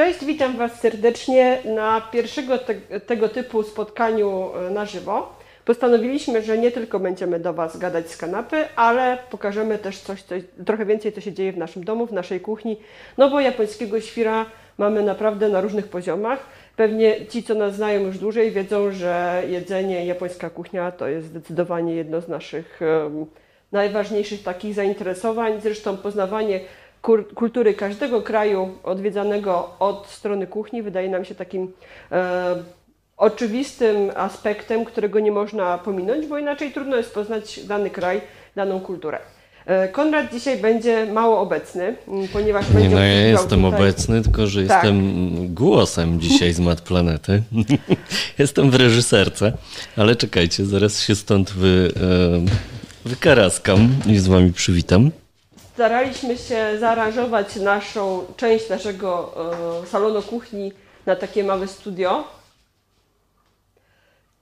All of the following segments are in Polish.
Cześć, witam Was serdecznie na pierwszego te, tego typu spotkaniu e, na żywo. Postanowiliśmy, że nie tylko będziemy do Was gadać z kanapy, ale pokażemy też coś, coś, trochę więcej, co się dzieje w naszym domu, w naszej kuchni. No bo japońskiego świra mamy naprawdę na różnych poziomach. Pewnie ci, co nas znają już dłużej, wiedzą, że jedzenie, japońska kuchnia to jest zdecydowanie jedno z naszych um, najważniejszych takich zainteresowań. Zresztą poznawanie kultury każdego kraju odwiedzanego od strony kuchni wydaje nam się takim e, oczywistym aspektem, którego nie można pominąć, bo inaczej trudno jest poznać dany kraj, daną kulturę. E, Konrad dzisiaj będzie mało obecny, ponieważ nie, będzie. No ja jestem tutaj... obecny, tylko że tak. jestem głosem dzisiaj z Mat Planety. jestem w reżyserce, ale czekajcie, zaraz się stąd wy, e, wykaraskam i z wami przywitam staraliśmy się zaaranżować naszą część naszego e, salonu kuchni na takie małe studio.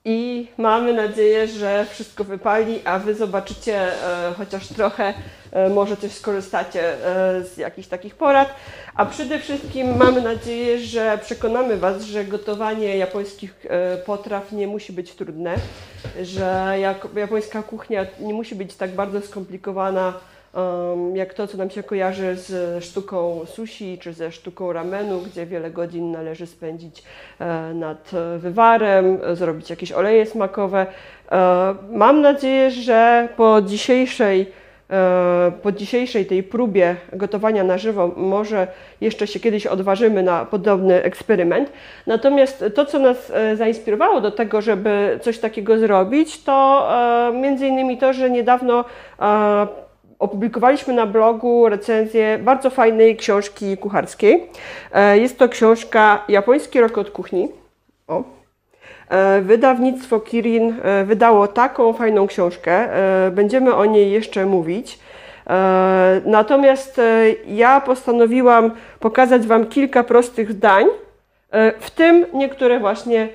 I mamy nadzieję, że wszystko wypali, a Wy zobaczycie e, chociaż trochę, e, może coś skorzystacie z jakichś takich porad. A przede wszystkim mamy nadzieję, że przekonamy Was, że gotowanie japońskich potraw nie musi być trudne, że japońska kuchnia nie musi być tak bardzo skomplikowana jak to, co nam się kojarzy z sztuką sushi czy ze sztuką ramenu, gdzie wiele godzin należy spędzić e, nad wywarem, zrobić jakieś oleje smakowe. E, mam nadzieję, że po dzisiejszej e, po dzisiejszej tej próbie gotowania na żywo może jeszcze się kiedyś odważymy na podobny eksperyment. Natomiast to, co nas zainspirowało do tego, żeby coś takiego zrobić, to między innymi to, że niedawno opublikowaliśmy na blogu recenzję bardzo fajnej książki kucharskiej. E, jest to książka Japoński rok od kuchni. O. E, wydawnictwo Kirin e, wydało taką fajną książkę. Będziemy o niej jeszcze mówić. Natomiast ja postanowiłam pokazać Wam kilka prostych zdań, w tym niektóre właśnie,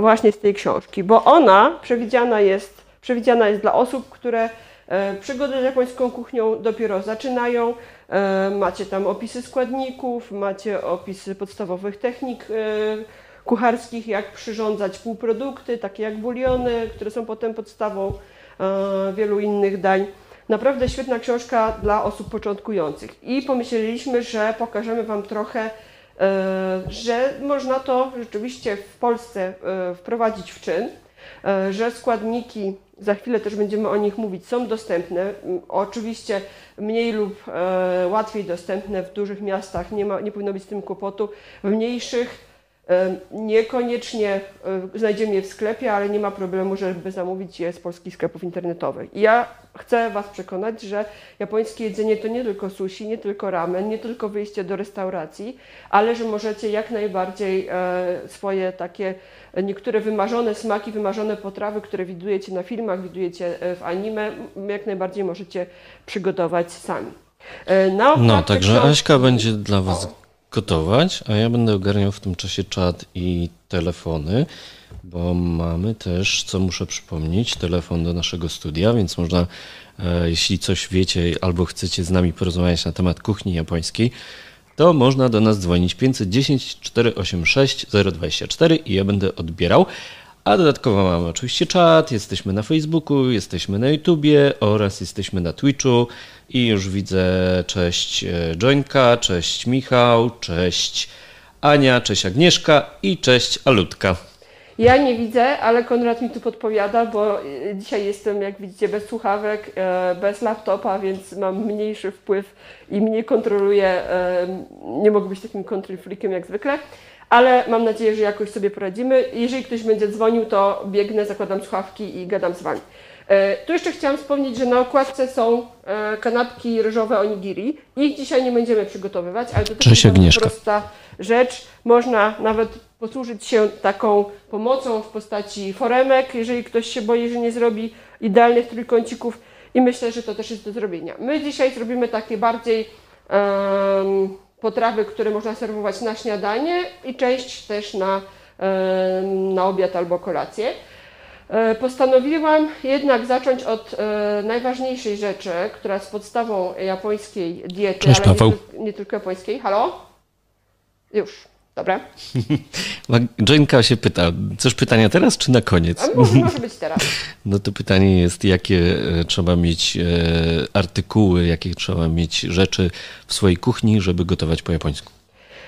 właśnie z tej książki, bo ona przewidziana jest, przewidziana jest dla osób, które przygody z japońską kuchnią dopiero zaczynają. E, macie tam opisy składników, macie opisy podstawowych technik e, kucharskich, jak przyrządzać półprodukty, takie jak buliony, które są potem podstawą wielu innych dań. Naprawdę świetna książka dla osób początkujących. I pomyśleliśmy, że pokażemy Wam trochę, że można to rzeczywiście w Polsce wprowadzić w czyn, że składniki za chwilę też będziemy o nich mówić, są dostępne. Oczywiście mniej lub e, łatwiej dostępne w dużych miastach, nie, ma, nie powinno być z tym kłopotu. W mniejszych Niekoniecznie e, znajdziemy je w sklepie, ale nie ma problemu, żeby zamówić je z polskich sklepów internetowych. I ja chcę Was przekonać, że japońskie jedzenie to nie tylko sushi, nie tylko ramen, nie tylko wyjście do restauracji, ale że możecie jak najbardziej e, swoje takie niektóre wymarzone smaki, wymarzone potrawy, które widujecie na filmach, widujecie e, w anime, jak najbardziej możecie przygotować sami. no, także. Aśka będzie dla Was gotować, a ja będę ogarniał w tym czasie czat i telefony, bo mamy też, co muszę przypomnieć, telefon do naszego studia, więc można, e, jeśli coś wiecie albo chcecie z nami porozmawiać na temat kuchni japońskiej, to można do nas dzwonić 510 486 024 i ja będę odbierał. A dodatkowo mamy oczywiście czat, jesteśmy na Facebooku, jesteśmy na YouTubie oraz jesteśmy na Twitchu. I już widzę cześć e, Jońka, cześć Michał, cześć Ania, cześć Agnieszka i cześć Alutka. Ja nie widzę, ale Konrad mi tu podpowiada, bo e, dzisiaj jestem, jak widzicie, bez słuchawek, e, bez laptopa, więc mam mniejszy wpływ i mnie kontroluje. Nie mogę być takim control freakiem jak zwykle ale mam nadzieję, że jakoś sobie poradzimy. Jeżeli ktoś będzie dzwonił, to biegnę, zakładam słuchawki i gadam z Wami. E, tu jeszcze chciałam wspomnieć, że na okładce są e, kanapki ryżowe onigiri. Ich dzisiaj nie będziemy przygotowywać, ale to też jest prosta rzecz. Można nawet posłużyć się taką pomocą w postaci foremek, jeżeli ktoś się boi, że nie zrobi idealnych trójkącików i myślę, że to też jest do zrobienia. My dzisiaj zrobimy takie bardziej um, potrawy, które można serwować na śniadanie i część też na, na obiad albo kolację. E, postanowiłam jednak zacząć od e, najważniejszej rzeczy, która jest podstawą japońskiej diety, Cześć, ale nie, nie, tylko japońskiej. Halo? Już. Dobra. Jane'ka się pyta, coś pytania teraz czy na koniec? A może, może być teraz. No to pytanie jest, jakie e, trzeba mieć e, artykuły, jakie trzeba mieć rzeczy w swojej kuchni, żeby gotować po japońsku?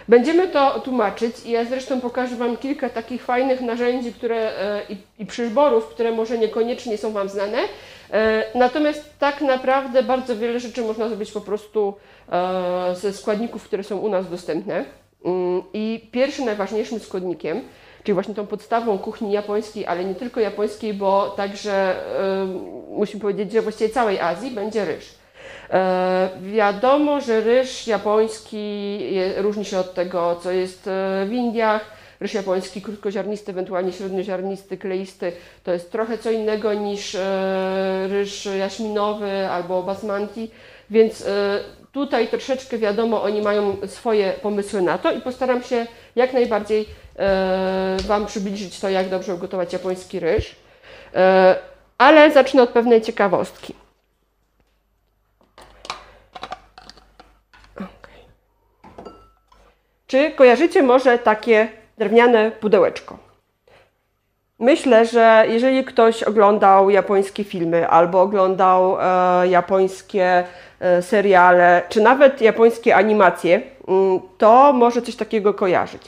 Będziemy to tłumaczyć i ja zresztą pokażę Wam kilka takich fajnych narzędzi które, e, i, i przyborów, które może niekoniecznie są Wam znane. Natomiast tak naprawdę bardzo wiele rzeczy można zrobić po prostu ze składników, które są u nas dostępne. Mm, I pierwszym najważniejszym składnikiem, czyli właśnie tą podstawą kuchni japońskiej, ale nie tylko japońskiej, bo także yy, musimy powiedzieć, że właściwie całej Azji będzie ryż. E, wiadomo, że ryż japoński je, różni się od tego, co jest e, w Indiach. Ryż japoński krótkoziarnisty, ewentualnie średnioziarnisty, kleisty, to jest trochę co innego niż e, ryż jaśminowy albo basmanti, więc Tutaj troszeczkę wiadomo, oni mają swoje pomysły na to i postaram się jak najbardziej e, Wam przybliżyć to, jak dobrze ugotować japoński ryż. E, ale zacznę od pewnej ciekawostki. Okay. Czy kojarzycie może takie drewniane pudełeczko? Myślę, że jeżeli ktoś oglądał japońskie filmy albo oglądał e, japońskie seriale, czy nawet japońskie animacje, mm, to może coś takiego kojarzyć.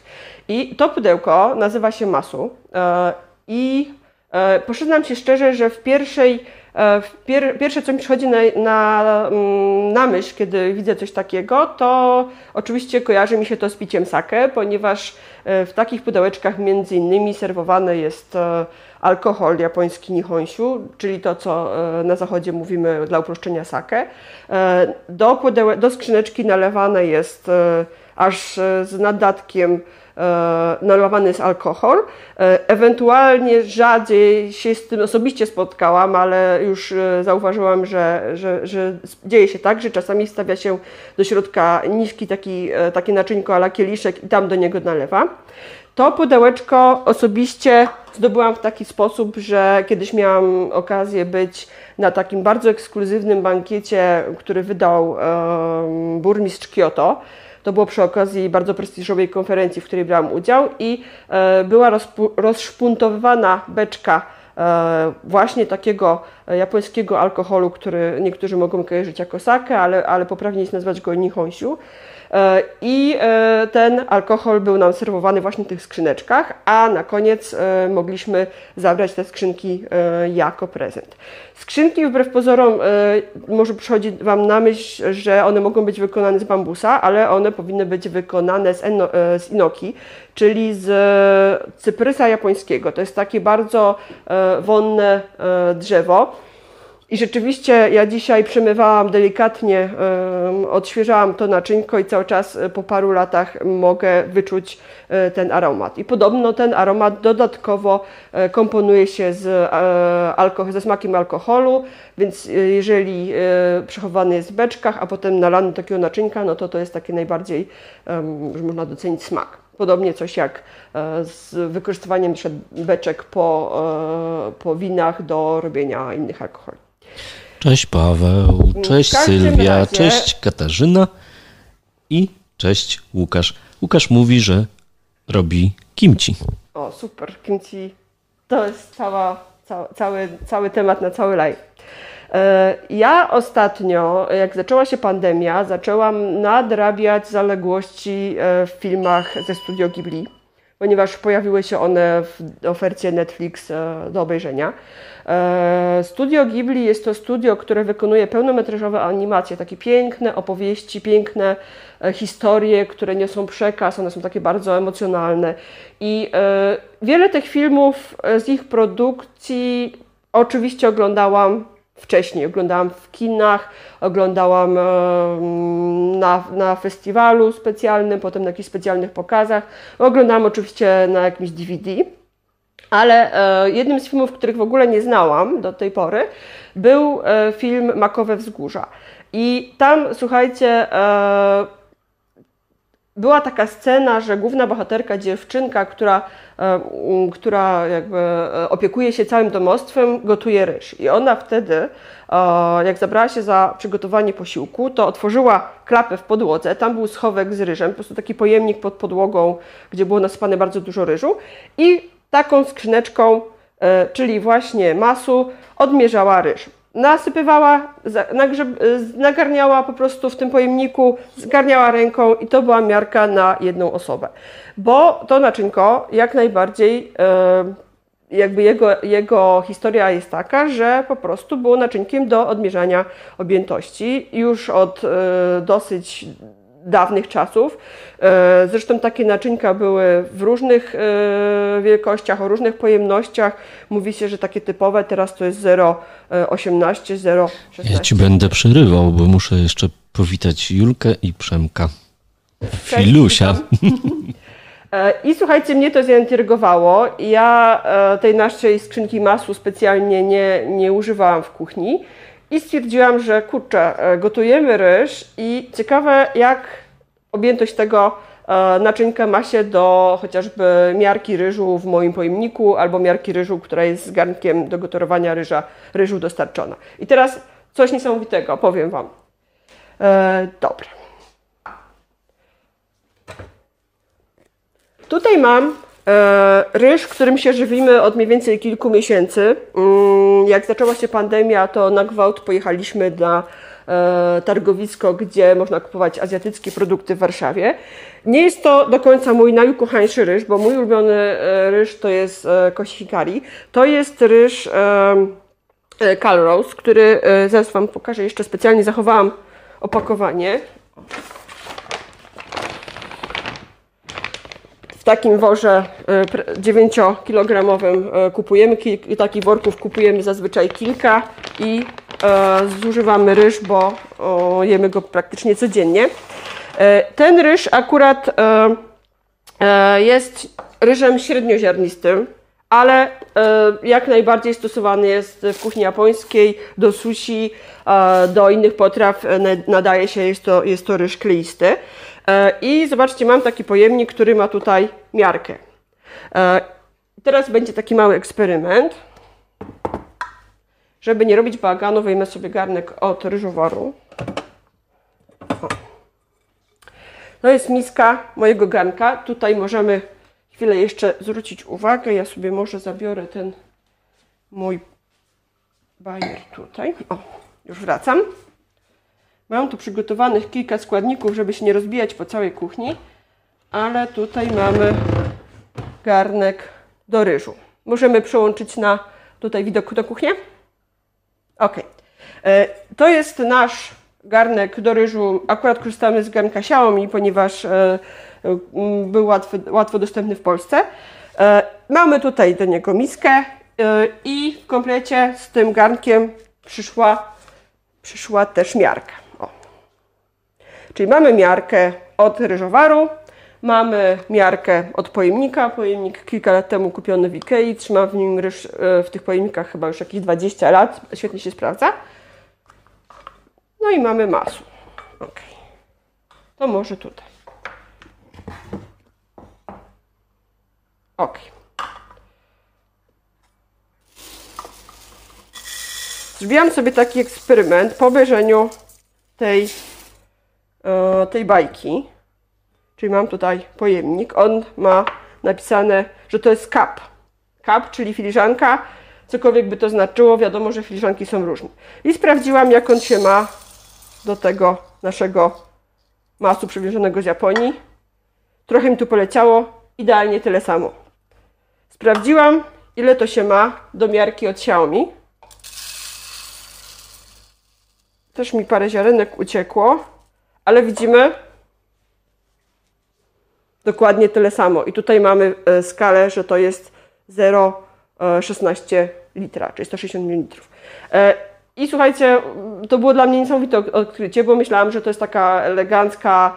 I to pudełko nazywa się Masu. E, I e, poszedłem się szczerze, że w pierwszej E, pier, pierwsze, co mi przychodzi na, na, mm, na, myśl, kiedy widzę coś takiego, to oczywiście kojarzy mi się to z piciem sake, ponieważ e, w takich pudełeczkach między innymi serwowany jest e, alkohol japoński nihonshu, czyli to, co na zachodzie mówimy dla uproszczenia sake. Do, pudełe, do skrzyneczki nalewane jest aż z nadatkiem E, nalewany jest alkohol. E, ewentualnie rzadziej się z tym osobiście spotkałam, ale już e, zauważyłam, że, że, że dzieje się tak, że czasami stawia się do środka niski taki, takie naczynko ala kieliszek i tam do niego nalewa. To pudełeczko osobiście zdobyłam w taki sposób, że kiedyś miałam okazję być na takim bardzo ekskluzywnym bankiecie, który wydał um, burmistrz Kyoto. To było przy okazji bardzo prestiżowej konferencji, w której brałam udział i e, była rozszpuntowywana beczka e, właśnie takiego japońskiego alkoholu, który niektórzy mogą kojarzyć jako sake, ale, ale poprawnie jest nazwać go nihonshu. E, I e, ten alkohol był nam serwowany właśnie w tych skrzyneczkach, a na koniec e, mogliśmy zabrać te skrzynki jako prezent. Skrzynki wbrew pozorom może przychodzi Wam na myśl, że one mogą być wykonane z bambusa, ale one powinny być wykonane z, eno, z inoki, czyli z cyprysa japońskiego. To jest takie bardzo wonne drzewo. I rzeczywiście ja dzisiaj przemywałam delikatnie, odświeżałam to naczynko i cały czas e, po paru latach mogę wyczuć e, ten aromat. I podobno ten aromat dodatkowo e, komponuje się z ze smakiem alkoholu, więc jeżeli przechowany jest w beczkach, a potem nalany do takiego naczynka, no to to jest taki najbardziej, że można docenić smak. Podobnie coś jak z wykorzystywaniem beczek po, po winach do robienia innych alkoholi. Cześć Paweł, cześć Sylwia, razie... cześć Katarzyna i cześć Łukasz. Łukasz mówi, że robi kimchi. O, super, kimchi to jest cała, ca, cały, cały temat na cały live. E, ja ostatnio, jak zaczęła się pandemia, zaczęłam nadrabiać zaległości e, w filmach ze studio Ghibli, ponieważ pojawiły się one w ofercie Netflix e, do obejrzenia. E, studio Ghibli jest to studio, które wykonuje pełnometrażowe animacje, takie piękne opowieści, piękne e, historie, które niosą przekaz, one są takie bardzo emocjonalne. I e, wiele tych filmów z ich produkcji oczywiście oglądałam wcześniej. Oglądałam w kinach, oglądałam na, na festiwalu specjalnym, potem na jakichś specjalnych pokazach. Oglądałam oczywiście na jakimś DVD. Ale e, jednym z filmów, których w ogóle nie znałam do tej pory, był e, film Makowe Wzgórza. I tam, słuchajcie, e, była taka scena, że główna bohaterka, dziewczynka, która, która jakby opiekuje się całym domostwem, gotuje ryż. I ona wtedy, jak zabrała się za przygotowanie posiłku, to otworzyła klapę w podłodze. Tam był schowek z ryżem, po prostu taki pojemnik pod podłogą, gdzie było nasypane bardzo dużo ryżu. I taką skrzyneczką, czyli właśnie masu, odmierzała ryż nasypywała, nagarniała po prostu w tym pojemniku, zgarniała ręką i to była miarka na jedną osobę. Bo to naczynko jak najbardziej, e, jakby jego, jego historia jest taka, że po prostu było naczynkiem do odmierzania objętości już od e, dosyć dawnych czasów. E, zresztą takie naczynka były w różnych e, wielkościach, o różnych pojemnościach. Mówi się, że takie typowe teraz to jest 0,18, 0,16. Ja ci będę przerywał, bo muszę jeszcze powitać Julkę i Przemka. Filusia. E, I słuchajcie, mnie to zaintrygowało. Ja tej naszej skrzynki masła specjalnie nie, nie używałam w kuchni. I stwierdziłam, że kurczę, e, gotujemy ryż i ciekawe jak objętość tego e, naczynka ma się do chociażby miarki ryżu w moim pojemniku albo miarki ryżu, która jest z garnkiem do gotowania ryża, ryżu dostarczona. I teraz coś niesamowitego powiem Wam. E, dobra. Tutaj mam ryż, którym się żywimy od mniej więcej kilku miesięcy. Mm, jak zaczęła się pandemia, to na gwałt pojechaliśmy na e, targowisko, gdzie można kupować azjatyckie produkty w Warszawie. Nie jest to do końca mój najukochańszy ryż, bo mój ulubiony e, ryż to jest koshikari. To jest ryż Calrose, który zaraz Wam pokażę. Jeszcze specjalnie zachowałam opakowanie. W takim worze 9-kilogramowym e, kupujemy, takich worków kupujemy zazwyczaj kilka i e, zużywamy ryż, bo jemy go praktycznie codziennie. E, ten ryż akurat jest ryżem średnioziarnistym, ale jak najbardziej stosowany jest w kuchni japońskiej, do sushi, do innych potraw nadaje się, jest to, jest to ryż kleisty. E, I zobaczcie, mam taki pojemnik, który ma tutaj miarkę. E, teraz będzie taki mały eksperyment. Żeby nie robić bałaganu, wyjmę sobie garnek od ryżoworu. To jest miska mojego garnka. Tutaj możemy chwilę jeszcze zwrócić uwagę. Ja sobie może zabiorę ten mój bajer tutaj. O, już wracam. Mam tu przygotowanych kilka składników, żeby się nie rozbijać po całej kuchni, ale tutaj mamy garnek do ryżu. Możemy przełączyć na tutaj widok do kuchni? Ok. E, to jest nasz garnek do ryżu. Akurat korzystamy z garnka Xiaomi, ponieważ e, był łatwo, łatwo dostępny w Polsce. E, mamy tutaj do niego miskę i w komplecie z tym garnkiem przyszła, przyszła też miarka. Czyli mamy miarkę od ryżowaru, mamy miarkę od pojemnika. Pojemnik kilka lat temu kupiony w Ikei, trzyma w nim ryż e, w tych pojemnikach chyba już jakieś 20 lat, świetnie się sprawdza. No i mamy masło. Ok. To może tutaj. Ok. Zrobiłam sobie taki eksperyment po obejrzeniu tej tej bajki. Czyli mam tutaj pojemnik. On ma napisane, że to jest kap. Kap, czyli filiżanka. Cokolwiek by to znaczyło, wiadomo, że filiżanki są różne. I sprawdziłam, jak on się ma do tego naszego masu przywieżonego z Japonii. Trochę mi tu poleciało, idealnie tyle samo. Sprawdziłam, ile to się ma do miarki od Xiaomi. Też mi parę ziarenek uciekło ale widzimy dokładnie tyle samo. I tutaj mamy e, skalę, że to jest 0,16 e, litra, czyli 160 ml. E, I słuchajcie, to było dla mnie niesamowite odkrycie, bo myślałam, że to jest taka elegancka,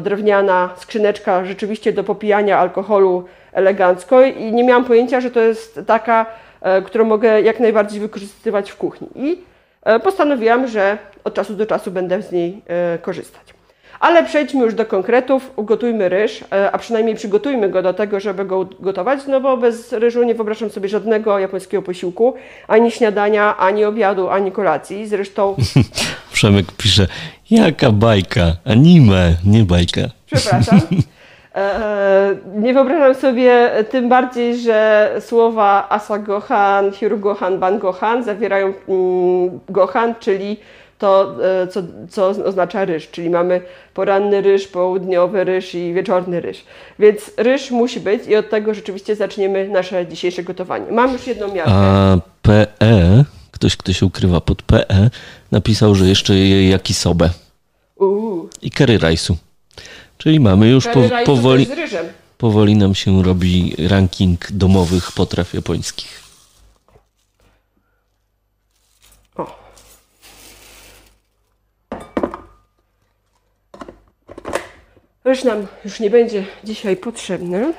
drewniana skrzyneczka rzeczywiście do popijania alkoholu elegancko i nie miałam pojęcia, że to jest taka, którą mogę jak najbardziej wykorzystywać w kuchni. I postanowiłam, że od czasu do czasu będę z niej e, korzystać. Ale przejdźmy już do konkretów, ugotujmy ryż, e, a przynajmniej przygotujmy go do tego, żeby go gotować, no bo bez ryżu nie wyobrażam sobie żadnego japońskiego posiłku, ani śniadania, ani obiadu, ani kolacji. Zresztą... Przemek pisze, jaka bajka, anime, nie bajka. Przepraszam. E, nie wyobrażam sobie tym bardziej, że słowa asagohan, hirugohan, bangohan zawierają mm, gohan, czyli to, e, co, co oznacza ryż, czyli mamy poranny ryż, południowy ryż i wieczorny ryż. Więc ryż musi być i od tego rzeczywiście zaczniemy nasze dzisiejsze gotowanie. Mam już jedną miarkę. A PE, ktoś, kto się ukrywa pod PE, napisał, że jeszcze je yakisobę. Uuu. I curry rice'u. Czyli mamy już po, powoli, powoli nam się robi ranking domowych potraw japońskich. O. Ryż nam już nie będzie dzisiaj potrzebny.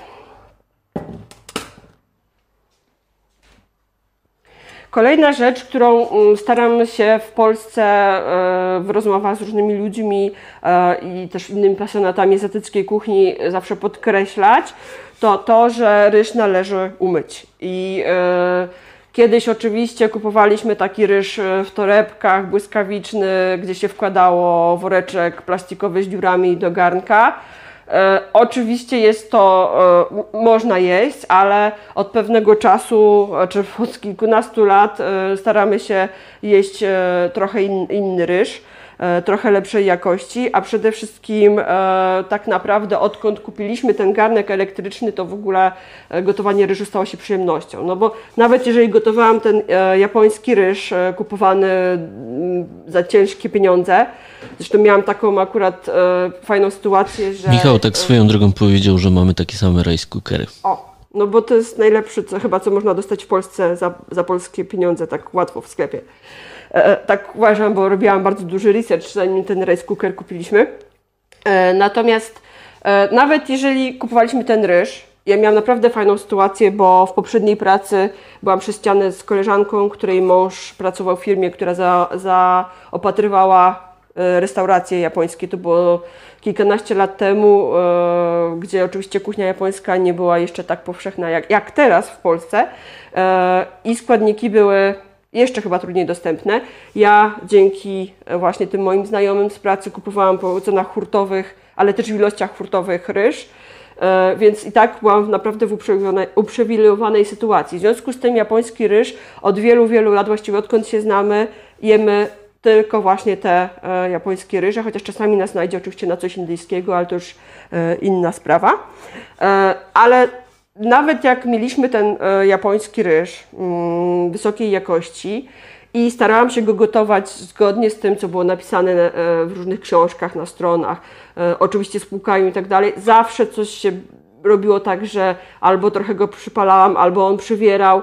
Kolejna rzecz, którą mm, staram się w Polsce e, w rozmowach z różnymi ludźmi e, i też innymi pasjonatami azjatyckiej kuchni zawsze podkreślać, to to, że ryż należy umyć. I e, kiedyś oczywiście kupowaliśmy taki ryż w torebkach, błyskawiczny, gdzie się wkładało woreczek plastikowy z dziurami do garnka. E, oczywiście jest to, e, można jeść, ale od pewnego czasu, czy od kilkunastu lat e, staramy się jeść trochę in, inny ryż. E, trochę lepszej jakości, a przede wszystkim e, tak naprawdę odkąd kupiliśmy ten garnek elektryczny, to w ogóle e, gotowanie ryżu stało się przyjemnością. No bo nawet jeżeli gotowałam ten japoński ryż kupowany mm, za ciężkie pieniądze, zresztą miałam taką akurat fajną sytuację, że... Michał tak swoją drogą powiedział, że mamy takie same rice cookery. O, no bo to jest najlepsze, co chyba co można dostać w Polsce za, za polskie pieniądze, tak łatwo w sklepie. E, e, tak uważam, bo robiłam bardzo duży research, zanim ten rice cooker kupiliśmy. E, natomiast nawet jeżeli kupowaliśmy ten ryż, ja miałam naprawdę fajną sytuację, bo w poprzedniej pracy byłam przez ścianę z koleżanką, której mąż pracował w firmie, która zaopatrywała za restauracje japońskie. To było kilkanaście lat temu, gdzie oczywiście kuchnia japońska nie była jeszcze tak powszechna jak, jak teraz w Polsce. I składniki były jeszcze chyba trudniej dostępne. Ja dzięki e, właśnie tym moim znajomym z pracy kupowałam po cenach hurtowych, ale też w ilościach hurtowych ryż. E, więc i tak byłam naprawdę w uprzywilejowanej sytuacji. W związku z tym japoński ryż od wielu, wielu lat, właściwie odkąd się znamy, jemy tylko właśnie te e, japońskie ryże, chociaż czasami nas znajdzie oczywiście na coś indyjskiego, ale to już inna sprawa. ale nawet jak mieliśmy ten e, japoński ryż mm, wysokiej jakości i starałam się go gotować zgodnie z tym, co było napisane e, w różnych książkach, na stronach, e, oczywiście z płukami i tak dalej, zawsze coś się robiło tak, że albo trochę go przypalałam, albo on przywierał.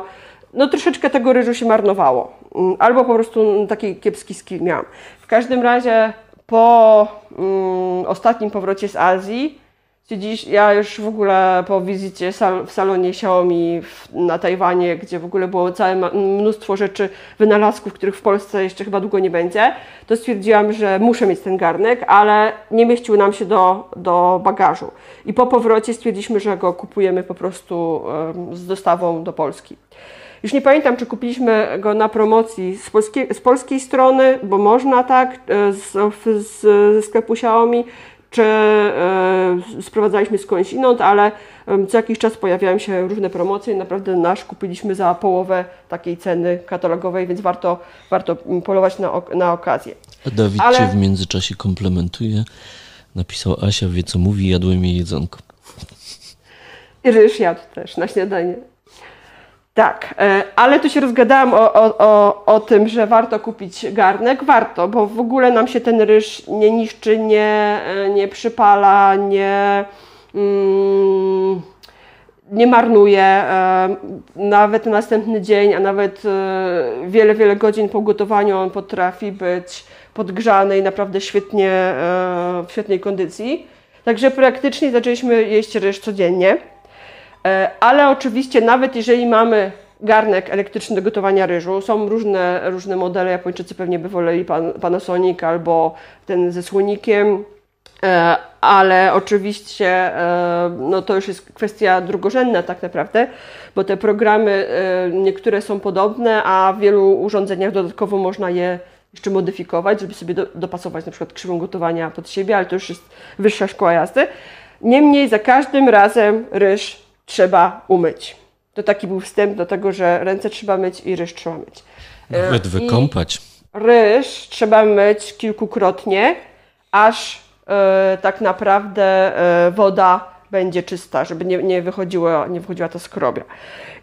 No troszeczkę tego ryżu się marnowało. Mm, albo po prostu taki kiepski skill miałam. W każdym razie po mm, ostatnim powrocie z Azji Dziś ja już w ogóle po wizycie sal, w salonie Xiaomi w, na Tajwanie, gdzie w ogóle było całe mnóstwo rzeczy, wynalazków, których w Polsce jeszcze chyba długo nie będzie, to stwierdziłam, że muszę mieć ten garnek, ale nie mieścił nam się do, do bagażu. I po powrocie stwierdziliśmy, że go kupujemy po prostu z dostawą do Polski. Już nie pamiętam, czy kupiliśmy go na promocji z polskiej, z polskiej strony, bo można tak, e, z, z, z sklepu Xiaomi, czy e, sprowadzaliśmy skądś inąd, ale co jakiś czas pojawiają się różne promocje. Naprawdę nasz kupiliśmy za połowę takiej ceny katalogowej, więc warto, warto polować na, na okazję. A Dawid ale... Cię w międzyczasie komplementuje. Napisał Asia, wie co mówi, jadłem jej jedzonko. I ryż jadł też na śniadanie. Tak, e, ale tu się rozgadałam o, o, o, o tym, że warto kupić garnek. Warto, bo w ogóle nam się ten ryż nie niszczy, nie, e, nie przypala, nie, mm, nie marnuje. E, nawet następny dzień, a nawet wiele, wiele godzin po gotowaniu on potrafi być podgrzany i naprawdę świetnie, w świetnej kondycji. Także praktycznie zaczęliśmy jeść ryż codziennie. E, ale oczywiście nawet jeżeli mamy garnek elektryczny do gotowania ryżu, są różne, różne modele, Japończycy pewnie by woleli Pan, Panasonic albo ten ze słonikiem, E, ale oczywiście e, no to już jest kwestia drugorzędna tak naprawdę, bo te programy niektóre są podobne, a w wielu urządzeniach dodatkowo można je jeszcze modyfikować, żeby sobie do, dopasować na przykład krzywą gotowania pod siebie, ale to już jest wyższa szkoła jazdy. Niemniej za każdym razem ryż trzeba umyć. To taki był wstęp do tego, że ręce trzeba myć i ryż trzeba myć. Nawet wykąpać. I ryż trzeba myć kilkukrotnie, aż e, tak naprawdę e, woda będzie czysta, żeby nie, nie, wychodziło, nie wychodziła ta skrobia.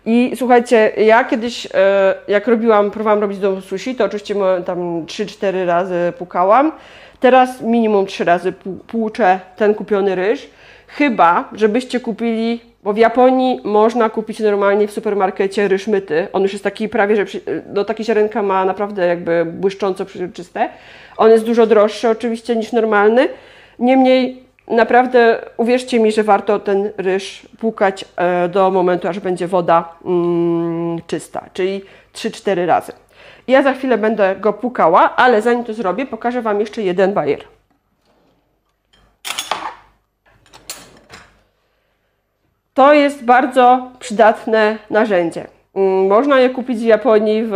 I słuchajcie, ja kiedyś, e, jak robiłam, próbowałam robić do sushi, to oczywiście tam 3-4 razy pukałam. Teraz minimum 3 razy płuczę ten kupiony ryż. Chyba, żebyście kupili, bo w Japonii można kupić normalnie w supermarkecie ryż myty. On już jest taki prawie, że no taki ziarenka ma naprawdę jakby błyszcząco przezroczyste. On jest dużo droższy oczywiście niż normalny. Niemniej naprawdę uwierzcie mi, że warto ten ryż płukać e, do momentu, aż będzie woda mm, czysta, czyli 3-4 razy. Ja za chwilę będę go płukała, ale zanim to zrobię, pokażę Wam jeszcze jeden bajer. To jest bardzo przydatne narzędzie. Mm, można je kupić w Japonii w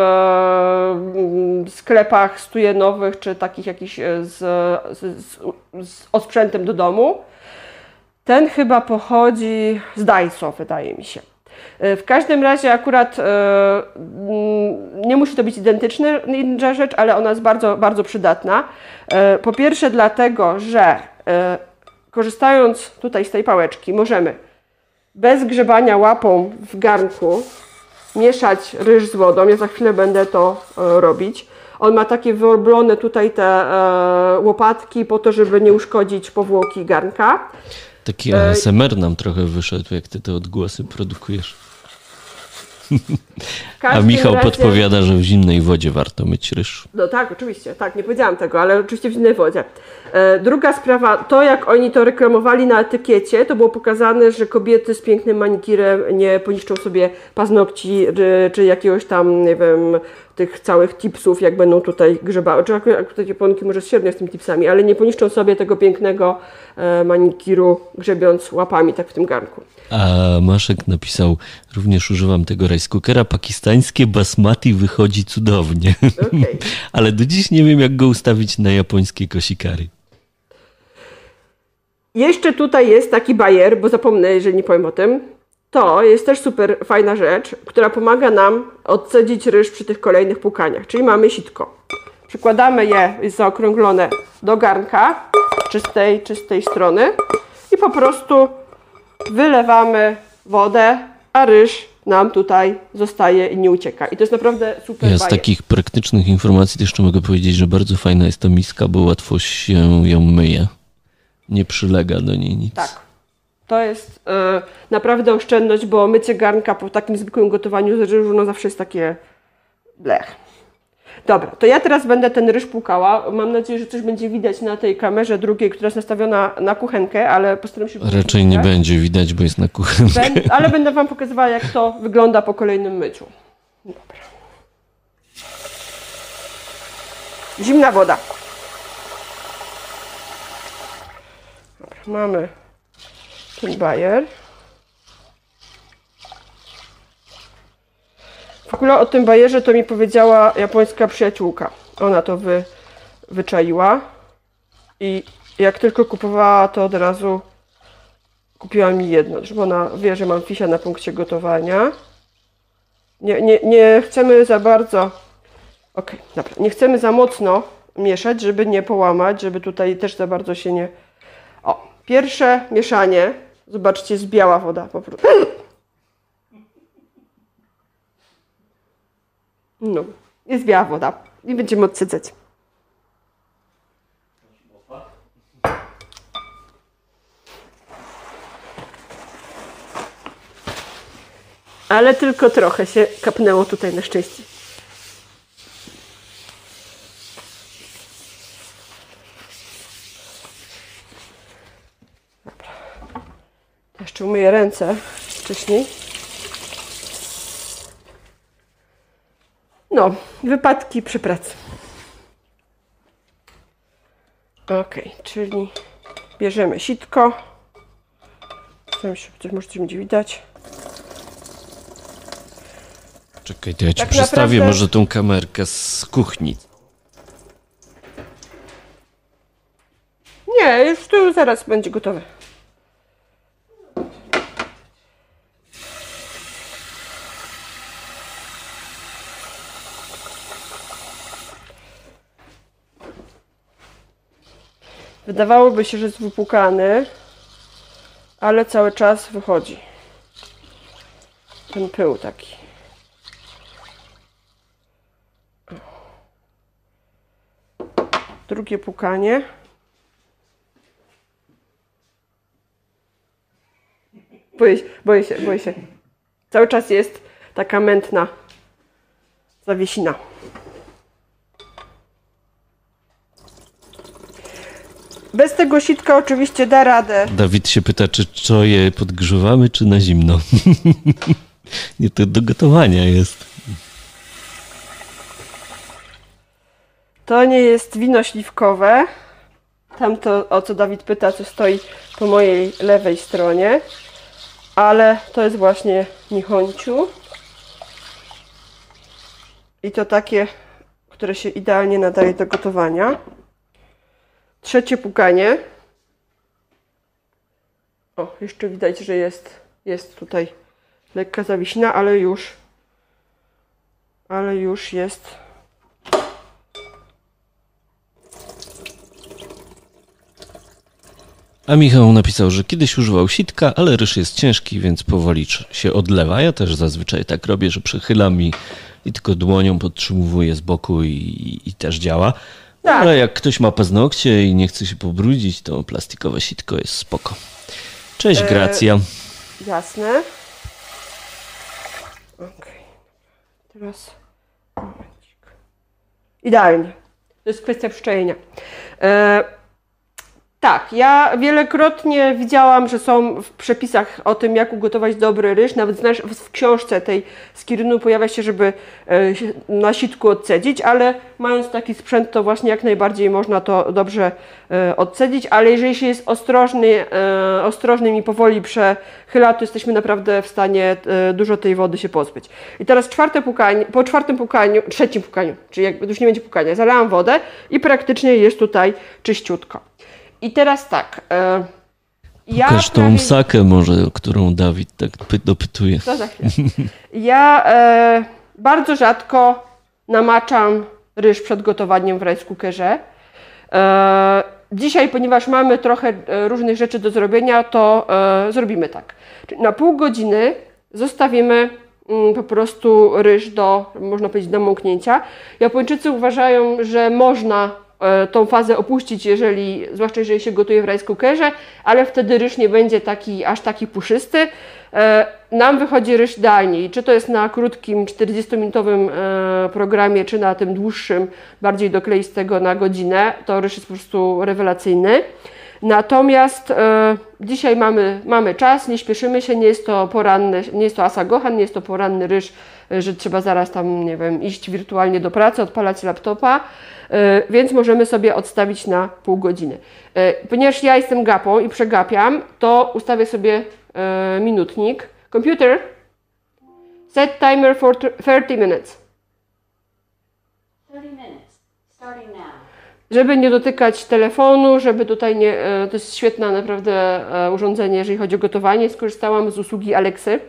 mm, sklepach stujenowych czy takich jakichś e, z, z, z osprzętem do domu. Ten chyba pochodzi z Daiso, wydaje mi się. E, w każdym razie akurat e, mm, nie musi to być identyczna rzecz, ale ona jest bardzo, bardzo przydatna. Po pierwsze dlatego, że korzystając tutaj z tej pałeczki możemy bez grzebania łapą w garnku mieszać ryż z wodą. Ja za chwilę będę to e, robić. On ma takie wyoblone tutaj te e, łopatki po to, żeby nie uszkodzić powłoki garnka. Taki ASMR nam trochę wyszedł, jak ty te odgłosy produkujesz. A Michał razie... podpowiada, że w zimnej wodzie warto myć ryż. No tak, oczywiście, tak, nie powiedziałam tego, ale oczywiście w zimnej wodzie. E, druga sprawa, to jak oni to reklamowali na etykiecie, to było pokazane, że kobiety z pięknym manikirem nie poniszczą sobie paznokci czy, czy jakiegoś tam, nie wiem, tych całych tipsów, jak będą tutaj grzebały. Czy akurat tutaj Japonki może średnio z tymi tipsami, ale nie poniszczą sobie tego pięknego e, manikiru grzebiąc łapami tak w tym garnku. A Maszek napisał, również używam tego rice cookera, pakistańskie basmati wychodzi cudownie. Okay. ale do dziś nie wiem, jak go ustawić na japońskie kosikary. Jeszcze tutaj jest taki bajer, bo zapomnę, jeżeli nie powiem o tym to jest też super fajna rzecz, która pomaga nam odcedzić ryż przy tych kolejnych płukaniach. Czyli mamy sitko. Przykładamy je, jest zaokrąglone do garnka czystej, czystej strony i po prostu wylewamy wodę, a ryż nam tutaj zostaje i nie ucieka. I to jest naprawdę super. Ja z takich praktycznych informacji też jeszcze mogę powiedzieć, że bardzo fajna jest ta miska, bo łatwo się ją myje. Nie przylega do niej nic. Tak. To jest e, naprawdę oszczędność, bo mycie garnka po takim zwykłym gotowaniu z ryżu no zawsze jest takie blech. Dobra, to ja teraz będę ten ryż płukała. Mam nadzieję, że coś będzie widać na tej kamerze drugiej, która jest nastawiona na kuchenkę, ale postaram się... Raczej nie będzie widać, bo jest na kuchenkę. Ale będę Wam pokazywała, jak to wygląda po kolejnym myciu. Dobra. Zimna woda. Dobra, mamy ten bajer. W ogóle o tym bajerze to mi powiedziała japońska przyjaciółka. Ona to wy, wyczaiła i jak tylko kupowała, to od razu kupiła mi jedno, bo ona wie, że mam fisia na punkcie gotowania. Nie, nie, nie chcemy za bardzo, ok, dobra, nie chcemy za mocno mieszać, żeby nie połamać, żeby tutaj też za bardzo się nie... O, pierwsze mieszanie Zobaczcie, jest biała woda po prostu. No, jest biała woda. I będziemy odsycać. Ale tylko trochę się kapnęło tutaj na szczęście. Jeszcze umyję ręce wcześniej. No, wypadki przy pracy. Ok, czyli bierzemy sitko. Coś może coś będzie widać. Czekaj, to ja ci tak przestawię naprawdę... może tą kamerkę z kuchni. Nie, już tu zaraz będzie gotowe. Wydawałoby się, że jest wypłukany, ale cały czas wychodzi ten pył taki. Drugie pukanie. Boję się, boję się, boję się. Cały czas jest taka mętna zawiesina. Bez tego sitka oczywiście da radę. Dawid się pyta, czy co je podgrzewamy, czy na zimno. Nie, to do gotowania jest. To nie jest wino śliwkowe. Tamto, o co Dawid pyta, co stoi po mojej lewej stronie. Ale to jest właśnie nichonciu. I to takie, które się idealnie nadaje do gotowania. Trzecie pukanie. O, jeszcze widać, że jest, jest tutaj lekka zawiśna, ale już ale już jest A Michał napisał, że kiedyś używał sitka, ale ryż jest ciężki, więc powoli się odlewa. Ja też zazwyczaj tak robię, że przechylam i, i tylko dłonią podtrzymuje z boku i, i też działa. Tak. Ale jak ktoś ma paznokcie i nie chce się pobrudzić, to plastikowe sitko jest spoko. Cześć, e, Gracja. jasne. Okej. Okay. Teraz momencik. Idealnie. To jest kwestia przyczajenia. E, tak, ja wielokrotnie widziałam, że są w przepisach o tym, jak ugotować dobry ryż. Nawet znasz, w książce tej z Kirynu pojawia się, żeby e, na sitku odcedzić, ale mając taki sprzęt, to właśnie jak najbardziej można to dobrze e, odcedzić. Ale jeżeli się jest ostrożny, e, ostrożnym i powoli przechyla, to jesteśmy naprawdę w stanie dużo tej wody się pozbyć. I teraz czwarte pukanie, po czwartym pukaniu, trzecim pukaniu, czyli jakby już nie będzie pukania, zalałam wodę i praktycznie jest tutaj czyściutko. I teraz tak. E, ja Pokaż tą prawie... sakę może, którą Dawid tak dopytuje. To za chwilę. Ja e, bardzo rzadko namaczam ryż przed gotowaniem w rice cookerze. E, dzisiaj, ponieważ mamy trochę e, różnych rzeczy do zrobienia, to e, zrobimy tak. Na pół godziny zostawimy mm, po prostu ryż do, można powiedzieć, do mąknięcia. Japończycy uważają, że można tą fazę opuścić, jeżeli, zwłaszcza jeżeli się gotuje w rice cookerze, ale wtedy ryż nie będzie taki, aż taki puszysty. E, nam wychodzi ryż idealnie. Czy to jest na krótkim 40-minutowym e, programie, czy na tym dłuższym, bardziej dokleistego na godzinę, to ryż jest po prostu rewelacyjny. Natomiast e, dzisiaj mamy, mamy czas, nie śpieszymy się, nie jest to poranny, nie jest to asagohan, nie jest to poranny ryż, że trzeba zaraz tam, nie wiem, iść wirtualnie do pracy, odpalać laptopa. E, więc możemy sobie odstawić na pół godziny. E, ponieważ ja jestem gapą i przegapiam, to ustawię sobie e, minutnik. Computer, set timer for 30 minutes. 30 minutes, starting now. Żeby nie dotykać telefonu, żeby tutaj nie. To jest świetne naprawdę urządzenie, jeżeli chodzi o gotowanie. Skorzystałam z usługi Alexy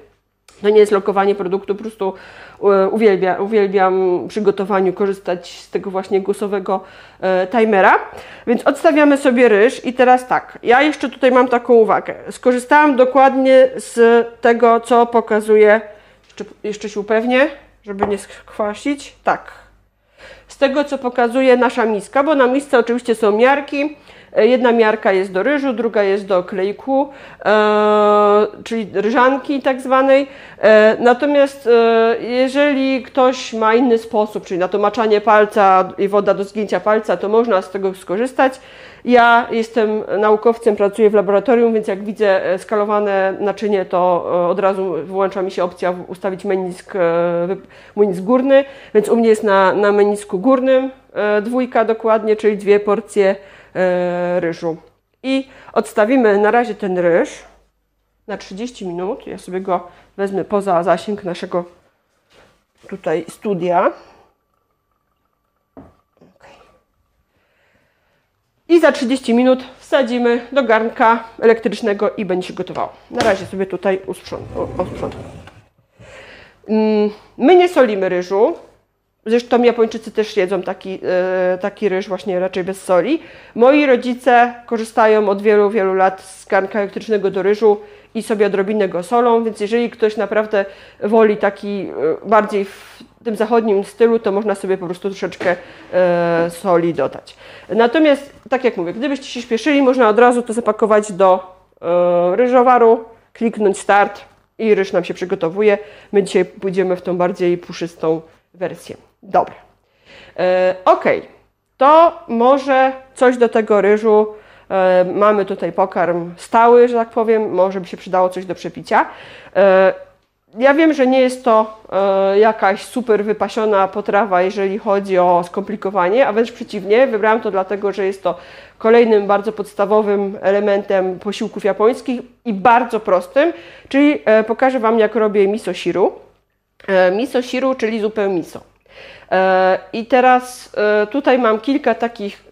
to nie jest lokowanie produktu, po prostu e, uwielbia, uwielbiam przy gotowaniu korzystać z tego właśnie głosowego e, timera. Więc odstawiamy sobie ryż i teraz tak, ja jeszcze tutaj mam taką uwagę. Skorzystałam dokładnie z tego, co pokazuje, jeszcze, jeszcze się upewnię, żeby nie skwasić, tak. Z tego, co pokazuje nasza miska, bo na misce oczywiście są miarki, jedna miarka jest do ryżu, druga jest do klejku, e, czyli ryżanki tak zwanej. E, natomiast jeżeli ktoś ma inny sposób, czyli na to maczanie palca i woda do zgięcia palca, to można z tego skorzystać. Ja jestem naukowcem, pracuję w laboratorium, więc jak widzę skalowane naczynie, to od razu włącza mi się opcja ustawić menisk, menisk górny, więc u mnie jest na, na menisku górnym dwójka dokładnie, czyli dwie porcje E, ryżu. i odstawimy na razie ten ryż na 30 minut. Ja sobie go wezmę poza zasięg naszego tutaj studia. I za 30 minut wsadzimy do garnka elektrycznego i będzie się gotowało. Na razie sobie tutaj usprzątam. Mm, my nie solimy ryżu. Zresztą Japończycy też jedzą taki, e, taki ryż właśnie raczej bez soli. Moi rodzice korzystają od wielu, wielu lat z garnka elektrycznego do ryżu i sobie odrobinę go solą, więc jeżeli ktoś naprawdę woli taki e, bardziej w tym zachodnim stylu, to można sobie po prostu troszeczkę e, soli dodać. Natomiast, tak jak mówię, gdybyście się śpieszyli, można od razu to zapakować do ryżowaru, kliknąć start i ryż nam się przygotowuje. My dzisiaj pójdziemy w tą bardziej puszystą wersję. Dobra. E, ok, to może coś do tego ryżu. E, mamy tutaj pokarm stały, że tak powiem, może by się przydało coś do przepicia. E, ja wiem, że nie jest to e, jakaś super wypasiona potrawa, jeżeli chodzi o skomplikowanie, a wręcz przeciwnie, wybrałam to dlatego, że jest to kolejnym bardzo podstawowym elementem posiłków japońskich i bardzo prostym, czyli e, pokażę Wam, jak robię miso shiru. E, miso shiru, czyli zupę miso. I teraz tutaj mam kilka takich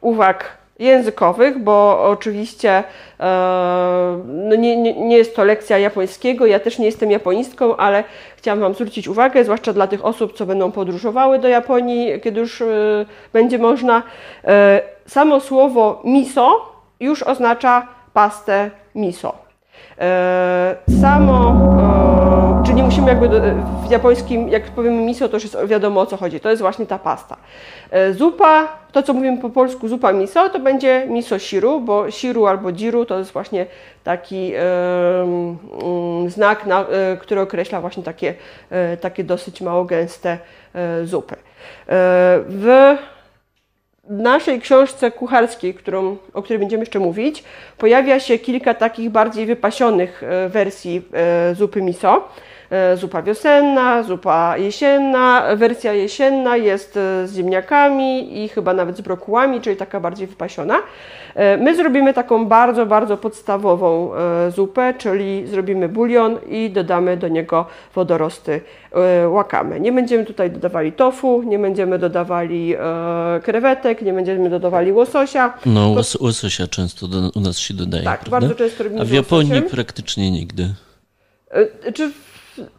uwag językowych, bo oczywiście no nie, nie, nie, jest to lekcja japońskiego, ja też nie jestem japonistką, ale chciałam Wam zwrócić uwagę, zwłaszcza dla tych osób, co będą podróżowały do Japonii, kiedy już będzie można. Samo słowo miso już oznacza pastę miso. Samo nie musimy jakby w japońskim, jak powiemy miso, to już jest wiadomo o co chodzi. To jest właśnie ta pasta. E, zupa, to co mówimy po polsku zupa miso, to będzie miso shiru, bo shiru albo jiru to jest właśnie taki um, znak, na, e, który określa właśnie takie, takie dosyć mało gęste zupy. W naszej książce kucharskiej, którą, o której będziemy jeszcze mówić, pojawia się kilka takich bardziej wypasionych wersji zupy miso. E, zupa wiosenna, zupa jesienna. Wersja jesienna jest e, z ziemniakami i chyba nawet z brokułami, czyli taka bardziej wypasiona. E, my zrobimy taką bardzo, bardzo podstawową zupę, czyli zrobimy bulion i dodamy do niego wodorosty łakamy. Nie będziemy tutaj dodawali tofu, nie będziemy dodawali krewetek, nie będziemy dodawali łososia. No, łos łososia często do, u nas się dodaje. Tak, prawda? bardzo często robimy A w Japonii praktycznie nigdy. Czy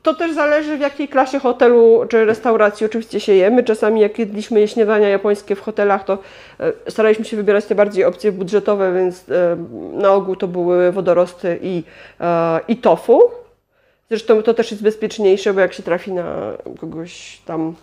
to też zależy w jakiej klasie hotelu czy restauracji oczywiście się jemy. Czasami jak jedliśmy śniadania japońskie w hotelach, to e, staraliśmy się wybierać te bardziej opcje budżetowe, więc e, na ogół to były wodorosty i, e, i tofu. Zresztą to też jest bezpieczniejsze, bo jak się trafi na kogoś tam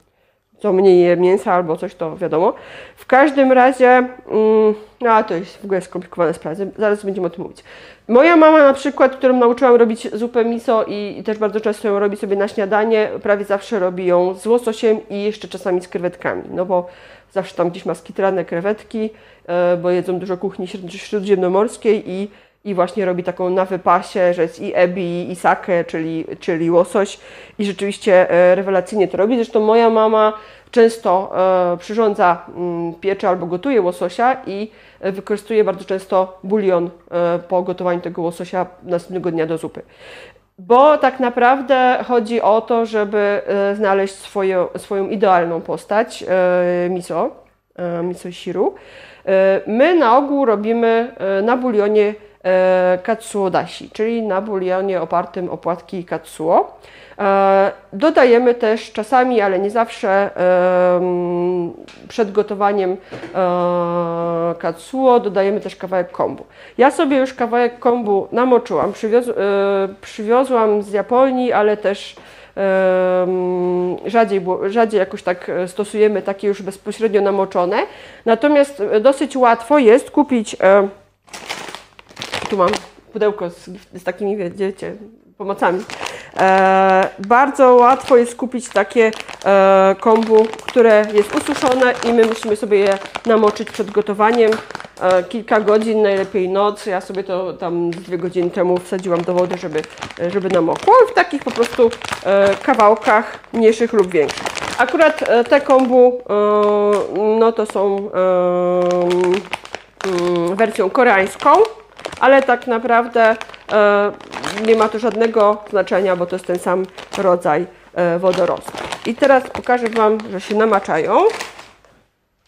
co mniej je mięsa albo coś, to wiadomo. W każdym razie, mm, a to jest w ogóle skomplikowane sprawy, zaraz będziemy o tym mówić. Moja mama na przykład, którą nauczyłam robić zupę miso i, i, też bardzo często ją robi sobie na śniadanie, prawie zawsze robi ją z łososiem i jeszcze czasami z krewetkami, no bo zawsze tam gdzieś ma skitrane krewetki, e, bo jedzą dużo kuchni śródziemnomorskiej i i właśnie robi taką na wypasie, że jest i ebi, i sake, czyli, czyli łosoś i rzeczywiście e, rewelacyjnie to robi. Zresztą moja mama często e, przyrządza mm, piecze albo gotuje łososia i e, wykorzystuje bardzo często bulion po gotowaniu tego łososia następnego dnia do zupy. Bo tak naprawdę chodzi o to, żeby znaleźć swoją, swoją idealną postać miso, miso shiru. My na ogół robimy na bulionie E, katsuo dashi, czyli na bulionie opartym o płatki katsuo. E, dodajemy też czasami, ale nie zawsze, przed gotowaniem e, katsuo dodajemy też kawałek kombu. Ja sobie już kawałek kombu namoczyłam, przywiozłam z Japonii, ale też rzadziej, rzadziej jakoś tak stosujemy takie już bezpośrednio namoczone. Natomiast dosyć łatwo jest kupić tu mam pudełko z, z takimi, wiecie, pomocami. E, bardzo łatwo jest kupić takie e, kombu, które jest ususzone i my musimy sobie je namoczyć przed gotowaniem. E, kilka godzin, najlepiej noc. Ja sobie to tam dwie godziny temu wsadziłam do wody, żeby, żeby namokło. W takich po prostu e, kawałkach mniejszych lub większych. Akurat e, te kombu, e, no to są mm, wersją koreańską, ale tak naprawdę e, nie ma to żadnego znaczenia, bo to jest ten sam rodzaj e, wodorostu. I teraz pokażę Wam, że się namaczają.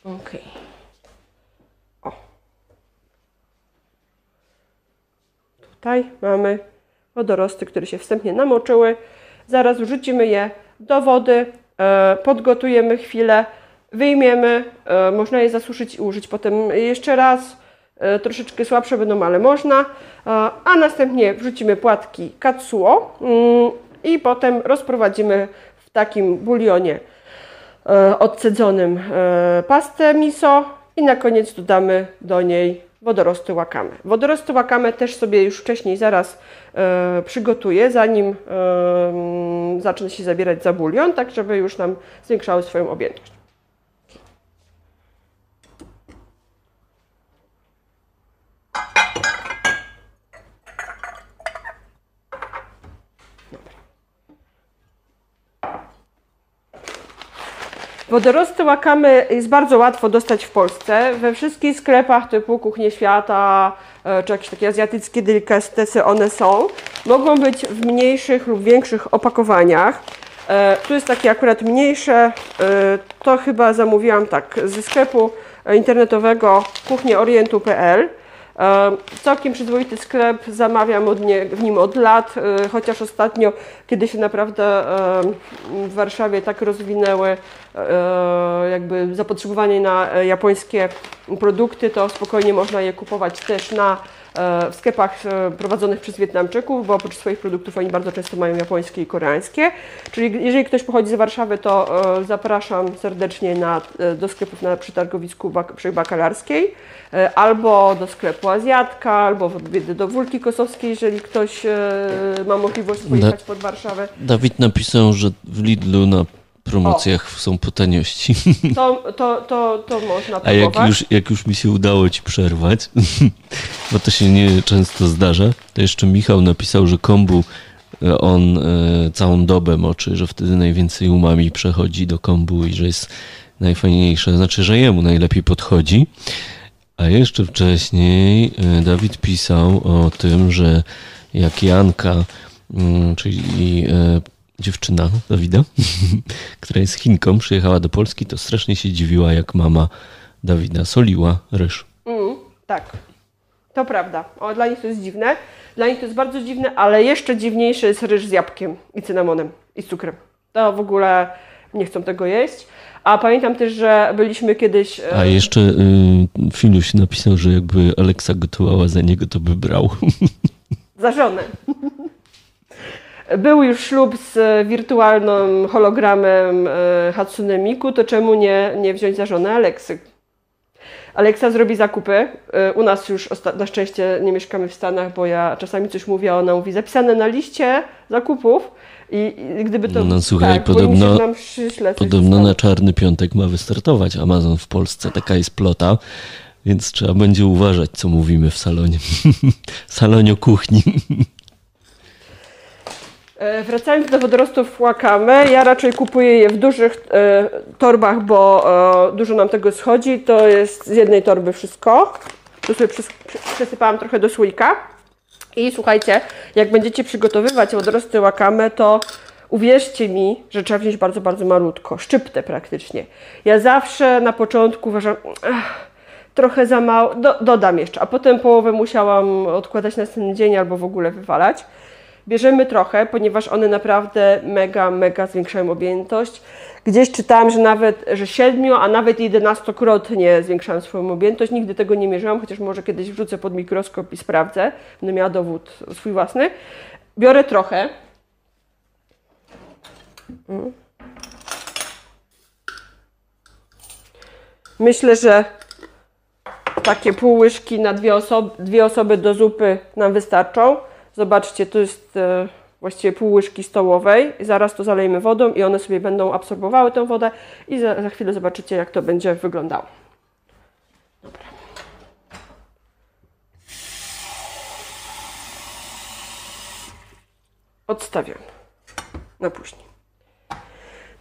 Ok. O. Tutaj mamy wodorosty, które się wstępnie namoczyły. Zaraz wrzucimy je do wody, e, podgotujemy chwilę, wyjmiemy, można je zasuszyć i użyć potem jeszcze raz. E, troszeczkę słabsze będą, ale można. A następnie wrzucimy płatki katsuo mm, i potem rozprowadzimy w takim bulionie odcedzonym pastę miso i na koniec dodamy do niej wodorosty wakame. Wodorosty wakame też sobie już wcześniej zaraz e, przygotuję, zanim e, zacznę się zabierać za bulion, tak żeby już nam zwiększały swoją objętość. Wodorosty wakamy jest bardzo łatwo dostać w Polsce. We wszystkich sklepach typu Kuchnie Świata e, czy jakieś takie azjatyckie delikatesy one są. Mogą być w mniejszych lub większych opakowaniach. E, tu jest takie akurat mniejsze, e, to chyba zamówiłam tak ze sklepu internetowego kuchnieorientu.pl. Całkiem przyzwoity sklep, zamawiam od nie, w nim od lat, chociaż ostatnio, kiedy się naprawdę w Warszawie tak rozwinęły jakby zapotrzebowanie na e, japońskie produkty, to spokojnie można je kupować też na E, w sklepach e, prowadzonych przez Wietnamczyków, bo oprócz swoich produktów oni bardzo często mają japońskie i koreańskie. Czyli jeżeli ktoś pochodzi z Warszawy, to e, zapraszam serdecznie na, do sklepów na przytargowisku przy Bakalarskiej, albo do sklepu Azjatka, albo do Wólki Kosowskiej, jeżeli ktoś ma możliwość pojechać pod Warszawę. Dawid napisał, że w Lidlu na promocjach o. są po taniości. To, to, to, to można A jak już, jak już mi się udało ci przerwać, bo to się nie często zdarza, to jeszcze Michał napisał, że kombu e, on e, całą dobę moczy, że wtedy najwięcej umami przechodzi do kombu i że jest najfajniejsze, znaczy, że jemu najlepiej podchodzi. A jeszcze wcześniej e, Dawid pisał o tym, że jak Janka, mm, czyli dziewczyna Dawida, która jest Chinką, przyjechała do Polski, to strasznie się dziwiła, jak mama Dawida soliła ryż. Mm, tak, to prawda. O, dla nich to jest dziwne. Dla nich to jest bardzo dziwne, ale jeszcze dziwniejszy jest ryż z jabłkiem i cynamonem i z cukrem. To w ogóle nie chcą tego jeść. A pamiętam też, że byliśmy kiedyś. E, A jeszcze y, Filuś napisał, że jakby Aleksa gotowała za niego, to by brał. Za żonę. Był już ślub z wirtualnym hologramem e, Hatsune Miku, to czemu nie, nie wziąć za żonę Aleksy? Aleksa zrobi zakupy. E, u nas już na szczęście nie mieszkamy w Stanach, bo ja czasami coś mówię, a ona mówi zapisane na liście zakupów. I, i gdyby to. No, słuchaj, tak, podobno, podobno na czarny piątek ma wystartować Amazon w Polsce. Taka jest plota, więc trzeba będzie uważać, co mówimy w salonie. salonie kuchni. E, wracając do wodorostów łakamy, ja raczej kupuję je w dużych e, torbach, bo e, dużo nam tego schodzi. To jest z jednej torby wszystko. Tu sobie przesypałam trochę do słoika. I słuchajcie, jak będziecie przygotowywać wodorosty łakamy, to uwierzcie mi, że trzeba wziąć bardzo, bardzo malutko, szczyptę praktycznie. Ja zawsze na początku uważam, ach, trochę za mało, do, dodam jeszcze, a potem połowę musiałam odkładać na następny dzień albo w ogóle wywalać. Bierzemy trochę, ponieważ one naprawdę mega, mega zwiększają objętość. Gdzieś czytałam, że nawet, że 7, a nawet 11-krotnie zwiększają swoją objętość. Nigdy tego nie mierzyłam, chociaż może kiedyś wrzucę pod mikroskop i sprawdzę. Będę miała dowód swój własny. Biorę trochę. Mm. Myślę, że takie pół łyżki na dwie dwie osoby do zupy nam wystarczą. Zobaczcie, tu jest e, właściwie pół łyżki stołowej. Zaraz to zalejemy wodą i one sobie będą absorbowały tę wodę i za, za chwilę zobaczycie, jak to będzie wyglądało. Dobra. Odstawiam na później.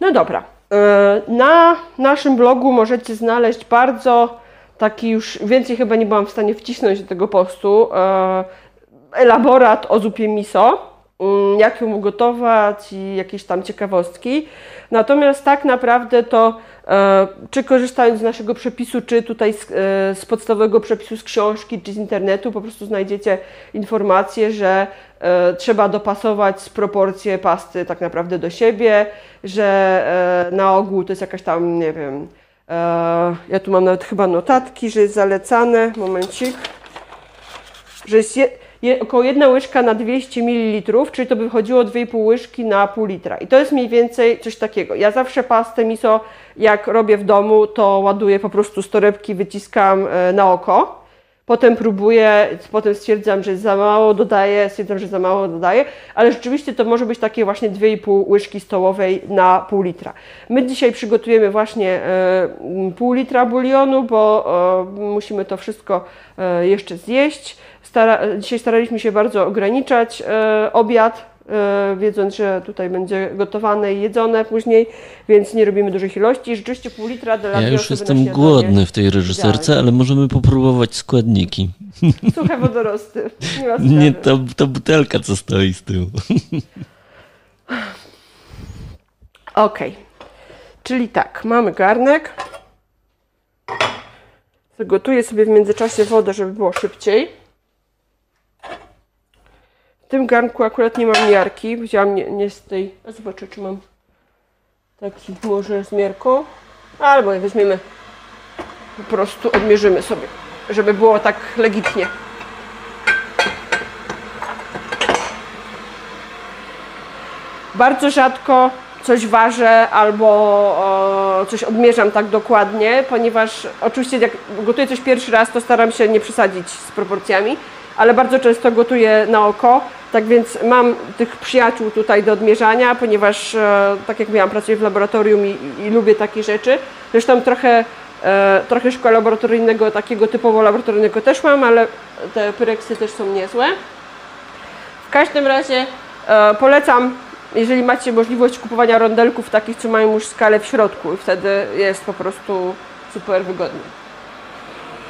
No dobra. E, na naszym blogu możecie znaleźć bardzo taki już więcej chyba nie byłam w stanie wcisnąć do tego postu. Elaborat o zupie miso, mm, jak ją ugotować i jakieś tam ciekawostki. Natomiast tak naprawdę to e, czy korzystając z naszego przepisu, czy tutaj z, e, z podstawowego przepisu z książki, czy z internetu, po prostu znajdziecie informację, że e, trzeba dopasować proporcje pasty tak naprawdę do siebie, że na ogół to jest jakaś tam, nie wiem, ja tu mam nawet chyba notatki, że jest zalecane, momencik, że jest je, około jedna łyżka na 200 ml, czyli to by wychodziło 2,5 łyżki na pół litra. I to jest mniej więcej coś takiego. Ja zawsze pastę miso, jak robię w domu, to ładuję po prostu z torebki, wyciskam e, na oko. Potem próbuję, potem stwierdzam, że za mało dodaję, stwierdzam, że za mało dodaję, ale rzeczywiście to może być takie właśnie 2,5 łyżki stołowej na pół litra. My dzisiaj przygotujemy właśnie e, pół litra bulionu, bo e, musimy to wszystko jeszcze zjeść. Stara, dzisiaj staraliśmy się bardzo ograniczać e, obiad, e, wiedząc, że tutaj będzie gotowane i jedzone później, więc nie robimy dużych ilości. Rzeczywiście pół litra dla Ja już jestem głodny w tej reżyserce, idealnie. ale możemy popróbować składniki. Suche wodorosty. Nie, nie to, to butelka, co stoi z tyłu. Okej. Okay. Czyli tak, mamy garnek. Zagotuję sobie w międzyczasie wodę, żeby było szybciej. Tym garnku akurat nie mam miarki. Wziąłam nie, nie z tej. A zobaczę, czy mam taki może z miarką. Albo weźmiemy. Po prostu odmierzymy sobie, żeby było tak legitnie. Bardzo rzadko coś ważę albo o, coś odmierzam tak dokładnie, ponieważ oczywiście jak gotuję coś pierwszy raz, to staram się nie przesadzić z proporcjami ale bardzo często gotuję na oko, tak więc mam tych przyjaciół tutaj do odmierzania, ponieważ e, tak jak miałam, pracuję w laboratorium i, i lubię takie rzeczy. Zresztą trochę, e, trochę szkoły laboratoryjnego, takiego typowo laboratoryjnego też mam, ale te pyreksy też są niezłe. W każdym razie e, polecam, jeżeli macie możliwość kupowania rondelków takich, co mają już skalę w środku wtedy jest po prostu super wygodnie.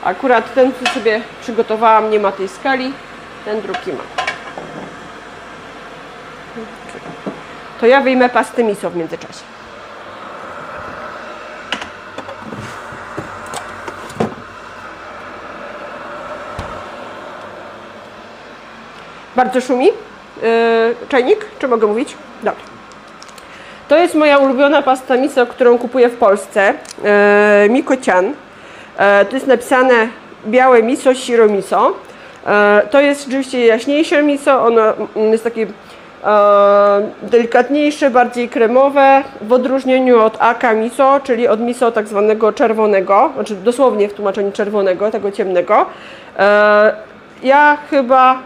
Akurat ten, co sobie przygotowałam, nie ma tej skali, ten drugi ma. To ja wyjmę pastę miso w międzyczasie. Bardzo szumi. Yy, czajnik? Czy mogę mówić? Dobrze. To jest moja ulubiona pasta miso, którą kupuję w Polsce. Yy, Mikocian. E, tu jest napisane białe miso, shiro miso. E, to jest rzeczywiście jaśniejsze miso, ono mm, jest takie e, delikatniejsze, bardziej kremowe, w odróżnieniu od aka miso, czyli od miso tak zwanego czerwonego, znaczy dosłownie w tłumaczeniu czerwonego, tego ciemnego. Ja chyba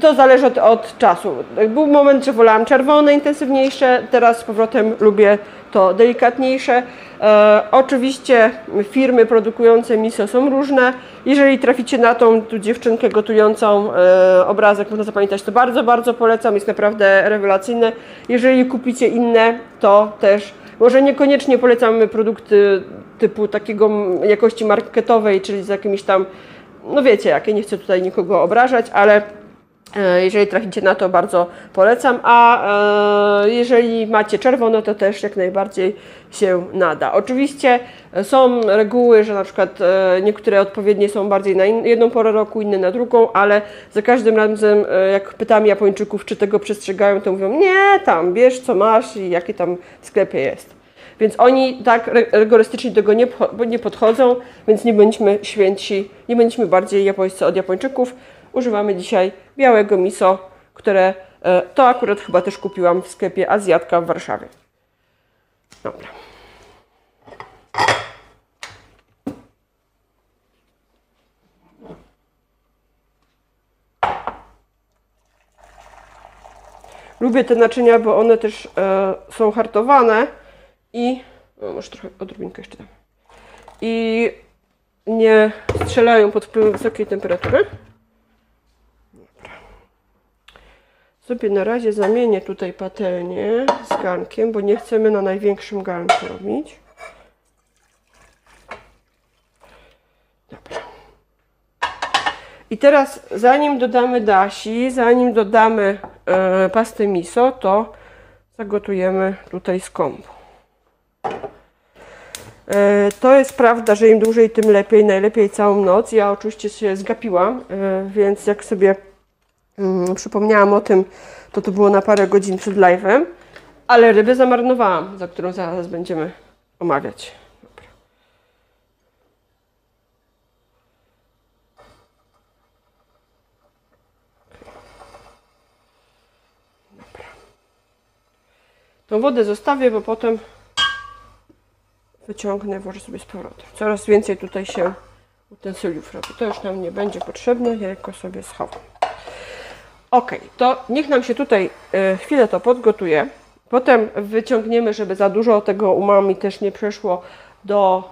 to zależy od, od, czasu. Był moment, że wolałam czerwone, intensywniejsze, teraz z powrotem lubię to delikatniejsze. E, oczywiście firmy produkujące miso są różne. Jeżeli traficie na tą tu dziewczynkę gotującą e, obrazek, można zapamiętać, to bardzo, bardzo polecam, jest naprawdę rewelacyjne. Jeżeli kupicie inne, to też może niekoniecznie polecamy produkty typu takiego jakości marketowej, czyli z jakimiś tam, no wiecie jakie, nie chcę tutaj nikogo obrażać, ale jeżeli traficie na to, bardzo polecam. A e, jeżeli macie czerwono, to też jak najbardziej się nada. Oczywiście są reguły, że na przykład e, niektóre odpowiednie są bardziej na jedną porę roku, inne na drugą, ale za każdym razem, jak pytam Japończyków, czy tego przestrzegają, to mówią: Nie, tam bierz co masz i jakie tam w sklepie jest. Więc oni tak rygorystycznie do tego nie, podchodzą, więc nie bądźmy święci, nie bądźmy bardziej japońscy od Japończyków używamy dzisiaj białego miso, które e, to akurat chyba też kupiłam w sklepie Azjatka w Warszawie. Dobra. Lubię te naczynia, bo one też e, są hartowane i no, może trochę odrobinkę jeszcze tam. I nie strzelają pod wpływem wysokiej temperatury. sobie na razie zamienię tutaj patelnię z garnkiem, bo nie chcemy na największym garnku robić. Dobra. I teraz zanim dodamy dasi, zanim dodamy e, pastę miso, to zagotujemy tutaj skąpu. E, to jest prawda, że im dłużej, tym lepiej, najlepiej całą noc. Ja oczywiście się zgapiłam, e, więc jak sobie mm, przypomniałam o tym, to to było na parę godzin przed live'em, ale rybę zamarnowałam, za którą zaraz będziemy omawiać. Dobra. Dobra. Tą wodę zostawię, bo potem wyciągnę, włożę sobie z powrotem. Coraz więcej tutaj się utensyliów robi. To już nam nie będzie potrzebne, ja jako sobie schowam. Ok, to niech nam się tutaj y, chwilę to podgotuje. Potem wyciągniemy, żeby za dużo tego umami też nie przeszło do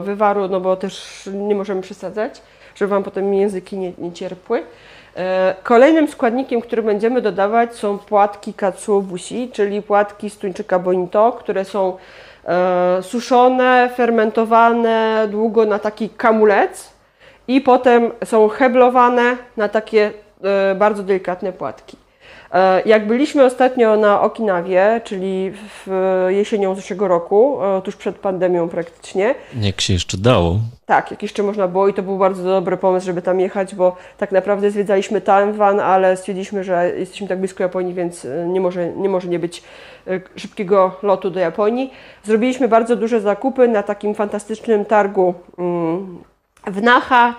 y, wywaru, no bo też nie możemy przesadzać, żeby Wam potem języki nie, nie cierpły. Kolejnym składnikiem, który będziemy dodawać są płatki katsuobushi, czyli płatki z tuńczyka bonito, które są e, suszone, fermentowane długo na taki kamulec i potem są heblowane na takie e, bardzo delikatne płatki. E, jak byliśmy ostatnio na Okinawie, czyli w jesienią zeszłego roku, e, tuż przed pandemią praktycznie. Jak się jeszcze dało. Tak, jak jeszcze można było i to był bardzo dobry pomysł, żeby tam jechać, bo tak naprawdę zwiedzaliśmy Taiwan, ale stwierdziliśmy, że jesteśmy tak blisko Japonii, więc e, nie może nie, może nie być szybkiego lotu do Japonii. Zrobiliśmy bardzo duże zakupy na takim fantastycznym targu mm, w Naha.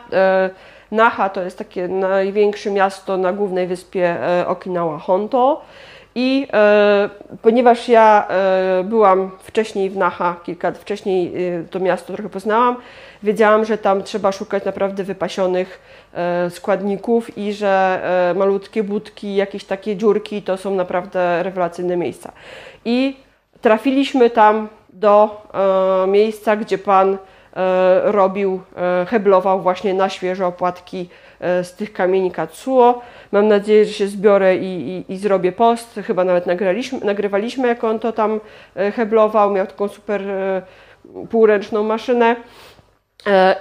Naha to jest takie największe miasto na głównej wyspie e, Okinawa Honto. I e, ponieważ ja e, byłam wcześniej w Naha, kilka wcześniej e, to miasto trochę poznałam, wiedziałam, że tam trzeba szukać naprawdę wypasionych e, składników i że e, malutkie budki, jakieś takie dziurki to są naprawdę rewelacyjne miejsca. I trafiliśmy tam do miejsca, gdzie pan robił, e, heblował właśnie na świeżo opłatki e, z tych kamieni Katsuo. Mam nadzieję, że się zbiorę i, i, i zrobię post. Chyba nawet nagraliśmy, nagrywaliśmy, jak on to tam heblował. Miał taką super półręczną maszynę.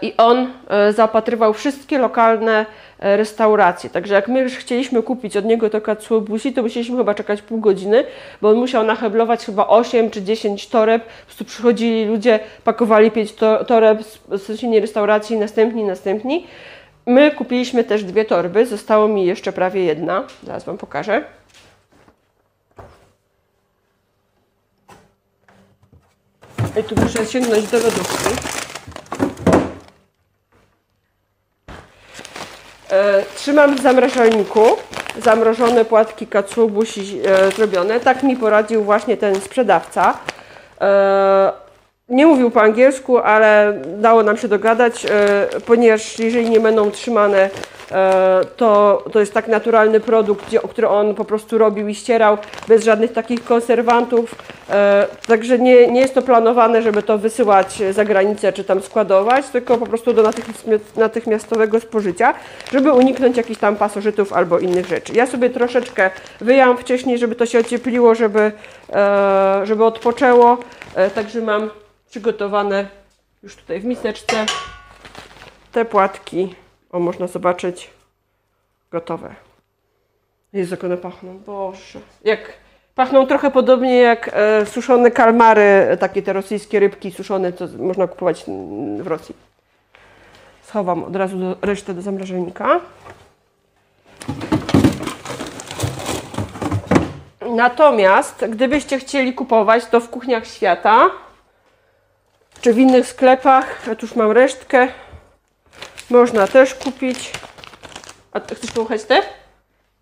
I on zaopatrywał wszystkie lokalne E, restaurację. Także jak my już chcieliśmy kupić od niego to katsuobushi, to musieliśmy chyba czekać pół godziny, bo on musiał nacheblować chyba 8 czy 10 toreb. Po prostu przychodzili ludzie, pakowali 5 toreb z sąsiedniej restauracji, następni, następni. My kupiliśmy też dwie torby, zostało mi jeszcze prawie jedna. Zaraz Wam pokażę. I tu muszę sięgnąć do lodówki. Trzymam w zamrażalniku zamrożone płatki katsuobushi e, zrobione. Tak mi poradził właśnie ten sprzedawca. E, nie mówił po angielsku, ale dało nam się dogadać, ponieważ jeżeli nie będą trzymane E, to, to jest tak naturalny produkt, który on po prostu robił i ścierał bez żadnych takich konserwantów. E, także nie, nie jest to planowane, żeby to wysyłać za granicę czy tam składować, tylko po prostu do natychmiastowego spożycia, żeby uniknąć jakichś tam pasożytów albo innych rzeczy. Ja sobie troszeczkę wyjęłam wcześniej, żeby to się ociepliło, żeby, e, żeby odpoczęło. Także mam przygotowane już tutaj w miseczce te płatki o, można zobaczyć. Gotowe. Jest jak one pachną. Boże. Jak pachną trochę podobnie jak e, suszone kalmary, takie te rosyjskie rybki suszone, co można kupować w Rosji. Schowam od razu do, resztę do zamrażalnika. Natomiast, gdybyście chcieli kupować to w kuchniach świata, czy w innych sklepach, ja tu już mam resztkę, można też kupić. A chcesz powąchać te?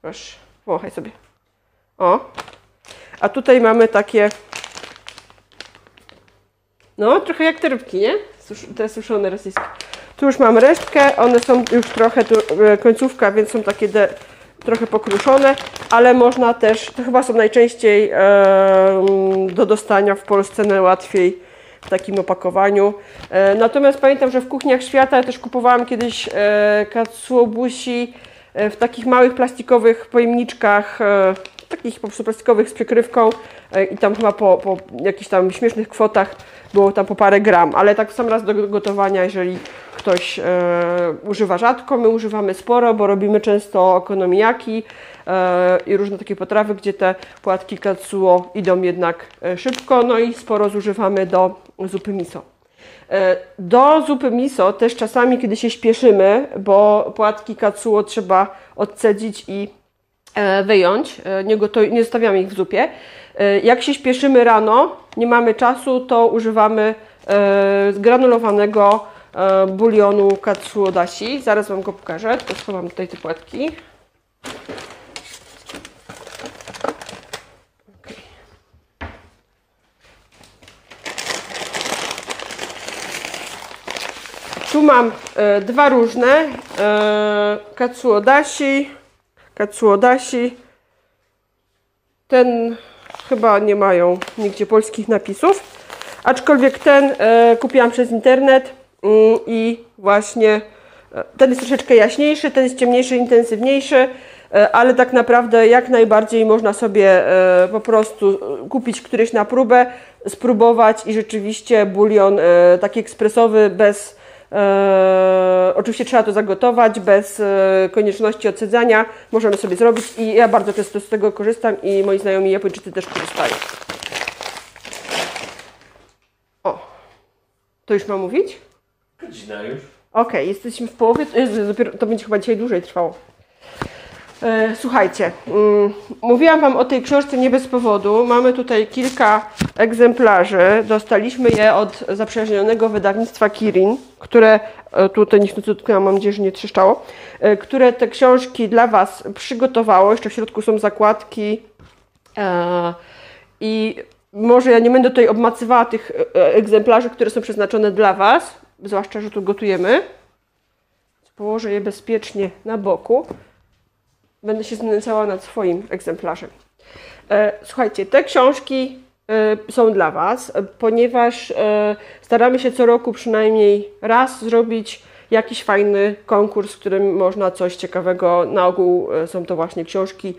Proszę, powąchaj sobie. O. A tutaj mamy takie no, trochę jak te rybki, nie? te suszone rosyjskie. Tu już mam resztkę, one są już trochę, tu, e, końcówka, więc są takie de, trochę pokruszone, ale można też, to chyba są najczęściej e, do dostania w Polsce najłatwiej w takim opakowaniu. E, natomiast pamiętam, że w kuchniach świata ja też kupowałam kiedyś e, katsuobushi e, w takich małych plastikowych pojemniczkach, takich po prostu plastikowych z przykrywką i tam chyba po, po jakichś tam śmiesznych kwotach było tam po parę gram, ale tak w sam raz do gotowania, jeżeli ktoś używa rzadko, my używamy sporo, bo robimy często okonomiyaki e, i różne takie potrawy, gdzie te płatki katsuo idą jednak e, szybko, no i sporo zużywamy do zupy miso. E, Do zupy miso też czasami, kiedy się śpieszymy, bo płatki katsuo trzeba odcedzić i e, wyjąć, nie, goto- nie zostawiamy ich w zupie. Jak się śpieszymy rano, nie mamy czasu, to używamy zgranulowanego e, bulionu katsuo dashi. Zaraz Wam go pokażę, to schowam tutaj te płatki. Tu mam e, dwa różne. E, katsuo dashi. Katsuo dashi. Ten chyba nie mają nigdzie polskich napisów. Aczkolwiek ten e, kupiłam przez internet mm, i właśnie e, ten jest troszeczkę jaśniejszy, ten jest ciemniejszy, intensywniejszy, e, ale tak naprawdę jak najbardziej można sobie e, po prostu e, kupić któryś na próbę, spróbować i rzeczywiście bulion e, taki ekspresowy bez E, oczywiście trzeba to zagotować bez e, konieczności odsadzania. Możemy sobie zrobić i ja bardzo często z tego korzystam i moi znajomi Japończycy też korzystają. O, to już mam mówić? Godzina już. Okej, jesteśmy w połowie. To, Jezu, dopiero, to będzie chyba dzisiaj dłużej trwało. E, Słuchajcie, mm, mówiłam Wam o tej książce nie bez powodu. Mamy tutaj kilka egzemplarzy. Dostaliśmy je od zaprzyjaźnionego wydawnictwa Kirin, które e, tutaj niech tu dotknęłam, mam nadzieję, że nie trzeszczało, e, które te książki dla Was przygotowało. Jeszcze w środku są zakładki. I może ja nie będę tutaj obmacywała tych egzemplarzy, które są przeznaczone dla Was, zwłaszcza, że tu gotujemy. Położę je bezpiecznie na boku. Będę się znęcała nad swoim egzemplarzem. E, Słuchajcie, te książki e, są dla Was, e, ponieważ staramy się co roku przynajmniej raz zrobić jakiś fajny konkurs, w którym można coś ciekawego, na ogół są to właśnie książki,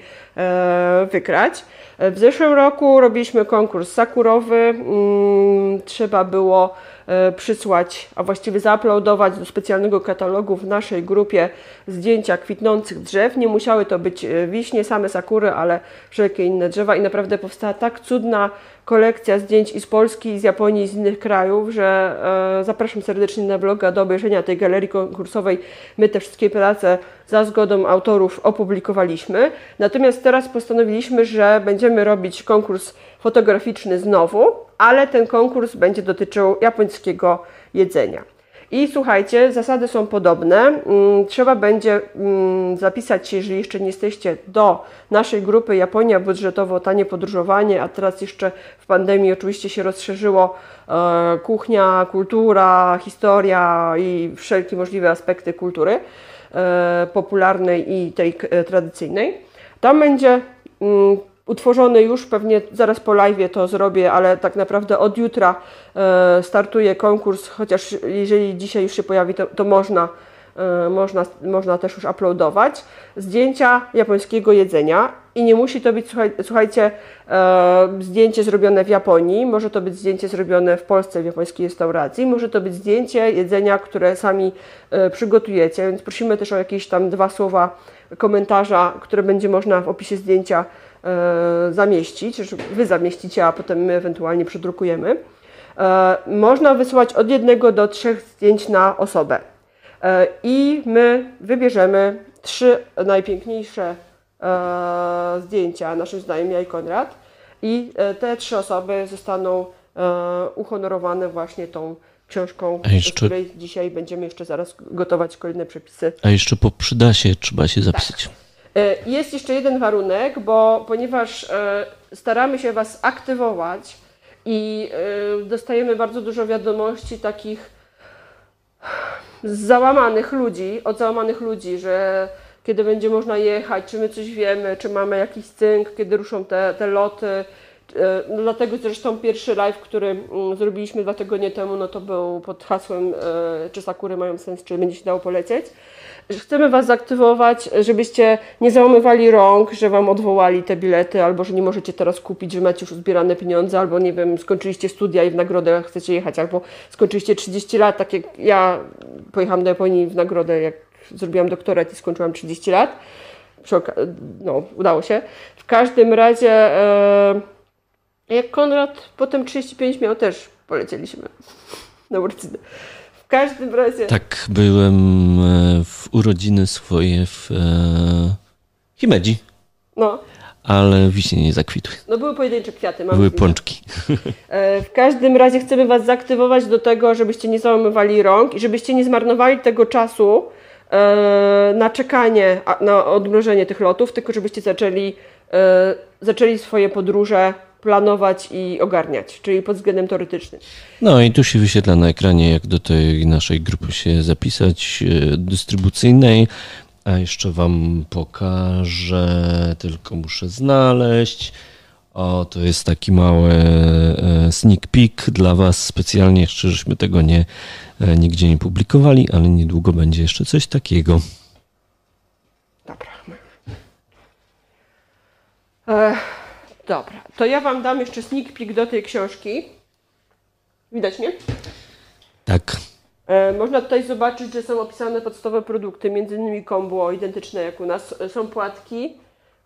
wygrać. W zeszłym roku robiliśmy konkurs sakurowy. Mm, Trzeba było e, przysłać, a właściwie zauploadować do specjalnego katalogu w naszej grupie zdjęcia kwitnących drzew. Nie musiały to być e, wiśnie, same sakury, ale wszelkie inne drzewa i naprawdę powstała tak cudna kolekcja zdjęć i z Polski, i z Japonii, i z innych krajów, że e, zapraszam serdecznie na bloga do obejrzenia tej galerii konkursowej. My te wszystkie prace za zgodą autorów opublikowaliśmy. Natomiast teraz postanowiliśmy, że będziemy robić konkurs fotograficzny znowu, ale ten konkurs będzie dotyczył japońskiego jedzenia. I słuchajcie, zasady są podobne. Mm, Trzeba będzie mm, zapisać się, jeżeli jeszcze nie jesteście, do naszej grupy Japonia budżetowo tanie podróżowanie, a teraz jeszcze w pandemii oczywiście się rozszerzyło e, kuchnia, kultura, historia i wszelkie możliwe aspekty kultury e, popularnej i tej e, tradycyjnej. Tam będzie mm, utworzony już, pewnie zaraz po live to zrobię, ale tak naprawdę od jutra e, startuje konkurs, chociaż jeżeli dzisiaj już się pojawi, to, to można, e, można, można też już uploadować. Zdjęcia japońskiego jedzenia i nie musi to być, słuchaj, słuchajcie, e, zdjęcie zrobione w Japonii, może to być zdjęcie zrobione w Polsce w japońskiej restauracji, może to być zdjęcie jedzenia, które sami przygotujecie, więc prosimy też o jakieś tam dwa słowa komentarza, które będzie można w opisie zdjęcia zamieścić, że Wy zamieścicie, a potem my ewentualnie przedrukujemy. E, można wysłać od jednego do trzech zdjęć na osobę. E, I my wybierzemy trzy najpiękniejsze e, zdjęcia naszym zdaniem, ja i Konrad. I e, te trzy osoby zostaną e, uhonorowane właśnie tą książką, A jeszcze- której dzisiaj będziemy jeszcze zaraz gotować kolejne przepisy A jeszcze po przydasie trzeba się zapisać. E, Jest jeszcze jeden warunek, bo ponieważ e, staramy się Was aktywować i e, dostajemy bardzo dużo wiadomości takich załamanych ludzi, od załamanych ludzi, że kiedy będzie można jechać, czy my coś wiemy, czy mamy jakiś cynk, kiedy ruszą te, te loty, no dlatego zresztą pierwszy live, który mm, zrobiliśmy dwa tygodnie temu, no to był pod hasłem e, czy sakury mają sens, czy będzie się dało polecieć. Chcemy Was zaktywować, żebyście nie załamywali rąk, że Wam odwołali te bilety, albo że nie możecie teraz kupić, że macie już zbierane pieniądze, albo nie wiem, skończyliście studia i w nagrodę chcecie jechać, albo skończyliście 30 lat, tak jak ja pojechałam do Japonii w nagrodę, jak zrobiłam doktorat i skończyłam 30 lat. No, udało się. W każdym razie, e, jak Konrad potem 35 miał, też polecieliśmy na urodziny. W każdym razie. Tak, byłem e, w urodziny swoje w e, Himedzi. No. Ale wiśnie nie zakwitły. No były pojedyncze kwiaty. Mam były pączki. E, w każdym razie chcemy Was zaktywować do tego, żebyście nie załamywali rąk i żebyście nie zmarnowali tego czasu na czekanie, na odmrożenie tych lotów, tylko żebyście zaczęli, zaczęli swoje podróże planować i ogarniać, czyli pod względem teoretycznym. No i tu się wyświetla na ekranie, jak do tej naszej grupy się zapisać, e, dystrybucyjnej. A jeszcze Wam pokażę, tylko muszę znaleźć. O, to jest taki mały e, sneak peek dla Was specjalnie, jeszcze żeśmy tego nie, e, nigdzie nie publikowali, ale niedługo będzie jeszcze coś takiego. Dobra. Ech. Dobra, to ja Wam dam jeszcze sneak peek do tej książki. Widać mnie? Tak. E, można tutaj zobaczyć, że są opisane podstawowe produkty, między innymi kombo identyczne jak u nas. Są płatki,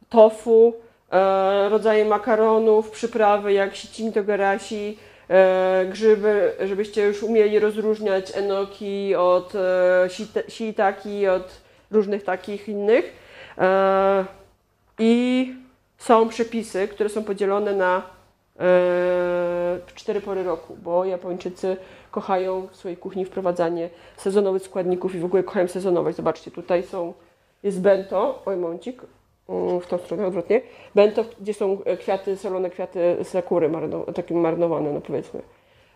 tofu, e, rodzaje makaronów, przyprawy jak shichimi togarashi, e, grzyby, żebyście już umieli rozróżniać enoki od shiitaki, od różnych takich innych. I są przepisy, które są podzielone na e, cztery pory roku, bo Japończycy kochają w swojej kuchni wprowadzanie sezonowych składników i w ogóle kochają sezonowość. Zobaczcie, tutaj są, jest bento, oj momencik, w tą stronę odwrotnie, bento, gdzie są kwiaty, solone kwiaty sakury, marno, takie marynowane, no powiedzmy,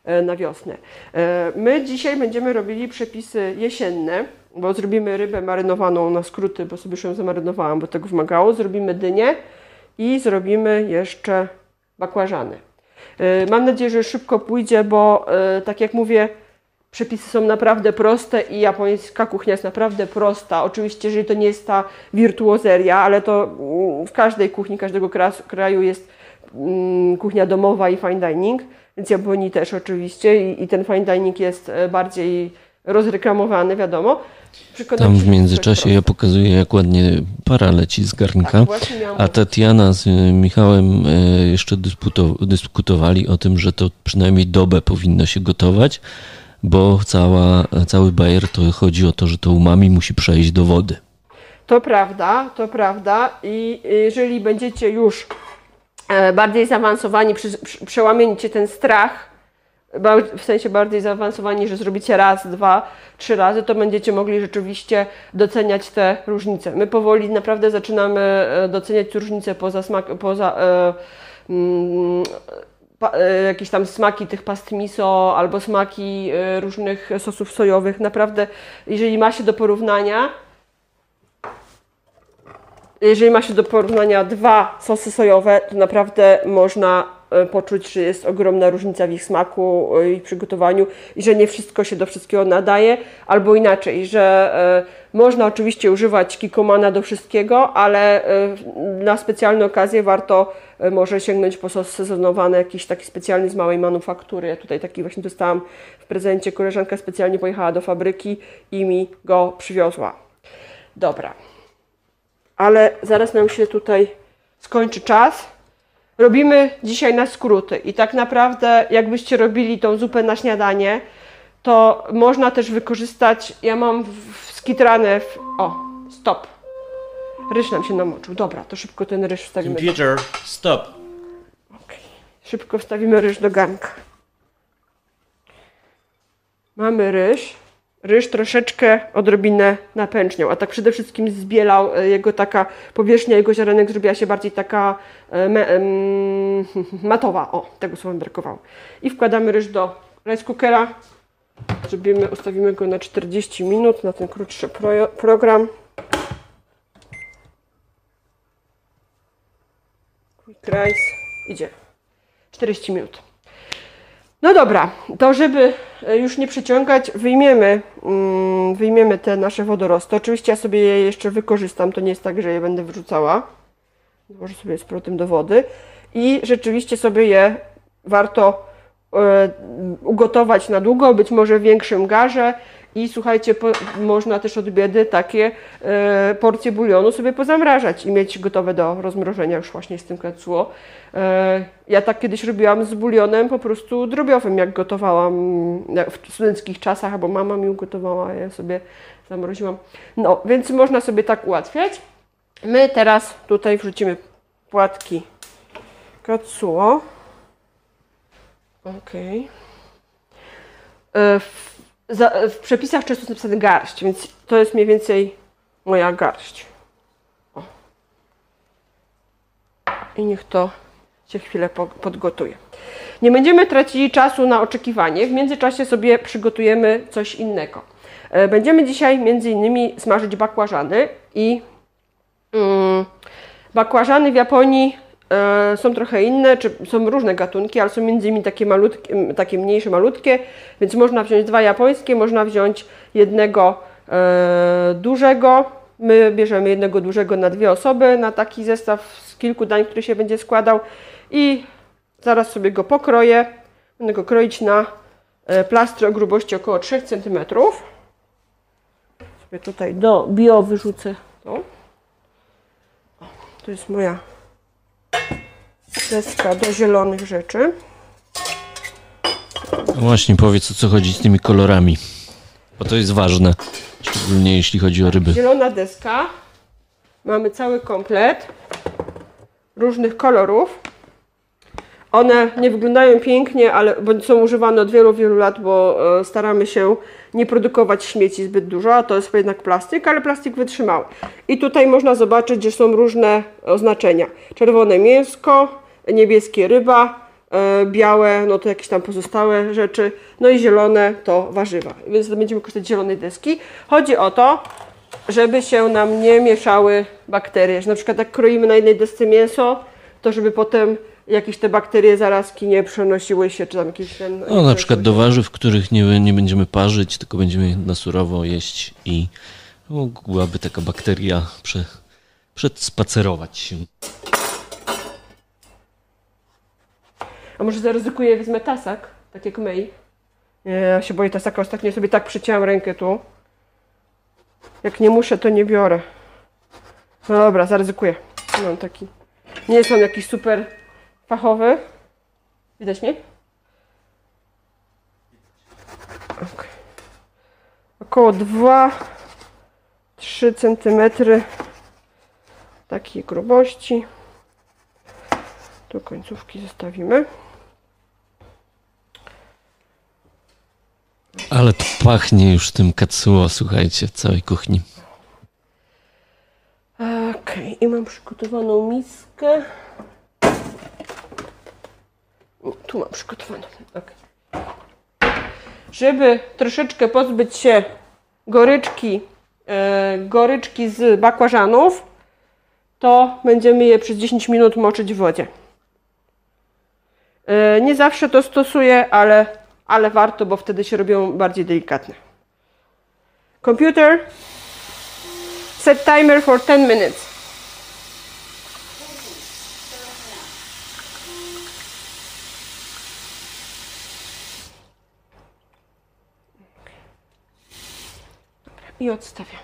e, na wiosnę. E, my dzisiaj będziemy robili przepisy jesienne, bo zrobimy rybę marynowaną na skróty, bo sobie już ją zamarynowałam, bo tego wymagało. Zrobimy dynię, i zrobimy jeszcze bakłażany. Y, mam nadzieję, że szybko pójdzie, bo y, tak jak mówię, przepisy są naprawdę proste i japońska kuchnia jest naprawdę prosta. Oczywiście, jeżeli to nie jest ta wirtuozeria, ale to mm, w każdej kuchni każdego kraju jest mm, kuchnia domowa i fine dining, więc Japonii też oczywiście i, ten fine dining jest e, bardziej rozreklamowany, wiadomo. Tam w międzyczasie ja pokazuję, jak ładnie para leci z garnka, a Tatiana z Michałem e, jeszcze dyskutowali o tym, że to przynajmniej dobę powinno się gotować, bo cała, cały bajer to chodzi o to, że to umami musi przejść do wody. To prawda, to prawda i jeżeli będziecie już e, bardziej zaawansowani, przełamiecie ten strach, w sensie bardziej zaawansowani, że zrobicie raz, dwa, trzy razy, to będziecie mogli rzeczywiście doceniać te różnice. My powoli naprawdę zaczynamy e, doceniać różnice poza, smak, poza e, mm, pa, e, jakieś tam smaki tych past miso albo smaki e, różnych sosów sojowych. Naprawdę, jeżeli ma się do porównania, jeżeli ma się do porównania dwa sosy sojowe, to naprawdę można poczuć, że jest ogromna różnica w ich smaku e, i przygotowaniu i że nie wszystko się do wszystkiego nadaje, albo inaczej, że e, można oczywiście używać kikomana do wszystkiego, ale na specjalne okazje warto może sięgnąć po sos sezonowany, jakiś taki specjalny z małej manufaktury. Ja tutaj taki właśnie dostałam w prezencie. Koleżanka specjalnie pojechała do fabryki i mi go przywiozła. Dobra. Ale zaraz nam się tutaj skończy czas. Robimy dzisiaj na skróty i tak naprawdę jakbyście robili tą zupę na śniadanie, to można też wykorzystać, ja mam w skitrane, w, o, stop. Ryż nam się namoczył. Dobra, to szybko ten ryż wstawimy. Computer, stop. Okay. Szybko wstawimy ryż do garnka. Mamy ryż ryż troszeczkę odrobinę napęczniał, a tak przede wszystkim zbielał e, jego taka powierzchnia jego ziarenek zrobiła się bardziej taka e, me, matowa. O, tego słowa brakowało. I wkładamy ryż do rice cookera. Zrobimy, ustawimy go na 40 minut na ten krótszy pro, program. Quick rice. Idzie. 40 minut. No dobra, to żeby e, już nie przyciągać, wyjmiemy, mm, wyjmiemy te nasze wodorosty. Oczywiście ja sobie je jeszcze wykorzystam, to nie jest tak, że je będę wrzucała. Złożę sobie z powrotem do wody i rzeczywiście sobie je warto e, ugotować na długo, być może w większym garze i słuchajcie, po, można też od biedy takie e, porcje bulionu sobie pozamrażać i mieć gotowe do rozmrożenia już właśnie z tym katsuo. E, ja tak kiedyś robiłam z bulionem po prostu drobiowym, jak gotowałam w studenckich czasach, albo mama mi ugotowała, ja sobie zamroziłam. No, więc można sobie tak ułatwiać. My teraz tutaj wrzucimy płatki katsuo. Ok. E, w, przepisach często jest napisane garść, więc to jest mniej więcej moja garść. O. I niech to się chwilę podgotuje. Nie będziemy tracili czasu na oczekiwanie. W międzyczasie sobie przygotujemy coś innego. E, będziemy dzisiaj między innymi smażyć bakłażany i mm, bakłażany w Japonii są trochę inne, czy są różne gatunki, ale są między innymi takie, malutkie, takie mniejsze, malutkie, więc można wziąć dwa japońskie, można wziąć jednego e, dużego. My bierzemy jednego dużego na dwie osoby, na taki zestaw z kilku dań, który się będzie składał i zaraz sobie go pokroję. Będę go kroić na e, plastry o grubości około 3 cm. Sobie tutaj do bio wyrzucę to. O, to jest moja deska do zielonych rzeczy. Właśnie powiedz o co chodzi z tymi kolorami, bo to jest ważne, szczególnie jeśli chodzi o ryby. Zielona deska. Mamy cały komplet różnych kolorów. One nie wyglądają pięknie, ale bo są używane od wielu, wielu lat, bo e, staramy się nie produkować śmieci zbyt dużo, a to jest jednak plastik, ale plastik wytrzymały. I tutaj można zobaczyć, że są różne oznaczenia. Czerwone mięsko, niebieskie ryba, e, białe, no to jakieś tam pozostałe rzeczy, no i zielone to warzywa. Więc będziemy korzystać z zielonej deski. Chodzi o to, żeby się nam nie mieszały bakterie. Że na przykład jak kroimy na jednej desce mięso, to żeby potem jakieś te bakterie, zarazki nie przenosiły się, czy tam jakieś ten... No na przykład do warzyw, których nie, nie będziemy parzyć, tylko będziemy na surowo jeść i mogłaby taka bakteria prze, przedspacerować się. A może zaryzykuję, wezmę tasak, tak jak May. Nie, ja się boję tasaka, ostatnio sobie tak przycięłam rękę tu. Jak nie muszę, to nie biorę. No dobra, zaryzykuję. Mam taki... Nie jest on jakiś super fachowy. Widać mnie? Okay. Około 2-3 cm takiej grubości. Tu końcówki zostawimy. Ale to pachnie już tym katsuo, słuchajcie, w całej kuchni. Okej, okay. i mam przygotowaną miskę. Tu mam przygotowaną. Okay. Żeby troszeczkę pozbyć się goryczki, e, goryczki z bakłażanów, to będziemy je przez 10 minut moczyć w wodzie. E, nie zawsze to stosuję, ale, ale warto, bo wtedy się robią bardziej delikatne. Computer, set timer for 10 minutes. i odstawiamy.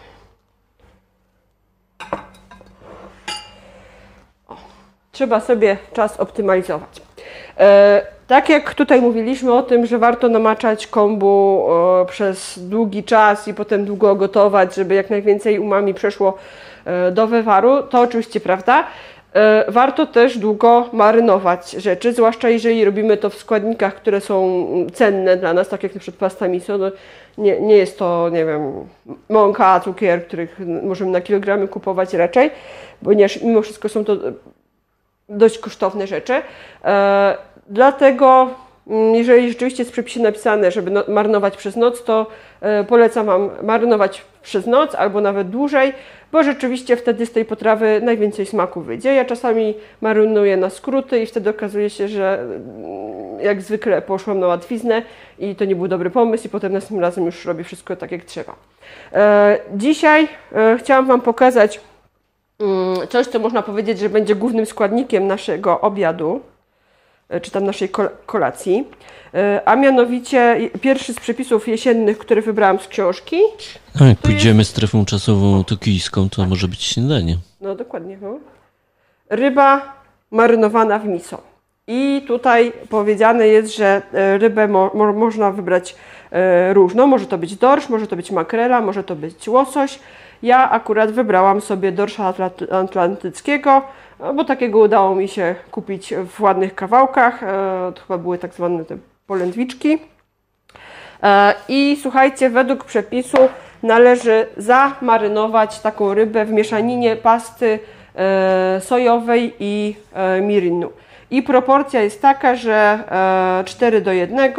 O, trzeba sobie czas optymalizować. E, tak jak tutaj mówiliśmy o tym, że warto namaczać kombu e, przez długi czas i potem długo gotować, żeby jak najwięcej umami przeszło e, do wywaru, to oczywiście prawda. E, warto też długo marynować rzeczy, zwłaszcza jeżeli robimy to w składnikach, które są cenne dla nas, tak jak przykład pasta miso. No nie, nie jest to, nie wiem, mąka, cukier, których możemy na kilogramy kupować raczej, ponieważ mimo wszystko są to dość kosztowne rzeczy. Dlatego mm, jeżeli rzeczywiście jest w przepisie napisane, żeby no, marynować przez noc, to e, polecam Wam marynować przez noc albo nawet dłużej, bo rzeczywiście wtedy z tej potrawy najwięcej smaku wyjdzie. Ja czasami marynuję na skróty i wtedy okazuje się, że mm, jak zwykle poszłam na łatwiznę i to nie był dobry pomysł i potem następnym razem już robię wszystko tak jak trzeba. E, dzisiaj e, chciałam Wam pokazać mm, coś, co można powiedzieć, że będzie głównym składnikiem naszego obiadu, czy tam naszej kolacji, a mianowicie pierwszy z przepisów jesiennych, który wybrałam z książki. No, jak pójdziemy jest... strefą czasową tokijską, to może być śniadanie. No dokładnie. No. Ryba marynowana w miso. I tutaj powiedziane jest, że rybę mo mo można wybrać E, różną. Może to być dorsz, może to być makrela, może to być łosoś. Ja akurat wybrałam sobie dorsza atlantyckiego, e, bo takiego udało mi się kupić w ładnych kawałkach. E, to chyba były tak zwane te polędwiczki. I słuchajcie, według przepisu należy zamarynować taką rybę w mieszaninie pasty sojowej i mirinu. I proporcja jest taka, że 4 do 1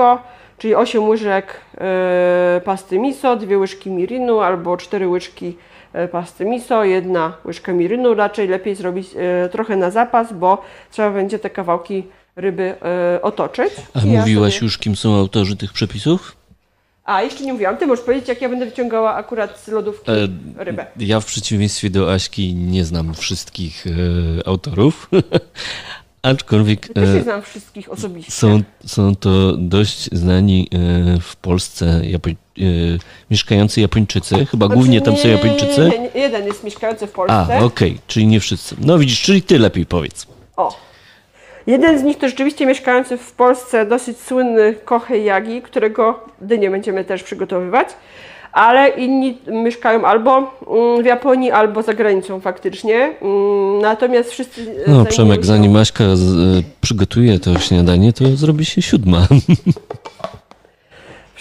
czyli 8 łyżek e, pasty miso, 2 łyżki mirinu albo 4 łyżki e, pasty miso, jedna łyżka mirynu. Raczej lepiej zrobić e, trochę na zapas, bo trzeba będzie te kawałki ryby otoczyć. A I mówiłaś ja sobie... już, kim są autorzy tych przepisów? A, jeszcze nie mówiłam. Ty możesz powiedzieć, jak ja będę wyciągała akurat z lodówki e, rybę. Ja w przeciwieństwie do Aśki nie znam wszystkich e, autorów, Aczkolwiek. Ja nie znam wszystkich osobiście. Są, są to dość znani e, w Polsce Japoń, e, mieszkający Japończycy. Chyba znaczy, głównie tam są Japończycy. Nie, jeden jest mieszkający w Polsce. A, okej, okay, czyli nie wszyscy. No widzisz, czyli ty lepiej powiedz. O. Jeden z nich to rzeczywiście mieszkający w Polsce, dosyć słynny Kohei Yagi, którego dynię będziemy też przygotowywać ale inni mieszkają albo mm, w Japonii, albo za granicą faktycznie. Mm, natomiast wszyscy. No, Przemek, zanim Maśka z, y, przygotuje to śniadanie, to zrobi się siódma.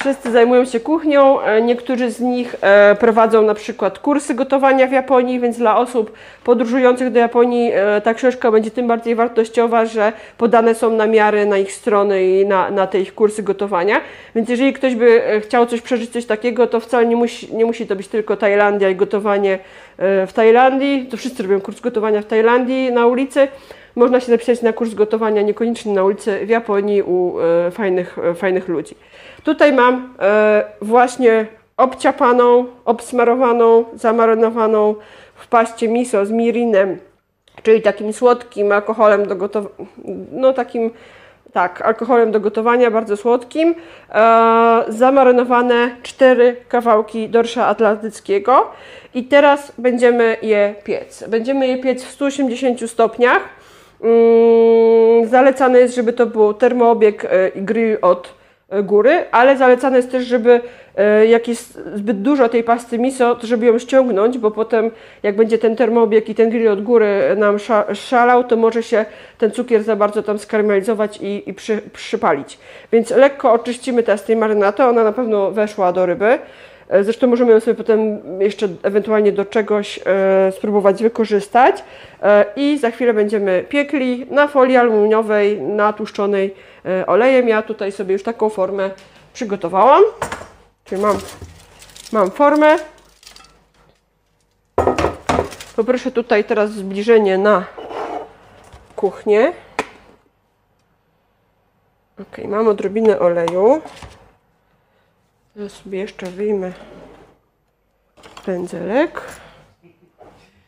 Wszyscy zajmują się kuchnią, e, niektórzy z nich e, prowadzą na przykład kursy gotowania w Japonii, więc dla osób podróżujących do Japonii e, ta książka będzie tym bardziej wartościowa, że podane są namiary na ich strony i na, na te ich kursy gotowania. Więc jeżeli ktoś by chciał coś przeżyć, coś takiego, to wcale nie musi, nie musi to być tylko Tajlandia i gotowanie w Tajlandii. To wszyscy robią kurs gotowania w Tajlandii na ulicy. Można się zapisać na kurs gotowania niekoniecznie na ulicy w Japonii u fajnych, fajnych ludzi. Tutaj mam e, właśnie obciapaną, obsmarowaną, zamarynowaną w paście miso z mirinem, czyli takim słodkim alkoholem do gotowania, no takim, tak, alkoholem do gotowania, bardzo słodkim, e, zamarynowane cztery kawałki dorsza atlantyckiego i teraz będziemy je piec. Będziemy je piec w 180 stopniach. Mm, zalecane jest, żeby to był termoobieg e, i grill od góry, ale zalecane jest też, żeby e, jak jest zbyt dużo tej pasty miso, to żeby ją ściągnąć, bo potem jak będzie ten termobieg i ten grill od góry nam szalał, to może się ten cukier za bardzo tam skarmelizować i, i przy, przypalić. Więc lekko oczyścimy teraz tej marynaty, ona na pewno weszła do ryby. Zresztą możemy sobie potem jeszcze ewentualnie do czegoś e, spróbować wykorzystać. E, I za chwilę będziemy piekli na folii aluminiowej, natłuszczonej e, olejem. Ja tutaj sobie już taką formę przygotowałam. Czyli mam, mam formę. Poproszę tutaj teraz zbliżenie na kuchnię. Ok, mam odrobinę oleju. Ja sobie jeszcze wyjmę pędzelek.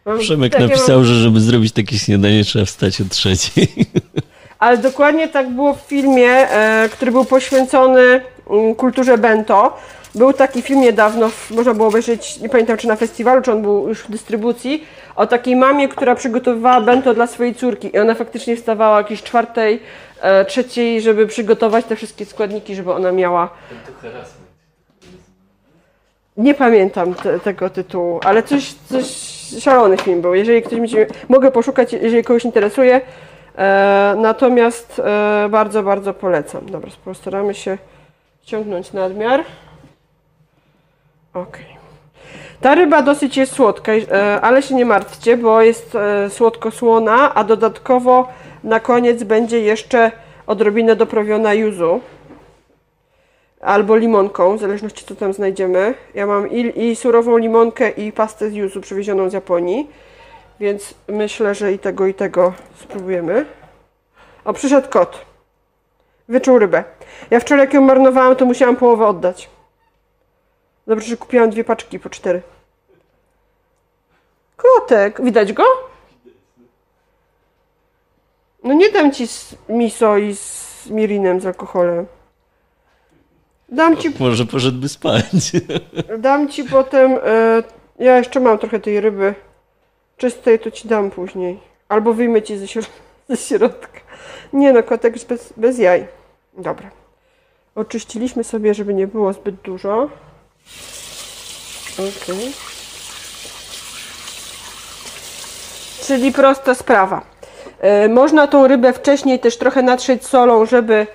Mam, Przemek napisał, mam... że żeby zrobić takie śniadanie trzeba wstać o trzeciej. Ale dokładnie tak było w filmie, e, który był poświęcony mm, kulturze bento. Był taki film niedawno, można było obejrzeć, nie pamiętam czy na festiwalu, czy on był już w dystrybucji, o takiej mamie, która przygotowywała bento dla swojej córki. I ona faktycznie wstawała jakiejś czwartej, e, trzeciej, żeby przygotować te wszystkie składniki, żeby ona miała. Nie pamiętam te, tego tytułu, ale coś, coś szalony film był. Jeżeli ktoś mi się, mogę poszukać, jeżeli kogoś interesuje. E, natomiast e, bardzo, bardzo polecam. Dobra, postaramy się ściągnąć nadmiar. Ok. Ta ryba dosyć jest słodka, e, ale się nie martwcie, bo jest e, słodko-słona, a dodatkowo na koniec będzie jeszcze odrobinę doprawiona yuzu albo limonką, w zależności co tam znajdziemy. Ja mam i, i surową limonkę i pastę z yuzu przywiezioną z Japonii, więc myślę, że i tego i tego spróbujemy. O, przyszedł kot. Wyczuł rybę. Ja wczoraj jak ją marnowałam, to musiałam połowę oddać. Dobrze, że kupiłam dwie paczki po cztery. Kotek, widać go? No nie dam ci z miso i z mirinem z alkoholem. Dam ci, Może poszedłby spać. dam ci potem. E, ja jeszcze mam trochę tej ryby czystej, to ci dam później. Albo wyjmę ci ze, środ- ze środka. Nie no, kotek jest bez, bez jaj. Dobra. Oczyściliśmy sobie, żeby nie było zbyt dużo. Okej. Czyli prosta sprawa. E, można tą rybę wcześniej też trochę natrzeć solą, żeby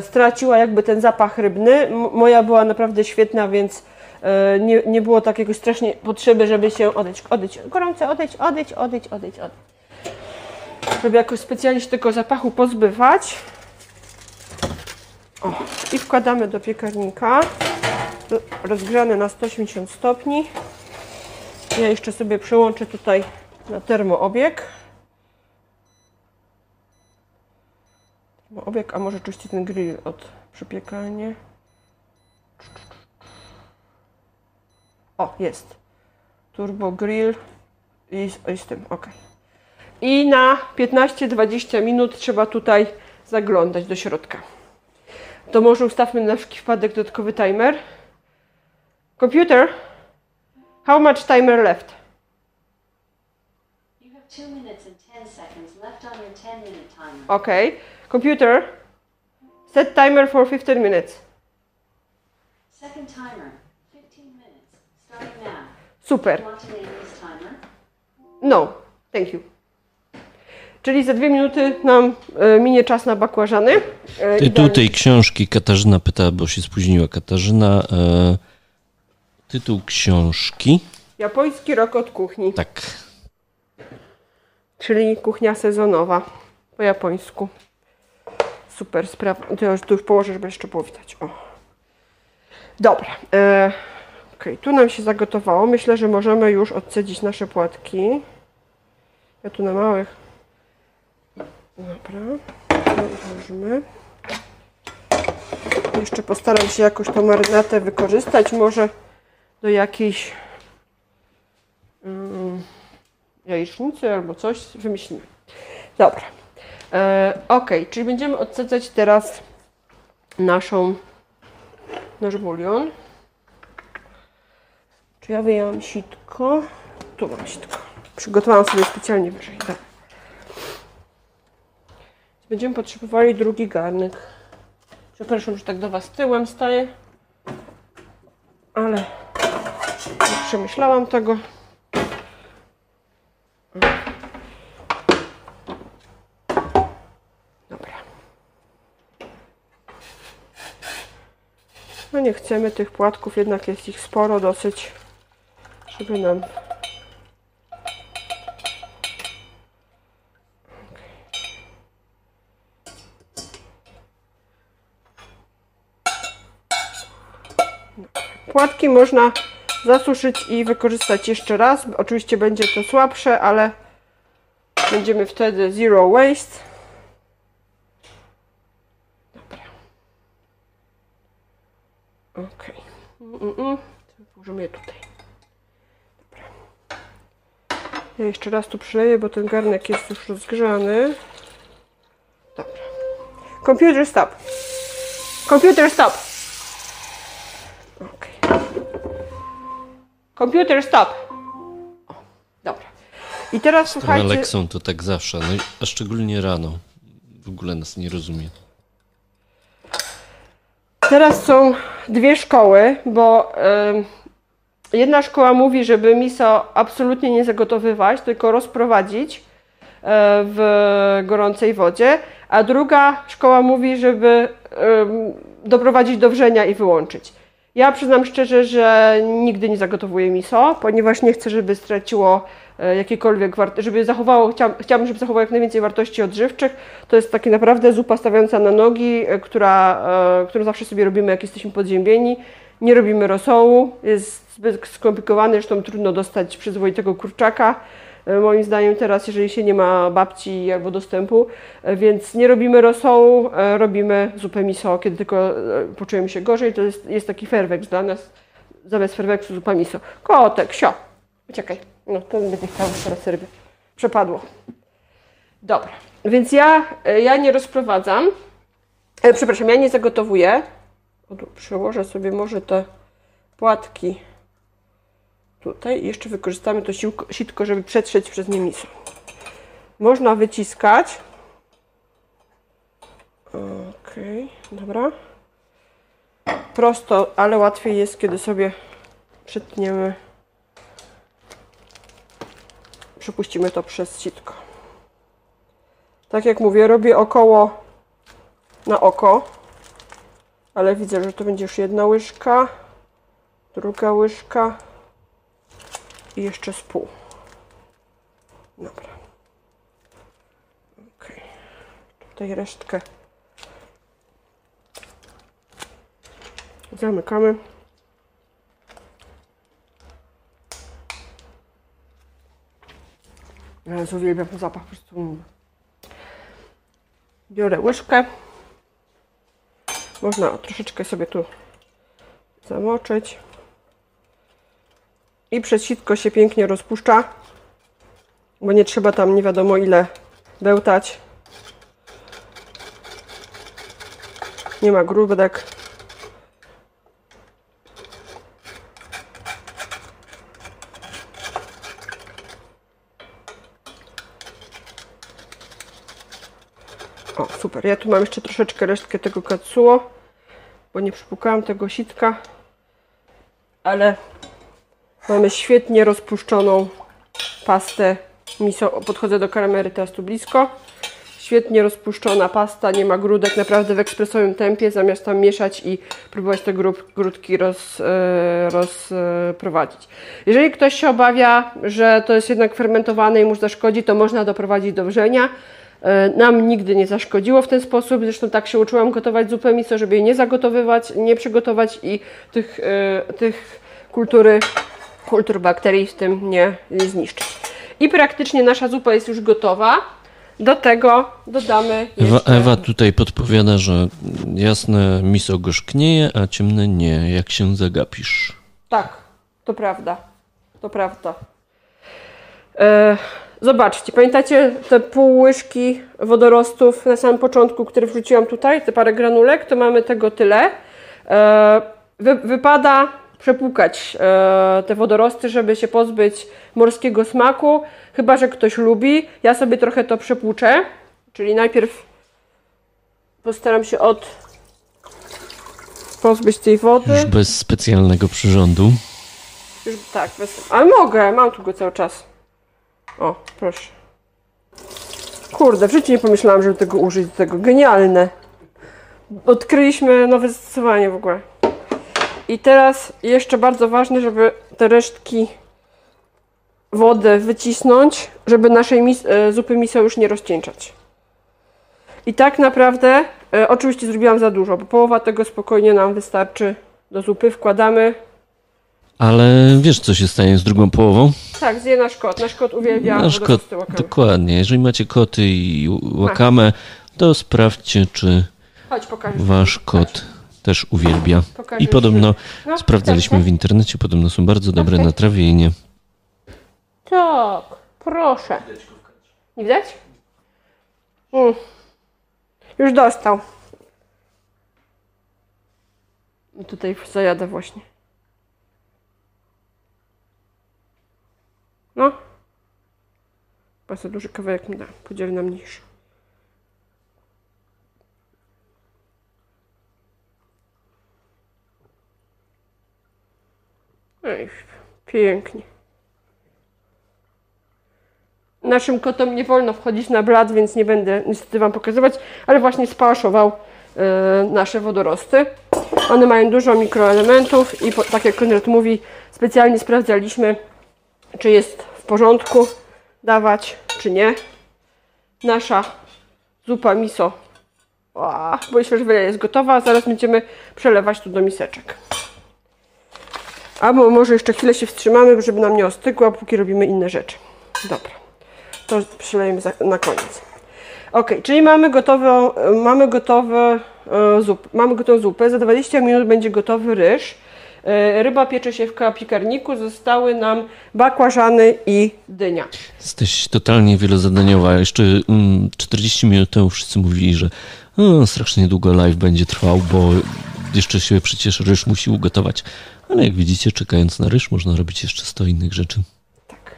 straciła jakby ten zapach rybny. Moja była naprawdę świetna, więc e, nie, nie było takiego strasznie potrzeby, żeby się odejdź, odejdź, gorące, odejdź, odejdź, odejdź, odejdź, odejdź. Żeby jakoś specjalnie się tego zapachu pozbywać. O, i wkładamy do piekarnika. Rozgrzane na 180 stopni. Ja jeszcze sobie przełączę tutaj na termoobieg. Termoobieg, a może oczywiście ten grill od przypiekania. O, jest. Turbo grill i z, i z tym, ok. I na 15-20 minut trzeba tutaj zaglądać do środka. To może ustawmy na wszelki wypadek dodatkowy timer. Computer, how much timer left? You have 2 minutes and 10 seconds left on your 10 minute timer. Okay. Computer, set timer for 15 minutes. Second timer, 15 minutes, starting now. Super. Want to name this timer? No, thank you. Czyli za dwie minuty nam e, minie czas na bakłażany. E, Tytuł tej książki Katarzyna pyta, bo się spóźniła Katarzyna. E, tytuł książki. Japoński rok od kuchni, Tak. czyli kuchnia sezonowa po japońsku. Super sprawa. To już, tu już położę, żeby jeszcze było widać. O. Dobra. E, Okej, tu nam się zagotowało. Myślę, że możemy już odcedzić nasze płatki. Ja tu na małych. Dobra. Odłożymy. Jeszcze postaram się jakoś tą marynatę wykorzystać. Może do jakiejś mm, jajecznicy albo coś wymyślimy. Dobra. E, ok, czyli będziemy odsadzać teraz naszą nasz bulion. Czy ja wyjęłam sitko? Tu mam sitko. Przygotowałam sobie specjalnie wyżej. Dobra. Będziemy potrzebowali drugi garnek. Przepraszam, że tak do Was tyłem staję. Ale nie przemyślałam tego. No nie chcemy tych płatków, jednak jest ich sporo dosyć, żeby nam... Płatki można zasuszyć i wykorzystać jeszcze raz. Oczywiście będzie to słabsze, ale będziemy wtedy zero waste. Ok. Mm, mm, mm. Włożymy je tutaj. Dobra. Ja jeszcze raz tu przyleję, bo ten garnek jest już rozgrzany. Dobra. Computer stop. Computer stop. Ok. Computer stop. O, dobra. I teraz słuchajcie. Aleksą to tak zawsze, no, a szczególnie rano. W ogóle nas nie rozumie. Teraz są dwie szkoły, bo em, jedna szkoła mówi, żeby miso absolutnie nie zagotowywać, tylko rozprowadzić e, w gorącej wodzie, a druga szkoła mówi, żeby em, doprowadzić do wrzenia i wyłączyć. Ja przyznam szczerze, że nigdy nie zagotowuję miso, ponieważ nie chcę, żeby straciło e, jakiekolwiek wartości, żeby zachowało, chciałabym, żeby zachowało jak najwięcej wartości odżywczych. To jest takie naprawdę zupa stawiająca na nogi, e, która, e, którą zawsze sobie robimy, jak jesteśmy podziębieni. Nie robimy rosołu, jest zbyt skomplikowany, zresztą trudno dostać przyzwoitego kurczaka. E, Moim zdaniem teraz, jeżeli się nie ma babci albo dostępu, e, więc nie robimy rosołu, e, robimy zupę miso, kiedy tylko poczujemy się gorzej, to jest, jest taki ferweks dla nas, zamiast ferweksu zupa miso. Kotek, sio, uciekaj, no to będzie chciał teraz ryby. Przepadło. Dobra, więc ja, ja nie rozprowadzam, przepraszam, ja nie zagotowuję. Przełożę sobie może te płatki tutaj jeszcze wykorzystamy to sitko, żeby przetrzeć przez nie miso. Można wyciskać. Okej, dobra. Prosto, ale łatwiej jest, kiedy sobie przetniemy. Przepuścimy to przez sitko. Tak jak mówię, robię około na oko, ale widzę, że to będzie już jedna łyżka, druga łyżka i jeszcze z pół. Dobra. Okej. Tutaj resztkę zamykamy. Jezu, uwielbiam zapach, po prostu. Biorę łyżkę. Można troszeczkę sobie tu zamoczyć. I przez sitko się pięknie rozpuszcza, bo nie trzeba tam nie wiadomo ile bełtać. Nie ma grudek. O, super. Ja tu mam jeszcze troszeczkę resztkę tego katsuo, bo nie przypukałam tego sitka, ale Mamy świetnie rozpuszczoną pastę miso. Podchodzę do kamery teraz tu blisko. Świetnie rozpuszczona pasta, nie ma grudek, naprawdę w ekspresowym tempie, zamiast tam mieszać i próbować te grób, grudki roz, e, rozprowadzić. Jeżeli ktoś się obawia, że to jest jednak fermentowane i mu zaszkodzi, to można doprowadzić do wrzenia. E, Nam nigdy nie zaszkodziło w ten sposób, zresztą tak się uczyłam gotować zupę miso, żeby jej nie zagotowywać, nie przygotować i tych, e, tych kultury kultur bakterii w tym nie, zniszczyć. I praktycznie nasza zupa jest już gotowa. Do tego dodamy Ewa, jeszcze... Ewa tutaj podpowiada, że jasne miso gorzknieje, a ciemne nie, jak się zagapisz. Tak, to prawda. To prawda. E, zobaczcie, pamiętacie te pół łyżki wodorostów na samym początku, które wrzuciłam tutaj, te parę granulek, to mamy tego tyle. E, wy, wypada przepłukać e, te wodorosty, żeby się pozbyć morskiego smaku, chyba że ktoś lubi. Ja sobie trochę to przepłuczę, czyli najpierw postaram się od pozbyć tej wody. Już bez specjalnego przyrządu. Już, tak, bez... ale mogę, mam tu go cały czas. O, proszę. Kurde, w życiu nie pomyślałam, żeby tego użyć do tego. Genialne. Odkryliśmy nowe zastosowanie w ogóle. I teraz jeszcze bardzo ważne, żeby te resztki wody wycisnąć, żeby naszej mis e, zupy miso już nie rozcieńczać. I tak naprawdę, e, oczywiście zrobiłam za dużo, bo połowa tego spokojnie nam wystarczy do zupy. Wkładamy. Ale wiesz, co się stanie z drugą połową? Tak, zje nasz kot. Nasz kot uwielbia Nasz kot, dokładnie. Jeżeli macie koty i łakamę, to sprawdźcie, czy Chodź, wasz kot też uwielbia. Pokażesz I podobno No, sprawdzaliśmy tak, w internecie, podobno są bardzo dobre Okej. na trawienie. Tak, proszę. Nie widać? Mm. Już dostał. I Tutaj zajadę właśnie. No. Bardzo duży kawałek mi da. Podzielę na mniejszy. Ej, pięknie. Naszym kotom nie wolno wchodzić na blat, więc nie będę niestety Wam pokazywać, ale właśnie spałaszował e, nasze wodorosty. One mają dużo mikroelementów i po, tak jak Konrad mówi, specjalnie sprawdzaliśmy, czy jest w porządku dawać, czy nie. Nasza zupa miso, o, bo się, że jest gotowa, zaraz będziemy przelewać tu do miseczek. Albo może jeszcze chwilę się wstrzymamy, żeby nam nie ostygła, póki robimy inne rzeczy. Dobra, to przelejemy na koniec. Ok, czyli mamy gotowe, mamy gotowe e, zup, mamy gotową zupę. Za 20 minut będzie gotowy ryż. E, Ryba piecze się w piekarniku. Zostały nam bakłażany i dynia. Jesteś totalnie wielozadaniowa. Jeszcze mm, 40 minut temu wszyscy mówili, że o, strasznie długo live będzie trwał, bo jeszcze się przecież ryż musi ugotować. Ale jak widzicie, czekając na ryż, można robić jeszcze 100 innych rzeczy. Tak.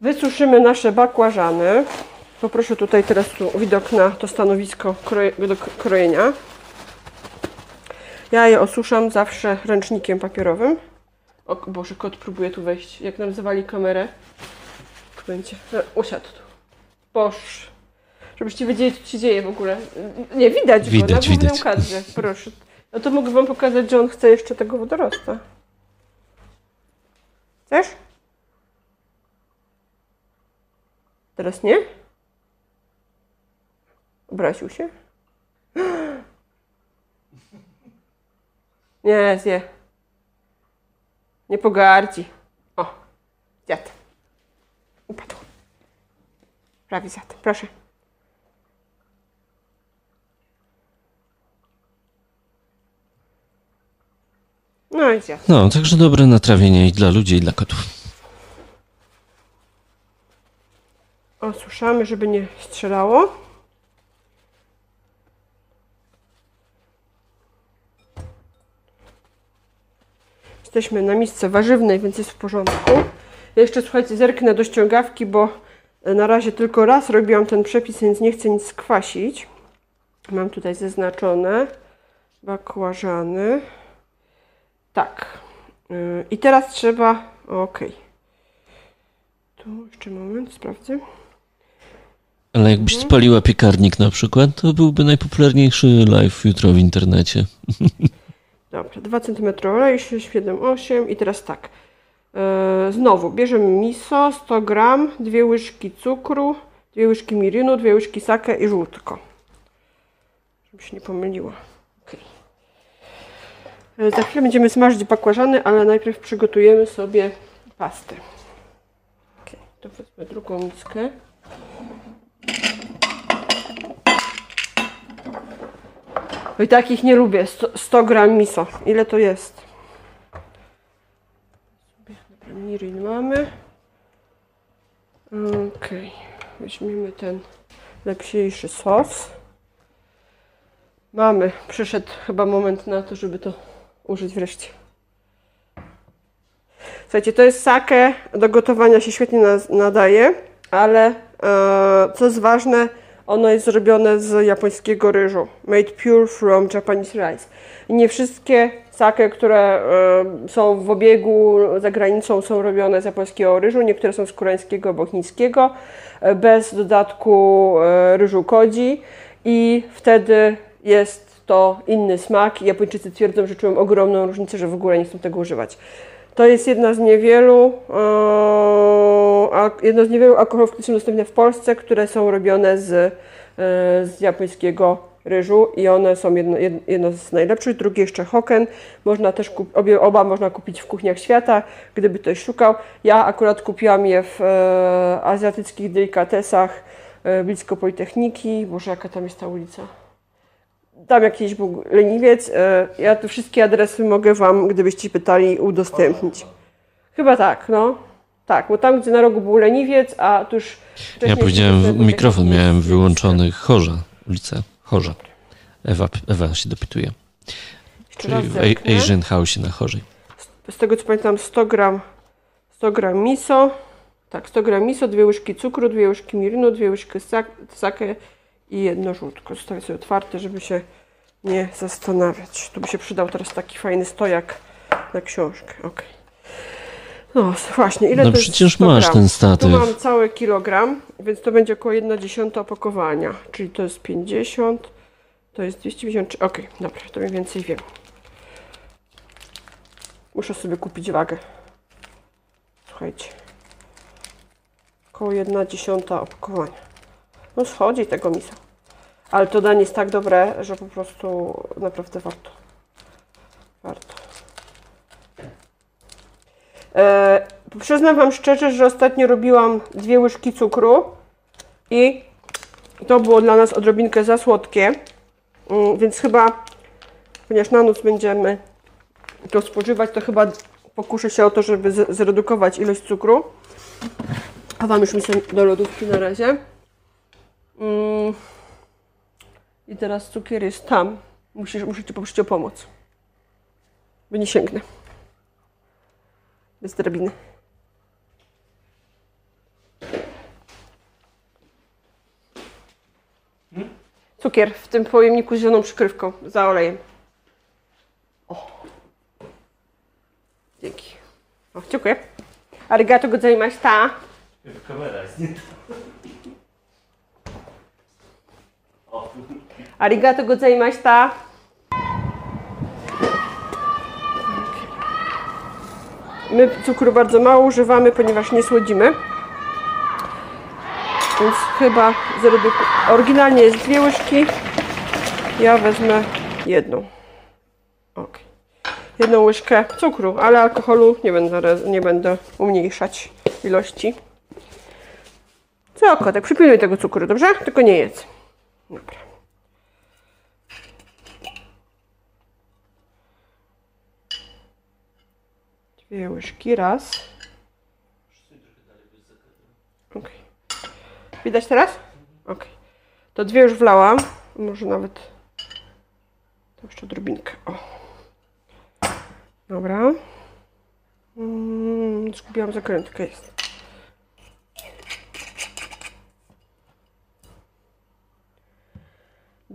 Wysuszymy nasze bakłażany. Poproszę tutaj teraz tu widok na to stanowisko kroje, do krojenia. Ja je osuszam zawsze ręcznikiem papierowym. O Boże, kot próbuje tu wejść. Jak nam zawali kamerę, to będzie. Usiadł tu. Boż. Żebyście wiedzieli, co się dzieje w ogóle. Nie, widać, go Widać, na widać. kadrze. Proszę. No to mogę Wam pokazać, że on chce jeszcze tego wodorosta. Chcesz? Teraz nie? Obraził się? Nie, zje. Nie pogardzi. O, zjadł. Upadł. Prawie zjadł. Proszę. No i. No, także dobre natrawienie i dla ludzi, i dla kotów. Osuszamy, żeby nie strzelało. Jesteśmy na misce warzywnej, więc jest w porządku. Ja jeszcze słuchajcie, zerknę do ściągawki, bo na razie tylko raz robiłam ten przepis, więc nie chcę nic skwasić. Mam tutaj zaznaczone bakłażany. Tak. Yy, I teraz trzeba. Ok. Tu jeszcze moment, sprawdzę. Ale jakbyś spaliła piekarnik na przykład, to byłby najpopularniejszy live jutro w internecie. Dobra, 2 cm oleju, 7, 8 i teraz tak. E, znowu bierzemy miso, 100 gram, 2 łyżki cukru, 2 łyżki mirinu, 2 łyżki sake i żółtko. Żeby się nie pomyliło. E, Za chwilę będziemy smażyć bakłażany, ale najpierw przygotujemy sobie pastę. Okay. To wezmę drugą miskę. Bo i takich nie lubię. 100, 100 gram miso. Ile to jest? Dobra, mirin mamy. Okej. Weźmiemy ten lepsiejszy sos. Mamy. Przyszedł chyba moment na to, żeby to użyć wreszcie. Słuchajcie, to jest sake. Do gotowania się świetnie nadaje, ale e, co jest ważne, ono jest zrobione z japońskiego ryżu. Made pure from Japanese rice. Nie wszystkie sake, które e, są w obiegu za granicą, są robione z japońskiego ryżu. Niektóre są z koreańskiego albo chińskiego, e, bez dodatku e, ryżu kodzi. I wtedy jest to inny smak. I Japończycy twierdzą, że czują ogromną różnicę, że w ogóle nie chcą tego używać. To jest jedna z niewielu, e, al- jedno z niewielu alkoholów, które są dostępne w Polsce, które są robione z, e, z japońskiego ryżu i one są jedno, jed- jedno z najlepszych. Drugie jeszcze Hoken. Można też kup, obie, oba można kupić w kuchniach świata, gdyby ktoś szukał. Ja akurat kupiłam je w e, azjatyckich delikatesach e, blisko Politechniki. Boże, jaka tam jest ta ulica? Tam jakiś był leniwiec. e, Ja tu wszystkie adresy mogę Wam, gdybyście pytali, udostępnić. Chyba tak, no. Tak, bo tam, gdzie na rogu był leniwiec, a tuż Ja powiedziałem, mikrofon miałem wyłączony. Chorza, ulica Chorza. Ewa, Ewa się dopytuje. Czyli w. A- Asian House na Chorzej. Z tego co pamiętam 100 gram, 100 gram miso, tak 100 gram miso, dwie łyżki cukru, dwie łyżki mirinu, dwie łyżki sak, sake i jedno żółtko. Zostawię sobie otwarte, żeby się nie zastanawiać. Tu by się przydał teraz taki fajny stojak na książkę. Okej. No właśnie, ile No to jest przecież 100 masz ten statyw. Tu mam cały kilogram, więc to będzie około 1 dziesiąta opakowania, czyli to jest 50, To jest 253. Ok, dobra, to mniej więcej wiem. Muszę sobie kupić wagę. Słuchajcie. Około 1 dziesiąta opakowania. No schodzi tego misa. Ale to danie jest tak dobre, że po prostu naprawdę warto. Warto. E, przyznam Wam szczerze, że ostatnio robiłam dwie łyżki cukru i to było dla nas odrobinkę za słodkie, Mm, więc chyba, ponieważ na noc będziemy to spożywać, to chyba pokuszę się o to, żeby zredukować ilość cukru. A Wam już mi sobie do lodówki na razie. Mm. I teraz cukier jest tam. Musisz, muszę Ci poprosić o pomoc. Bo nie sięgnę. Bez drabiny. Cukier w tym pojemniku z zieloną przykrywką, za olejem. O. Dzięki. O, dziękuję. Arigato gozaimashita. Kamera jest nie Arigato gozaimashita. My cukru bardzo mało używamy, ponieważ nie słodzimy. Więc chyba zreduku- Oryginalnie jest dwie łyżki. Ja wezmę jedną. Ok. Jedną łyżkę cukru, ale alkoholu nie będę, nie będę umniejszać ilości. Co, kotek, przypilnuj tego cukru, dobrze? Tylko nie jedz. Dobra. Dwie łyżki, raz. Ok. Widać teraz? Ok. To dwie już wlałam. Może nawet to jeszcze odrobinkę. O. Dobra. Mm, zgubiłam zakrętkę. Jest.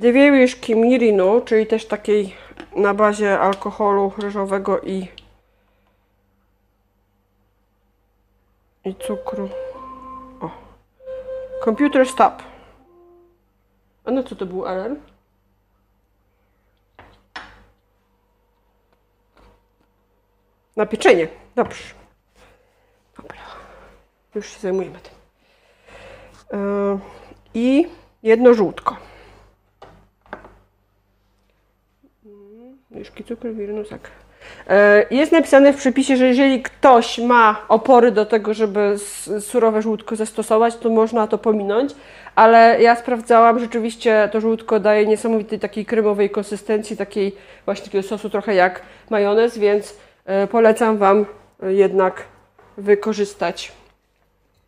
Dwie łyżki mirinu, czyli też takiej na bazie alkoholu ryżowego i i cukru. O. Computer stop. A no co to był alarm? Na pieczenie. Dobrze. Dobra. Już się zajmujemy tym. Yy, I jedno żółtko. Łyżki cukru, wirusak. E, Jest napisane w przepisie, że jeżeli ktoś ma opory do tego, żeby surowe żółtko zastosować, to można to pominąć, ale ja sprawdzałam, rzeczywiście to żółtko daje niesamowitej takiej kremowej konsystencji, takiej właśnie takiego sosu trochę jak majonez, więc e, polecam Wam e, jednak wykorzystać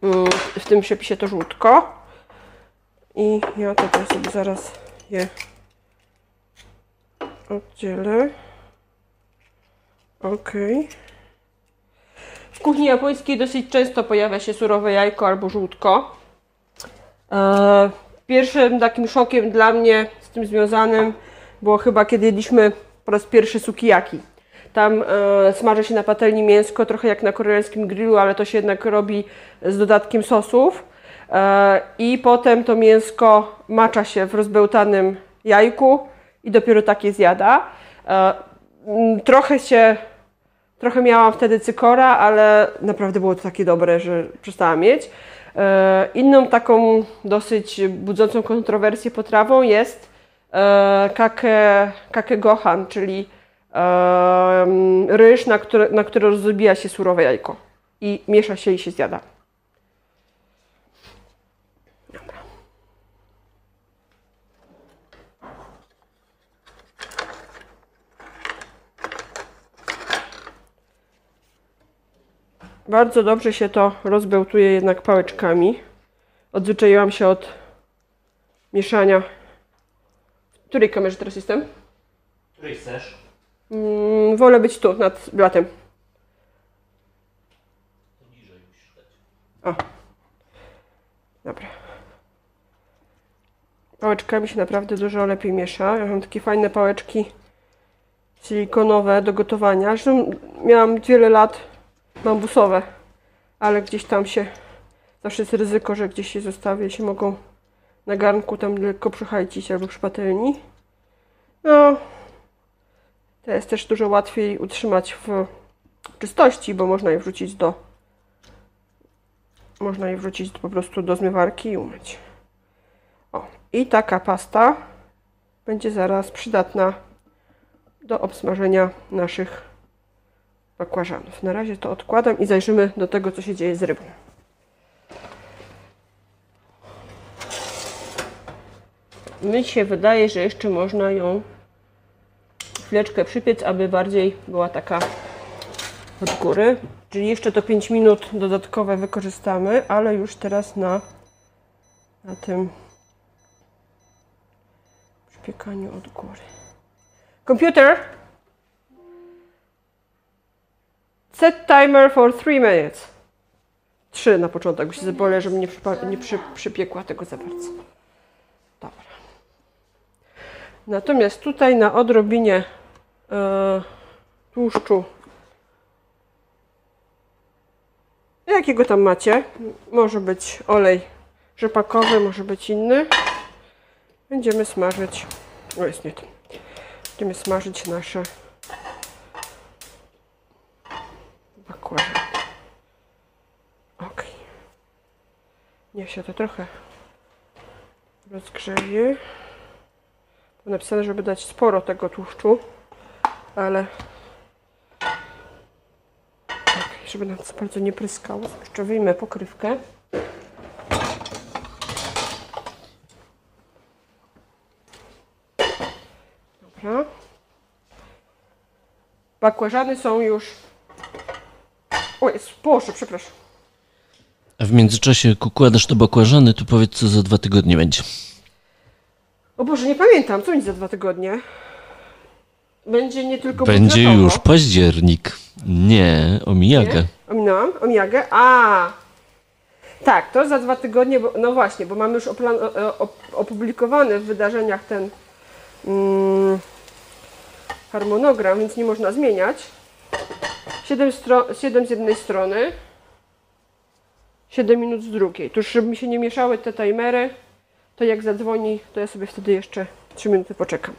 mm, w tym przepisie to żółtko. I ja tutaj sobie zaraz je oddzielę. Okej. W kuchni japońskiej dosyć często pojawia się surowe jajko albo żółtko. E, Pierwszym takim szokiem dla mnie z tym związanym było chyba kiedy jedliśmy po raz pierwszy sukiyaki. Tam e, smaży się na patelni mięsko, trochę jak na koreańskim grillu, ale to się jednak robi z dodatkiem sosów. E, I potem to mięsko macza się w rozbełtanym jajku i dopiero takie zjada. E, mm, Trochę się Trochę miałam wtedy cykora, ale naprawdę było to takie dobre, że przestałam mieć. E, Inną taką dosyć budzącą kontrowersję potrawą jest kake, kake gohan, czyli e, ryż, na który, na który rozbija się surowe jajko i miesza się i się zjada. Bardzo dobrze się to rozbełtuje jednak pałeczkami. Odzwyczaiłam się od mieszania. W której kamerze teraz jestem? Której chcesz? Mm, wolę być tu, nad blatem. Niżej musisz dać. O. Dobra. Pałeczkami się naprawdę dużo lepiej miesza. Ja mam takie fajne pałeczki silikonowe do gotowania. Zresztą miałam wiele lat bambusowe, ale gdzieś tam się zawsze jest ryzyko, że gdzieś się zostawi, się mogą na garnku tam lekko przychajcić albo przy patelni. No, to jest też dużo łatwiej utrzymać w czystości, bo można je wrzucić do można je wrzucić po prostu do zmywarki i umyć. O, i taka pasta będzie zaraz przydatna do obsmażenia naszych bakłażanów. Na razie to odkładam i zajrzymy do tego, co się dzieje z rybą. Mi się wydaje, że jeszcze można ją chwileczkę przypiec, aby bardziej była taka od góry. Czyli jeszcze to 5 minut dodatkowe wykorzystamy, ale już teraz na, na tym przypiekaniu od góry. Computer! Set timer for 3 minutes. 3 na początek, bo się zabolę, żebym nie, przypa- nie przy, przypiekła tego za bardzo. Dobra. Natomiast tutaj na odrobinie e, tłuszczu, jakiego tam macie, może być olej rzepakowy, może być inny, będziemy smażyć, o jest nie to, będziemy smażyć nasze bakłażany. Ok. Niech się to trochę rozgrzeje. Było napisane, żeby dać sporo tego tłuszczu, ale tak, żeby nam za bardzo nie pryskało. Jeszcze wyjmę pokrywkę. Dobra. Bakłażany są już... O, jest, Boże, przepraszam. A w międzyczasie, jak układasz to bakłażany, to powiedz, co za dwa tygodnie będzie. O Boże, nie pamiętam, co będzie za dwa tygodnie? Będzie nie tylko Będzie już październik. Nie, omijagę. Nie? Ominęłam? Omijagę? A! Tak, to za dwa tygodnie, bo, no właśnie, bo mamy już oplan, opublikowany w wydarzeniach ten mm, harmonogram, więc nie można zmieniać. 7, stro, 7 z jednej strony, 7 minut z drugiej. To już, żeby mi się nie mieszały te timery, to jak zadzwoni, to ja sobie wtedy jeszcze 3 minuty poczekam.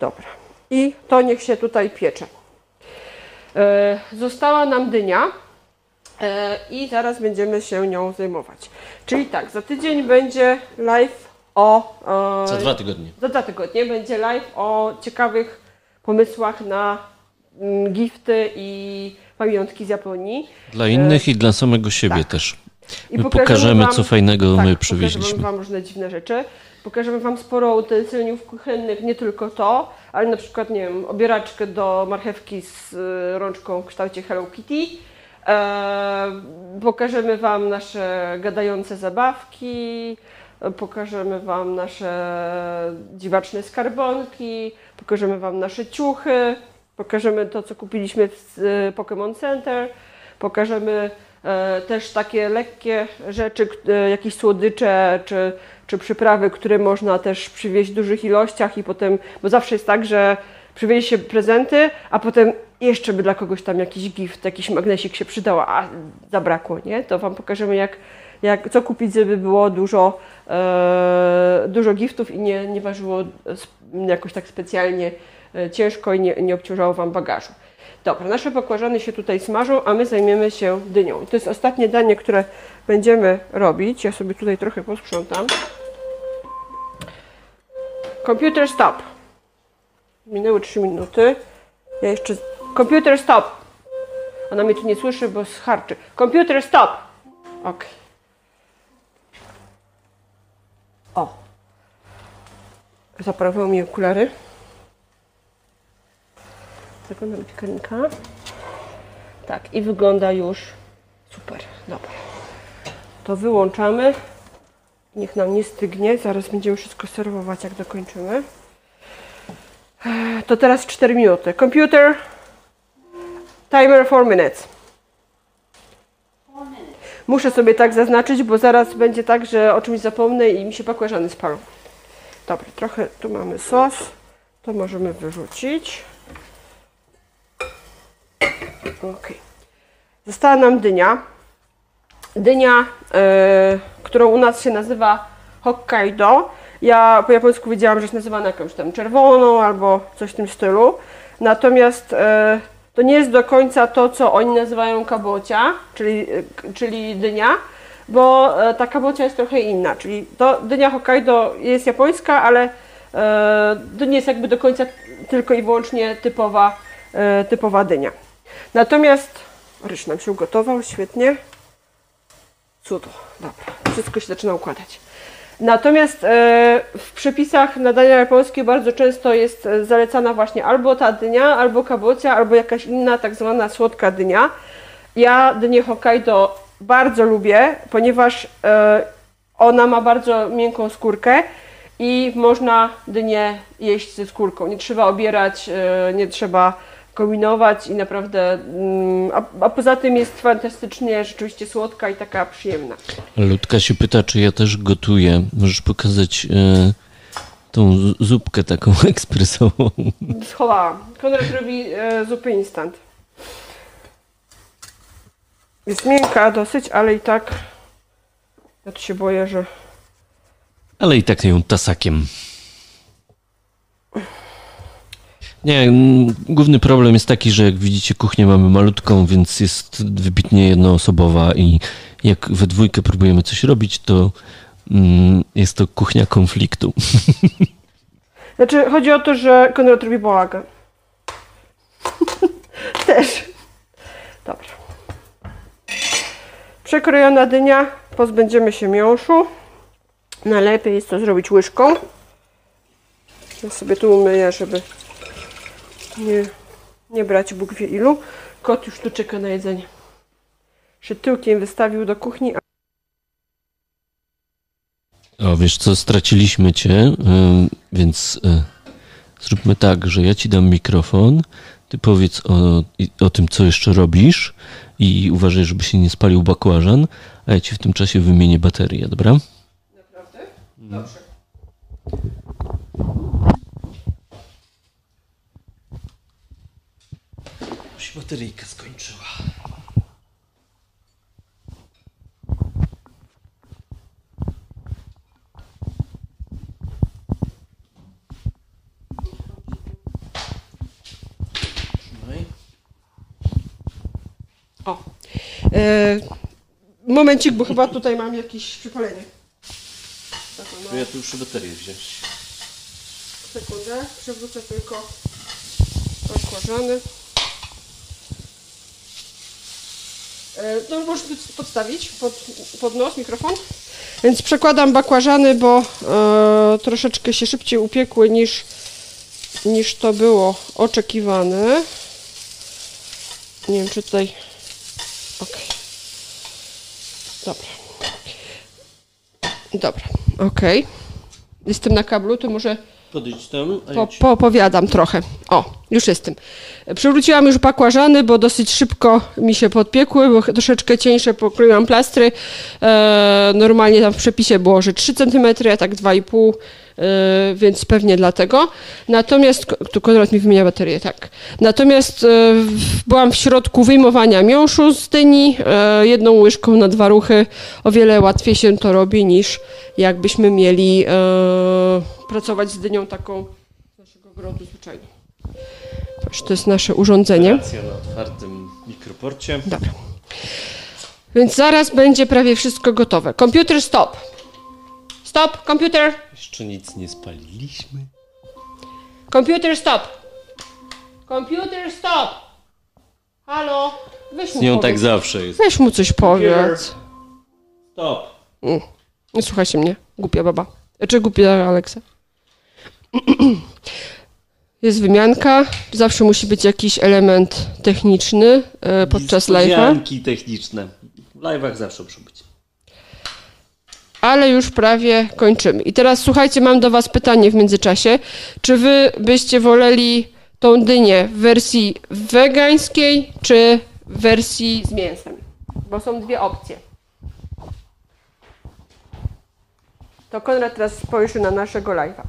Dobra. I to niech się tutaj piecze. E, Została nam dynia e, i zaraz będziemy się nią zajmować. Czyli tak, za tydzień będzie live o. e, Za dwa tygodnie. Za dwa tygodnie będzie live o ciekawych pomysłach na gifty i pamiątki z Japonii. Dla innych i dla samego siebie tak. też. I My pokażemy, co fajnego tak, my Pokażemy przywieźliśmy. Wam różne dziwne rzeczy. Pokażemy Wam sporo utensyliów kuchennych, nie tylko to, ale na przykład, nie wiem, obieraczkę do marchewki z y, rączką w kształcie Hello Kitty. E, pokażemy Wam nasze gadające zabawki, e, pokażemy Wam nasze dziwaczne skarbonki, pokażemy Wam nasze ciuchy, pokażemy to, co kupiliśmy w y, Pokémon Center, pokażemy e, też takie lekkie rzeczy, e, jakieś słodycze czy, czy przyprawy, które można też przywieźć w dużych ilościach i potem, bo zawsze jest tak, że przywiezie się prezenty, a potem jeszcze by dla kogoś tam jakiś gift, jakiś magnesik się przydał, a zabrakło, nie? To Wam pokażemy jak, jak, co kupić, żeby było dużo, e, dużo giftów i nie, nie ważyło jakoś tak specjalnie ciężko i nie, nie obciążało Wam bagażu. Dobra, nasze bakłażany się tutaj smażą, a my zajmiemy się dynią. To jest ostatnie danie, które będziemy robić. Ja sobie tutaj trochę posprzątam. Computer stop. Minęły 3 minuty. Ja jeszcze... Computer stop. Ona mnie tu nie słyszy, bo scharczy. Computer stop. Ok. O. Zaprawiło mi okulary. Zaglądam piekarnika. Tak, i wygląda już super. Dobra. To wyłączamy. Niech nam nie stygnie. Zaraz będziemy wszystko serwować, jak dokończymy. To teraz 4 minuty. Computer. Timer 4 minutes. Four minutes. Muszę sobie tak zaznaczyć, bo zaraz będzie tak, że o czymś zapomnę i mi się bakłażany spalą. Dobra, trochę tu mamy sos. To możemy wyrzucić. Została nam dynia. Dynia, e, którą u nas się nazywa Hokkaido. Ja po japońsku wiedziałam, że jest nazywana jakąś tam czerwoną albo coś w tym stylu. Natomiast e, to nie jest do końca to, co oni nazywają kabocia, czyli, e, czyli dynia, bo ta kabocia jest trochę inna. Czyli to dynia Hokkaido jest japońska, ale to nie jest jakby do końca tylko i wyłącznie typowa, typowa dynia. Natomiast ryż nam się ugotował, świetnie. Cudo, dobra, wszystko się zaczyna układać. Natomiast e, w przepisach na dania japońskie bardzo często jest e, zalecana właśnie albo ta dynia, albo kabocia, albo jakaś inna tak zwana słodka dynia. Ja dynię Hokkaido bardzo lubię, ponieważ e, ona ma bardzo miękką skórkę i można dynię jeść ze skórką. Nie trzeba obierać, nie trzeba kombinować i naprawdę, mm, a, a poza tym jest fantastycznie rzeczywiście słodka i taka przyjemna. Ludka się pyta, czy ja też gotuję. Możesz pokazać e, tą zupkę taką ekspresową. Schowałam. Konrad robi e, zupy instant. Jest miękka dosyć, ale i tak ja tu się boję, że Ale i tak ją tasakiem. Nie, mm, główny problem jest taki, że jak widzicie kuchnię mamy malutką, więc jest wybitnie jednoosobowa i jak we dwójkę próbujemy coś robić, to mm, jest to kuchnia konfliktu. Znaczy, chodzi o to, że Konrad robi bałagan. Też. Dobra. Przekrojona dynia. Pozbędziemy się miąższu. Najlepiej jest to zrobić łyżką. Ja sobie tu umyję, żeby nie, nie brać Bóg wie ilu. Kot już tu czeka na jedzenie. Się tyłkiem wystawił do kuchni, O, wiesz co, straciliśmy cię, ym, więc y, zróbmy tak, że ja ci dam mikrofon, ty powiedz o, o tym, co jeszcze robisz i uważaj, żeby się nie spalił bakłażan, a ja ci w tym czasie wymienię baterię, dobra? Naprawdę? Dobrze. Się bateryjka skończyła. Trzymaj. O. E, momencik, bo chyba tutaj mam jakieś przypalenie. To ja tu muszę baterię wziąć. sekundę. Przewrócę tylko bakłażany. E, to już możesz podstawić pod, pod nos mikrofon. Więc przekładam bakłażany, bo e, troszeczkę się szybciej upiekły niż, niż to było oczekiwane. Nie wiem, czy tutaj Okej. Dobra. Dobra, okej. Jestem na kablu, to może Podejdź tam, a po, ja ci... poopowiadam trochę. O, już jestem. Przywróciłam już bakłażany, bo dosyć szybko mi się podpiekły, bo troszeczkę cieńsze pokroiłam plastry. E, normalnie tam w przepisie było, że 3 cm, ja tak 2,5 e, więc pewnie dlatego. Natomiast, tu Konrad mi wymienia baterię, tak. Natomiast e, byłam w środku wyjmowania miąższu z dyni, e, jedną łyżką na dwa ruchy. O wiele łatwiej się to robi niż jakbyśmy mieli e, pracować z dynią taką z naszego ogrodu zwyczajną. Proszę, to jest nasze urządzenie. Operacja na otwartym mikroporcie. Dobra. Więc zaraz będzie prawie wszystko gotowe. Komputer stop. Stop, komputer. Jeszcze nic nie spaliliśmy. Komputer stop. Komputer stop. Halo. Weź Z mu, nią tak powiedz. zawsze jest. Weź mu coś powiedz. Stop. Nie słuchajcie mnie, głupia baba. Czy głupia Aleksa? Jest wymianka. Zawsze musi być jakiś element techniczny e, podczas live'a. Techniczne. W live'ach zawsze muszą być. ale już prawie kończymy. I teraz słuchajcie, mam do Was pytanie w międzyczasie. Czy Wy byście woleli tą dynię w wersji wegańskiej, czy w wersji z mięsem? Bo są dwie opcje. To Konrad teraz spojrzy na naszego live'a.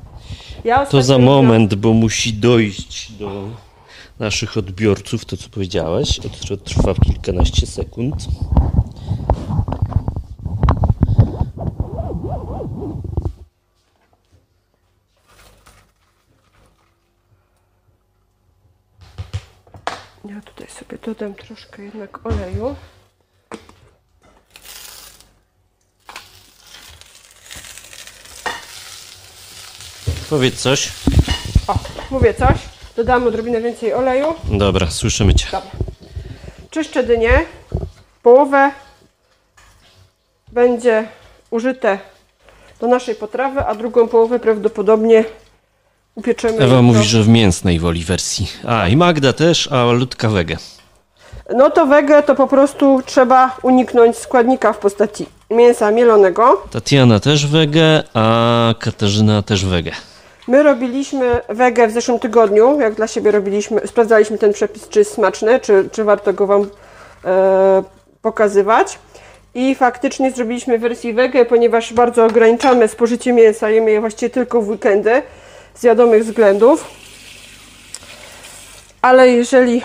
Ja to za moment, bo musi dojść do naszych odbiorców to, co powiedziałaś. To trwa kilkanaście sekund. Ja tutaj sobie dodam troszkę jednak oleju. Powiedz coś. O, mówię coś. Dodamy odrobinę więcej oleju. Dobra, słyszymy cię. Dobra. Czyszczę dynię. Połowę będzie użyte do naszej potrawy, a drugą połowę prawdopodobnie upieczemy. Ewa mówi, że w mięsnej woli wersji. A, i Magda też, a Ludka wege. No to wege to po prostu trzeba uniknąć składnika w postaci mięsa mielonego. Tatiana też wege, a Katarzyna też wege. My robiliśmy wege w zeszłym tygodniu, jak dla siebie robiliśmy, sprawdzaliśmy ten przepis, czy jest smaczny, czy, czy warto go Wam e, pokazywać. I faktycznie zrobiliśmy wersję wege, ponieważ bardzo ograniczamy spożycie mięsa, jemy je właściwie tylko w weekendy z wiadomych względów. Ale jeżeli...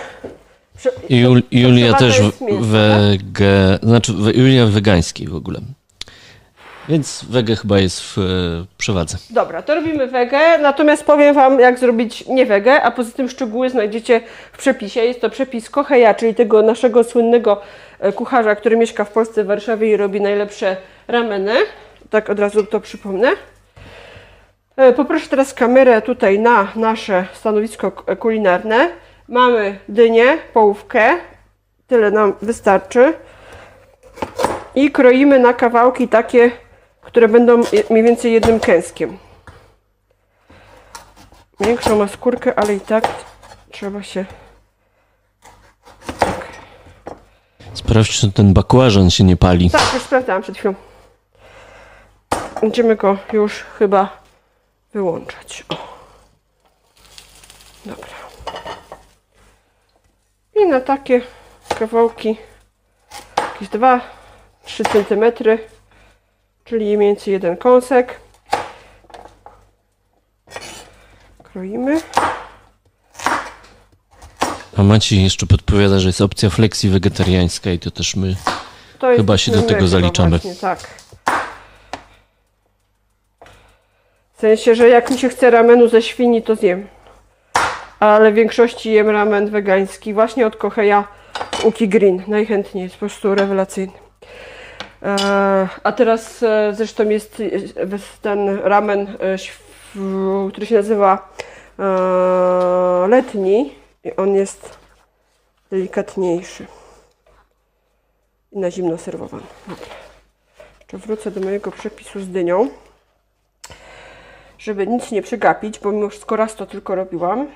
Jul, Julia też mięso, tak? wege, znaczy Julia wegański w ogóle. Więc wege chyba jest w e, przewadze. Dobra, to robimy wege, natomiast powiem Wam, jak zrobić nie wege, a poza tym szczegóły znajdziecie w przepisie. Jest to przepis Kocheja, czyli tego naszego słynnego e, kucharza, który mieszka w Polsce, w Warszawie i robi najlepsze rameny. Tak od razu to przypomnę. E, Poproszę teraz kamerę tutaj na nasze stanowisko kulinarne. Mamy dynię, połówkę. Tyle nam wystarczy. I kroimy na kawałki takie, które będą mniej więcej jednym kęskiem. Większą ma skórkę, ale i tak trzeba się... Tak, Sprawdź, czy ten bakłażan się nie pali. tak już sprawdzałam przed chwilą. Będziemy go już chyba wyłączać. O. Dobra. I na takie kawałki, jakieś 2-3 cm, czyli mniej więcej jeden kąsek. Kroimy. A Maciej jeszcze podpowiada, że jest opcja flexi wegetariańska i to też my. To Chyba się do tego zaliczamy. Właśnie, tak. W sensie, że jak mi się chce ramenu ze świni, to zjem. Ale w większości jem ramen wegański, właśnie od Kocheja Uki Green. Najchętniej, jest po prostu rewelacyjny. E, a teraz e, zresztą jest ten ramen, e, który się nazywa letni i on jest delikatniejszy i na zimno serwowany. Jeszcze wrócę do mojego przepisu z dynią, żeby nic nie przegapić, bo mimo wszystko raz to tylko robiłam.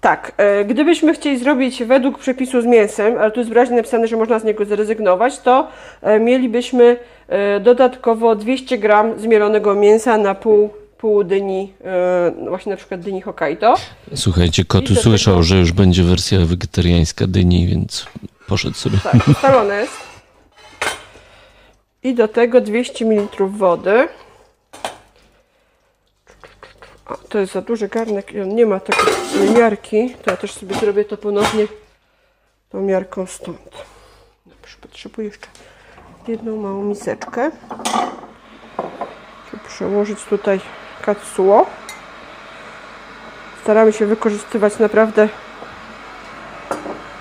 Tak, e, gdybyśmy chcieli zrobić według przepisu z mięsem, ale tu jest wyraźnie napisane, że można z niego zrezygnować, to e, mielibyśmy e, dodatkowo 200 gram zmielonego mięsa na pół, pół dyni, e, właśnie na przykład dyni Hokkaido. Słuchajcie, kot usłyszał, tego- że już będzie wersja wegetariańska dyni, więc poszedł sobie. Tak, ustalone jest. I do tego 200 ml wody. O, to jest za duży garnek i on nie ma takiej miarki. To ja też sobie zrobię to ponownie tą miarką stąd. Dobrze, potrzebuję jeszcze jedną małą miseczkę. Żeby przełożyć tutaj katsuo. Staramy się wykorzystywać naprawdę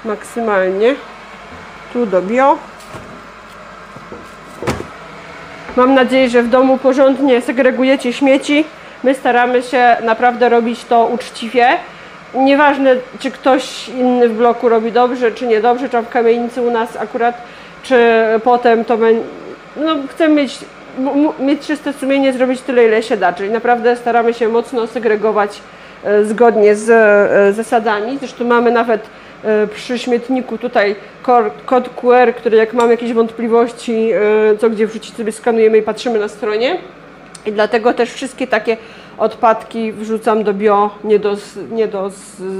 maksymalnie tu do bio. Mam nadzieję, że w domu porządnie segregujecie śmieci. My staramy się naprawdę robić to uczciwie. Nieważne, czy ktoś inny w bloku robi dobrze, czy niedobrze, czy w kamienicy u nas akurat, czy potem to będzie. No, chcemy mieć, mieć czyste sumienie, zrobić tyle, ile się da. Czyli naprawdę staramy się mocno segregować e, zgodnie z e, zasadami. Zresztą mamy nawet e, przy śmietniku tutaj kod QR, który jak mamy jakieś wątpliwości, co gdzie wrzucić, sobie skanujemy i patrzymy na stronie. I dlatego też wszystkie takie odpadki wrzucam do bio, nie do, nie do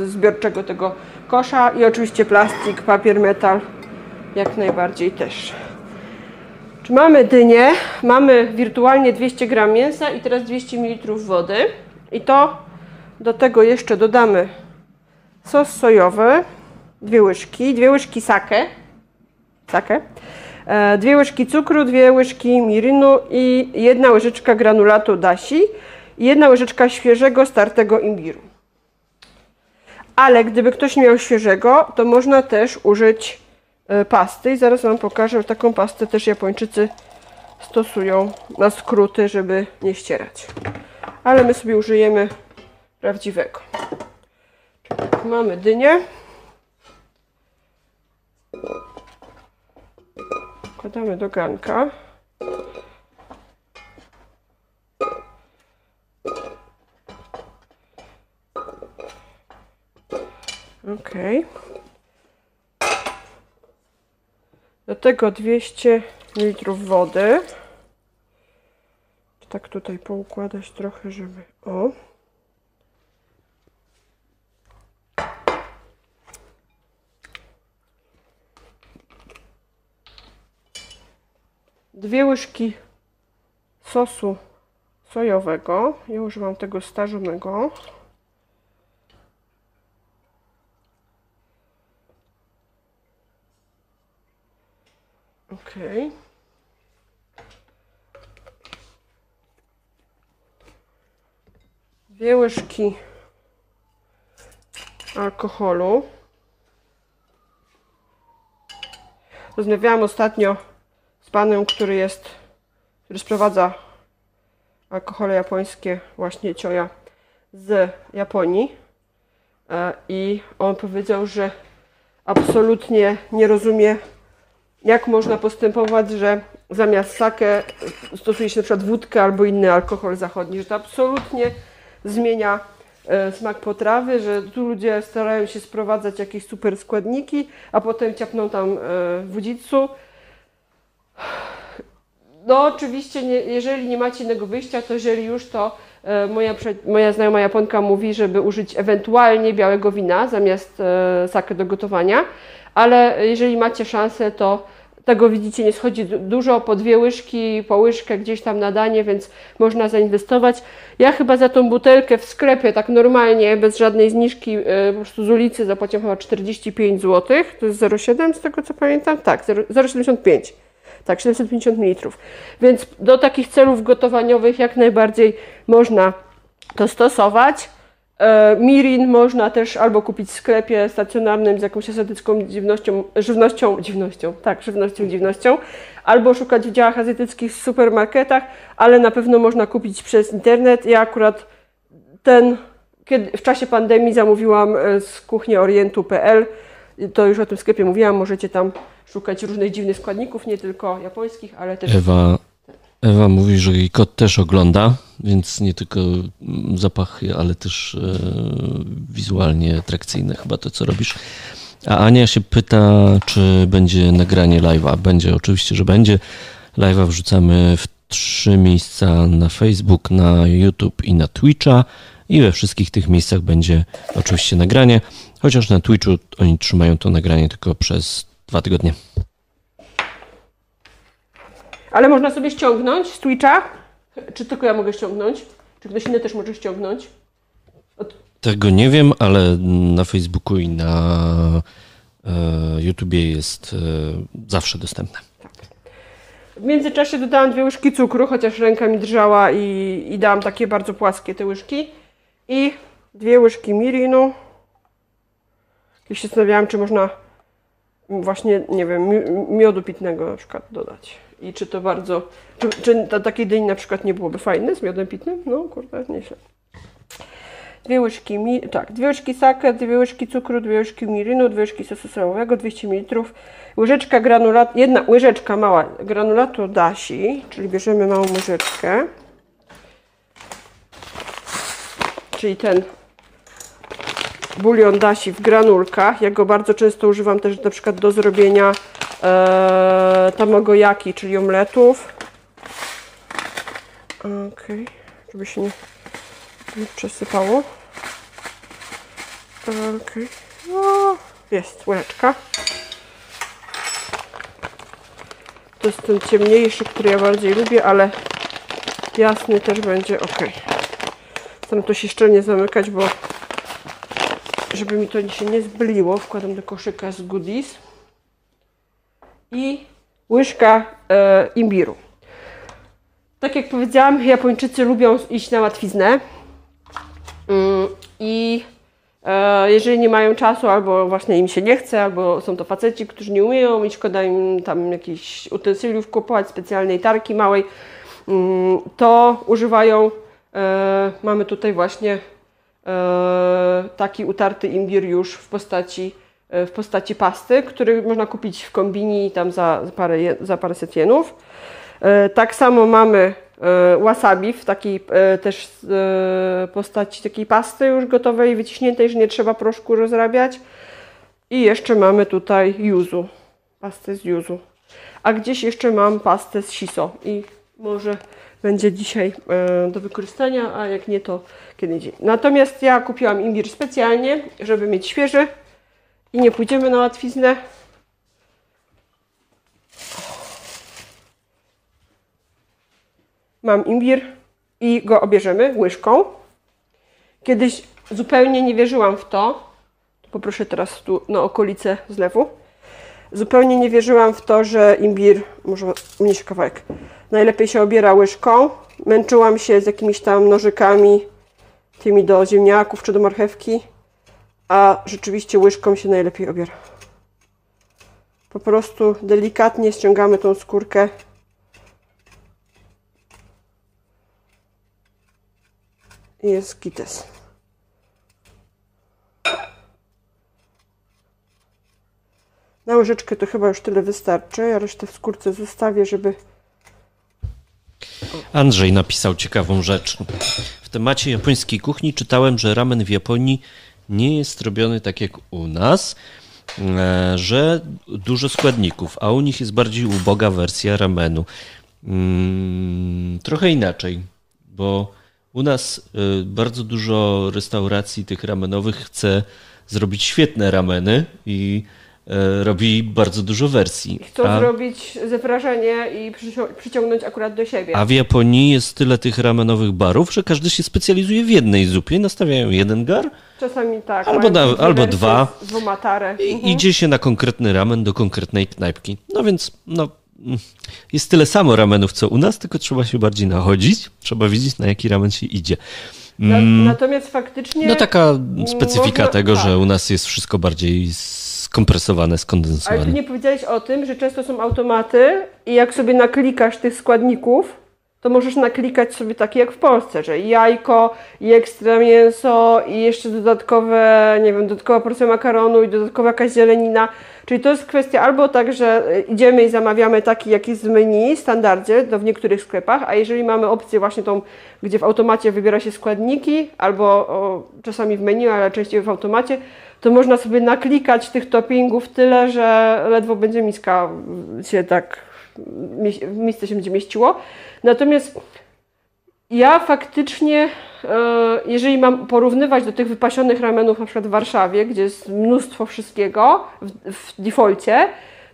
zbiorczego tego kosza. I oczywiście plastik, papier, metal, jak najbardziej też. Czy mamy dynię? Mamy wirtualnie 200 gram mięsa i teraz 200 ml wody. I to do tego jeszcze dodamy sos sojowy, dwie łyżki, dwie łyżki sake, sake, dwie łyżki cukru, dwie łyżki mirynu i jedna łyżeczka granulatu dasi i jedna łyżeczka świeżego, startego imbiru. Ale gdyby ktoś miał świeżego, to można też użyć e, pasty. I zaraz Wam pokażę, taką pastę też Japończycy stosują na skróty, żeby nie ścierać. Ale my sobie użyjemy prawdziwego. Mamy dynię. Wkładamy do garnka. Ok. Do tego 200 ml wody. Tak tutaj poukładać trochę, żeby... O. Dwie łyżki sosu sojowego. Ja używam tego starzonego. Ok. Dwie łyżki alkoholu. Rozmawiałam ostatnio panem, który jest, który sprowadza alkohole japońskie, właśnie cioja z Japonii. E, I on powiedział, że absolutnie nie rozumie jak można postępować, że zamiast sake stosuje się na przykład wódkę albo inny alkohol zachodni, że to absolutnie zmienia e, smak potrawy, że tu ludzie starają się sprowadzać jakieś super składniki, a potem ciapną tam e. No oczywiście, nie, jeżeli nie macie innego wyjścia, to jeżeli już to e, moja, moja znajoma Japonka mówi, żeby użyć ewentualnie białego wina zamiast sake do gotowania, ale jeżeli macie szansę, to tego widzicie, nie schodzi dużo, po dwie łyżki, po łyżkę gdzieś tam na danie, więc można zainwestować. Ja chyba za tą butelkę w sklepie, tak normalnie, bez żadnej zniżki, e, po prostu z ulicy zapłaciłam chyba 45 zł. To jest 0,7 z tego co pamiętam? Tak, 0,75. Tak, 750 ml. Więc do takich celów gotowaniowych jak najbardziej można to stosować. E, mirin można też albo kupić w sklepie stacjonarnym z jakąś azjatycką dziwnością, żywnością, dziwnością, tak, żywnością, dziwnością, albo szukać w działach azjatyckich w supermarketach, ale na pewno można kupić przez internet. Ja akurat ten, kiedy w czasie pandemii zamówiłam e, z kuchni orientu.pl, to już o tym sklepie mówiłam, możecie tam szukać różnych dziwnych składników, nie tylko japońskich, ale też... Ewa, Ewa mówi, że jej kot też ogląda, więc nie tylko zapachy, ale też e, wizualnie atrakcyjne chyba to, co robisz. A Ania się pyta, czy będzie nagranie live'a. Będzie, oczywiście, że będzie. Live'a wrzucamy w trzy miejsca na Facebook, na YouTube i na Twitcha. I we wszystkich tych miejscach będzie oczywiście nagranie, chociaż na Twitchu oni trzymają to nagranie tylko przez dwa tygodnie. Ale można sobie ściągnąć z Twitcha? Czy tylko ja mogę ściągnąć? Czy ktoś inny też może ściągnąć? Od... Tego nie wiem, ale na Facebooku i na e, YouTubie jest e, zawsze dostępne. W międzyczasie dodałam dwie łyżki cukru, chociaż ręka mi drżała i, i dałam takie bardzo płaskie te łyżki. I dwie łyżki mirinu. Kiedyś się zastanawiałam, czy można właśnie, nie wiem, miodu pitnego na przykład dodać. I czy to bardzo, czy, czy to takiej dyni na przykład nie byłoby fajne z miodem pitnym? No kurde, nieźle. Dwie łyżki, mi, tak, dwie łyżki sake, dwie łyżki cukru, dwie łyżki mirynu, dwie łyżki sosu sojowego, 200 ml, łyżeczka granulatu, jedna łyżeczka mała granulatu dasi, czyli bierzemy małą łyżeczkę, czyli ten bulion dasi w granulkach. Ja go bardzo często używam też na przykład do zrobienia e, tamagojaki, czyli omletów. Ok, żeby się nie, nie przesypało. Ok, no, jest łyżeczka. To jest ten ciemniejszy, który ja bardziej lubię, ale jasny też będzie ok. Staram to się szczelnie zamykać, bo żeby mi to się nie zbliło, wkładam do koszyka z goodies i łyżka e, imbiru. Tak jak powiedziałam, Japończycy lubią iść na łatwiznę mm, i E, jeżeli nie mają czasu, albo właśnie im się nie chce, albo są to faceci, którzy nie umieją i szkoda im tam jakichś utensyliów kupować, specjalnej tarki małej, mm, to używają, mamy tutaj właśnie e, taki utarty imbir już w postaci, w postaci pasty, który można kupić w kombini tam za parę, za paręset jenów. Tak samo mamy E, wasabi w takiej e, też e, postaci takiej pasty już gotowej, wyciśniętej, że nie trzeba proszku rozrabiać. I jeszcze mamy tutaj yuzu, pastę z yuzu. A gdzieś jeszcze mam pastę z shiso i może będzie dzisiaj do wykorzystania, a jak nie to kiedy indziej. Natomiast ja kupiłam imbir specjalnie, żeby mieć świeży i nie pójdziemy na łatwiznę. mam imbir i go obierzemy łyżką. Kiedyś zupełnie nie wierzyłam w to, poproszę teraz tu na okolice zlewu, zupełnie nie wierzyłam w to, że imbir, może mniejszy kawałek, najlepiej się obiera łyżką. Męczyłam się z jakimiś tam nożykami, tymi do ziemniaków czy do marchewki, a rzeczywiście łyżką się najlepiej obiera. Po prostu delikatnie ściągamy tą skórkę jest kites. Na łyżeczkę to chyba już tyle wystarczy. Ja resztę w skórce zostawię, żeby... Andrzej napisał ciekawą rzecz. W temacie japońskiej kuchni czytałem, że ramen w Japonii nie jest robiony tak jak u nas, e, że dużo składników, a u nich jest bardziej uboga wersja ramenu. Mm, trochę inaczej, bo u nas y, bardzo dużo restauracji tych ramenowych chce zrobić świetne rameny i robi bardzo dużo wersji. Chcą a, zrobić zewrażenie i przyciągnąć akurat do siebie. A w Japonii jest tyle tych ramenowych barów, że każdy się specjalizuje w jednej zupie. Nastawiają jeden gar. Czasami tak. Albo, na, albo dwa. I mhm. idzie się na konkretny ramen do konkretnej knajpki. No więc, no, jest tyle samo ramenów, co u nas, tylko trzeba się bardziej nachodzić, trzeba wiedzieć, na jaki ramen się idzie. Mm, natomiast faktycznie. No taka specyfika można, tego, tak. że u nas jest wszystko bardziej skompresowane, skondensowane. Ale ty nie powiedziałeś o tym, że często są automaty i jak sobie naklikasz tych składników, to możesz naklikać sobie takie jak w Polsce, że jajko, i ekstra mięso, i jeszcze dodatkowe, nie wiem, dodatkowa porcja makaronu i dodatkowa jakaś zielenina. Czyli to jest kwestia albo tak, że idziemy i zamawiamy taki, jaki jest w menu, standardzie, to w niektórych sklepach, a jeżeli mamy opcję właśnie tą, gdzie w automacie wybiera się składniki, albo o, czasami w menu, ale częściej w automacie, to można sobie naklikać tych toppingów tyle, że ledwo będzie miska się tak, miejsce się będzie mieściło. Natomiast ja faktycznie, e, jeżeli mam porównywać do tych wypasionych ramenów na przykład w Warszawie, gdzie jest mnóstwo wszystkiego w, w defaulcie,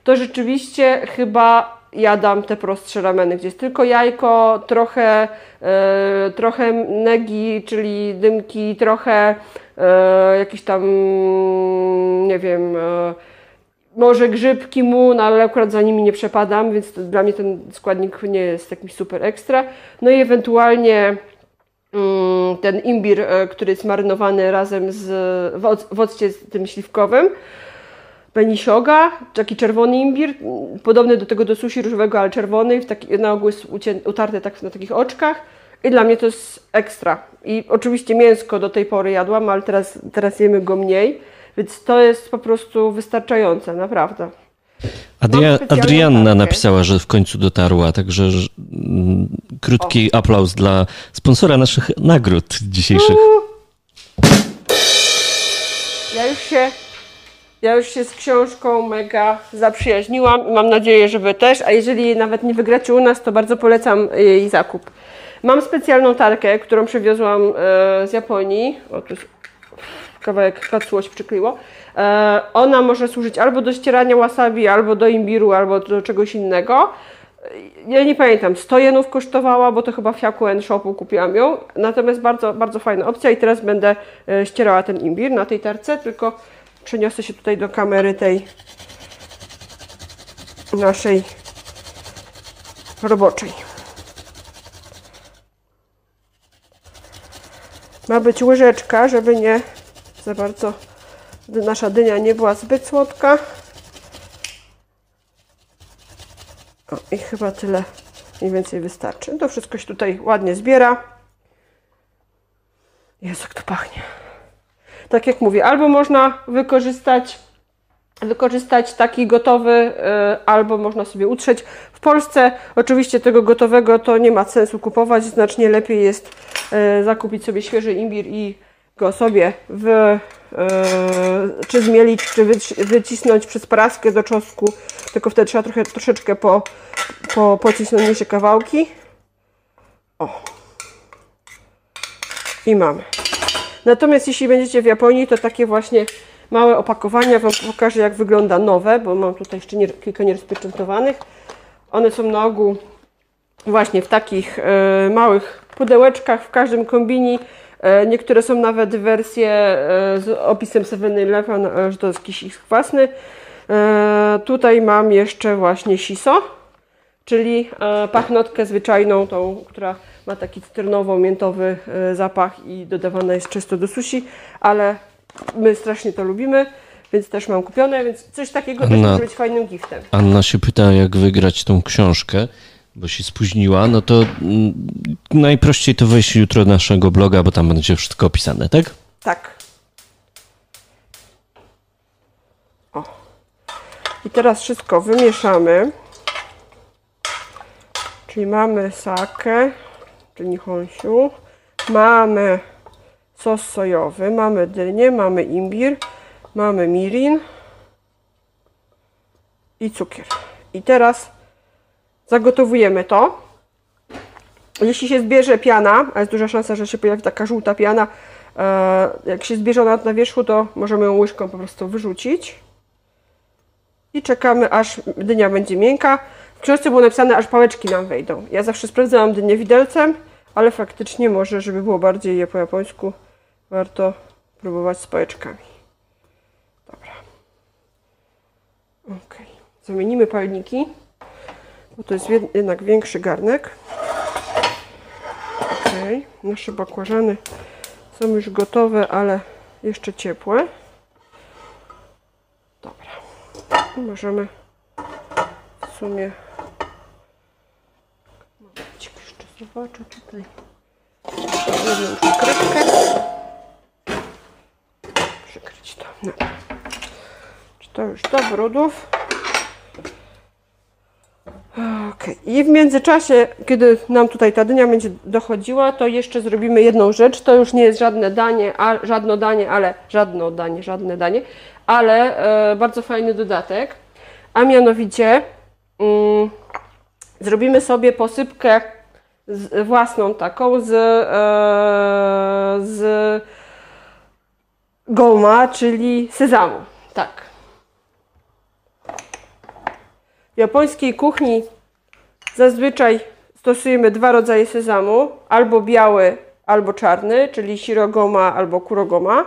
to rzeczywiście chyba jadam te prostsze rameny, gdzie jest tylko jajko, trochę, e, trochę negi, czyli dymki, trochę e, jakiś tam, nie wiem, może grzybki mu, no ale akurat za nimi nie przepadam, więc dla mnie ten składnik nie jest jakimś super ekstra. No i ewentualnie mm, ten imbir, e, który jest marynowany razem z, w occie z tym śliwkowym. Benishoga, taki czerwony imbir, podobny do tego do sushi różowego, ale czerwony, w taki, na ogół jest utarty tak na takich oczkach. I dla mnie to jest ekstra. I oczywiście mięsko do tej pory jadłam, ale teraz, teraz jemy go mniej. Więc to jest po prostu wystarczające, naprawdę. Adria Adrianna napisała, że w końcu dotarła, także że, mm, krótki o. aplauz dla sponsora naszych nagród dzisiejszych. Ja już się ja już się z książką mega zaprzyjaźniłam mam nadzieję, że Wy też, a jeżeli nawet nie wygracie u nas, to bardzo polecam jej zakup. Mam specjalną tarkę, którą przywiozłam e, z Japonii. O, tu kawałek kacło się przykleiło. E, ona może służyć albo do ścierania wasabi, albo do imbiru, albo do czegoś innego. Ja nie pamiętam, 100 jenów kosztowała, bo to chyba w Yaku Shopu kupiłam ją. Natomiast bardzo, bardzo fajna opcja i teraz będę e, ścierała ten imbir na tej tarce, tylko przeniosę się tutaj do kamery tej naszej roboczej. Ma być łyżeczka, żeby nie za bardzo nasza dynia nie była zbyt słodka. O, i chyba tyle mniej więcej wystarczy. To wszystko się tutaj ładnie zbiera. Jezu, jak to pachnie. Tak jak mówię, albo można wykorzystać wykorzystać taki gotowy, y, albo można sobie utrzeć. W Polsce oczywiście tego gotowego to nie ma sensu kupować, znacznie lepiej jest y, zakupić sobie świeży imbir i go sobie w, y, czy zmielić, czy wycisnąć przez praskę do czosnku, tylko wtedy trzeba trochę, troszeczkę po, po, pocić kawałki. O. I mamy. Natomiast jeśli będziecie w Japonii, to takie właśnie małe opakowania Wam pokażę, jak wygląda nowe, bo mam tutaj jeszcze nie, kilka nierozpieczętowanych. One są na ogół właśnie w takich e, małych pudełeczkach, w każdym kombini. E, niektóre są nawet wersje e, z opisem 7-Eleven, e, że to jest jakiś ich własny. E, tutaj mam jeszcze właśnie siso, czyli e, pachnotkę zwyczajną, tą, która ma taki cytrynowo-miętowy e, zapach i dodawana jest często do sushi, ale my strasznie to lubimy, więc też mam kupione, więc coś takiego też Anna- może być fajnym giftem. Anna się pyta, jak wygrać tą książkę, bo się spóźniła. No to mm, najprościej to wejść jutro na naszego bloga, bo tam będzie wszystko opisane, tak? Tak. O. I teraz wszystko wymieszamy. Czyli mamy sakę, nihonsiu. Mamy sos sojowy, mamy dynię, mamy imbir, mamy mirin i cukier. I teraz zagotowujemy to. Jeśli się zbierze piana, a jest duża szansa, że się pojawi taka żółta piana, e, jak się zbierze ona na wierzchu, to możemy ją łyżką po prostu wyrzucić. I czekamy, aż dynia będzie miękka. W książce było napisane, aż pałeczki nam wejdą. Ja zawsze sprawdzałam dynię widelcem, ale faktycznie może, żeby było bardziej je po japońsku, warto próbować z pałeczkami. Dobra. Ok. Zamienimy palniki, bo to jest jed- jednak większy garnek. Ok. Nasze bakłażany są już gotowe, ale jeszcze ciepłe. Dobra. Możemy w sumie. Jeszcze zobaczę tutaj. Jedną przykrywkę. Przykryć to. No. Czy to już do brudów? Okej. I w międzyczasie, kiedy nam tutaj ta dynia będzie dochodziła, to jeszcze zrobimy jedną rzecz. To już nie jest żadne danie, a, żadne danie, ale żadne danie, żadne danie, ale e, bardzo fajny dodatek. A mianowicie mm, zrobimy sobie posypkę z, własną taką z, e, z goma, czyli sezamu. Tak. W japońskiej kuchni zazwyczaj stosujemy dwa rodzaje sezamu, albo biały, albo czarny, czyli shirogoma albo kurogoma.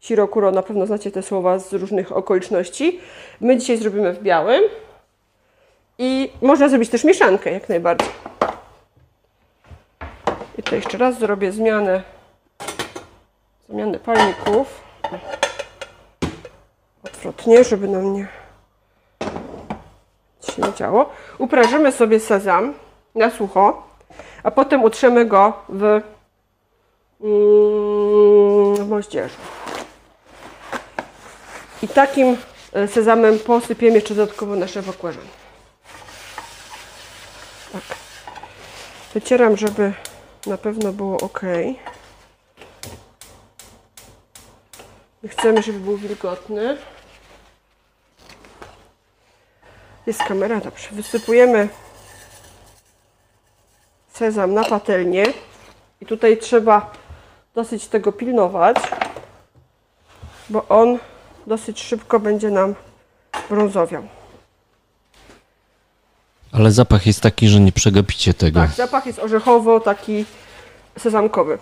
Shirokuro na pewno znacie te słowa z różnych okoliczności. My dzisiaj zrobimy w białym. I można zrobić też mieszankę, jak najbardziej. I to jeszcze raz zrobię zmianę, zmianę palników. Odwrotnie, żeby nam nie się nie działo. Uprażymy sobie sezam na sucho, a potem utrzemy go w, mm, w moździerzu. I takim e, sezamem posypiemy jeszcze dodatkowo nasze bakłażany. Tak. Wycieram, żeby na pewno było ok. Chcemy, żeby był wilgotny. Jest kamera, dobrze. Wysypujemy sezam na patelnię. I tutaj trzeba dosyć tego pilnować, bo on dosyć szybko będzie nam brązowiał. Ale zapach jest taki, że nie przegapicie tego. Tak, zapach jest orzechowo, taki sezamkowy.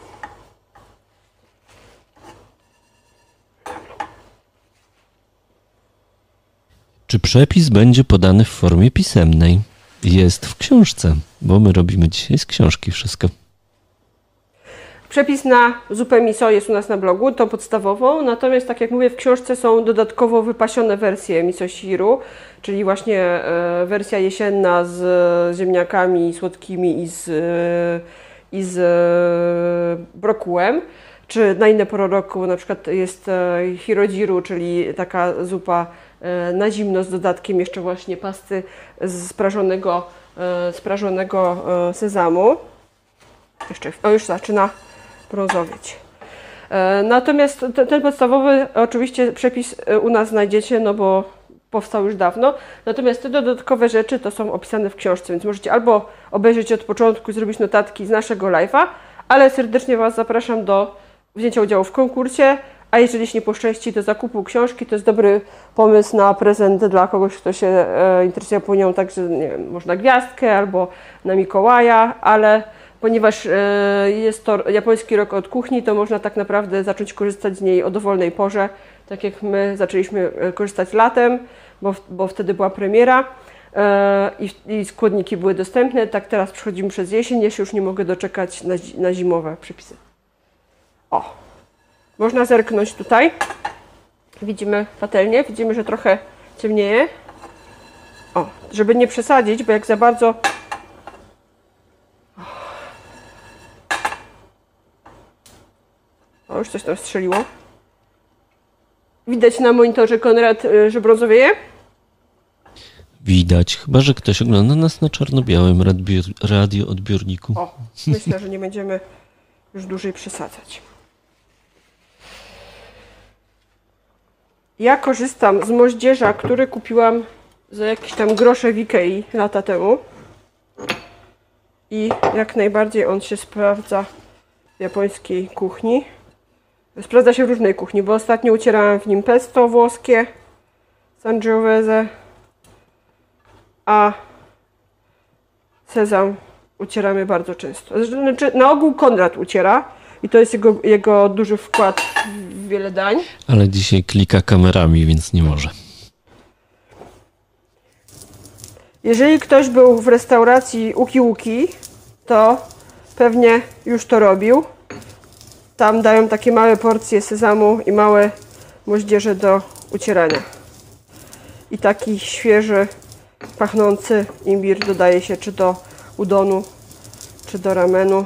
Czy przepis będzie podany w formie pisemnej? Jest w książce, bo my robimy dzisiaj z książki wszystko. Przepis na zupę miso jest u nas na blogu, tą podstawową, natomiast tak jak mówię, w książce są dodatkowo wypasione wersje miso shiru, czyli właśnie e, wersja jesienna z ziemniakami słodkimi i z, e, i z e, brokułem, czy na inne pory roku na przykład jest e, hirodziru, czyli taka zupa e, na zimno z dodatkiem jeszcze właśnie pasty z sprażonego, e, e, sezamu. Jeszcze, o już zaczyna brązowieć. E, Natomiast te- ten podstawowy oczywiście przepis e, u nas znajdziecie, no bo powstał już dawno. Natomiast te dodatkowe rzeczy to są opisane w książce, więc możecie albo obejrzeć od początku zrobić notatki z naszego live'a, ale serdecznie Was zapraszam do wzięcia udziału w konkursie, a jeżeli się nie poszczęści, do zakupu książki. To jest dobry pomysł na prezent dla kogoś, kto się e, interesuje Japonią, także nie wiem, można gwiazdkę albo na Mikołaja, ale ponieważ e, jest to japoński rok od kuchni, to można tak naprawdę zacząć korzystać z niej o dowolnej porze, tak jak my zaczęliśmy e, korzystać latem, bo, bo wtedy była premiera e, i, i składniki były dostępne. Tak teraz przechodzimy przez jesień, ja się już nie mogę doczekać na, na zimowe przepisy. O, można zerknąć tutaj. Widzimy patelnię, widzimy, że trochę ciemnieje. O, żeby nie przesadzić, bo jak za bardzo O, już coś tam strzeliło. Widać na monitorze, Konrad, y, że brązowieje? Widać, chyba że ktoś ogląda nas na czarno-białym radioodbiorniku. O, myślę, że nie będziemy już dłużej przesadzać. Ja korzystam z moździerza, który kupiłam za jakieś tam grosze w Ikei lata temu. I jak najbardziej on się sprawdza w japońskiej kuchni. Sprawdza się w różnej kuchni, bo ostatnio ucierałam w nim pesto włoskie, sangiovese, a sezam ucieramy bardzo często. Znaczy, na ogół Konrad uciera i to jest jego, jego duży wkład w wiele dań. Ale dzisiaj klika kamerami, więc nie może. Jeżeli ktoś był w restauracji Uki Uki, to pewnie już to robił. Tam dają takie małe porcje sezamu i małe moździerze do ucierania. I taki świeży, pachnący imbir dodaje się czy do udonu, czy do ramenu.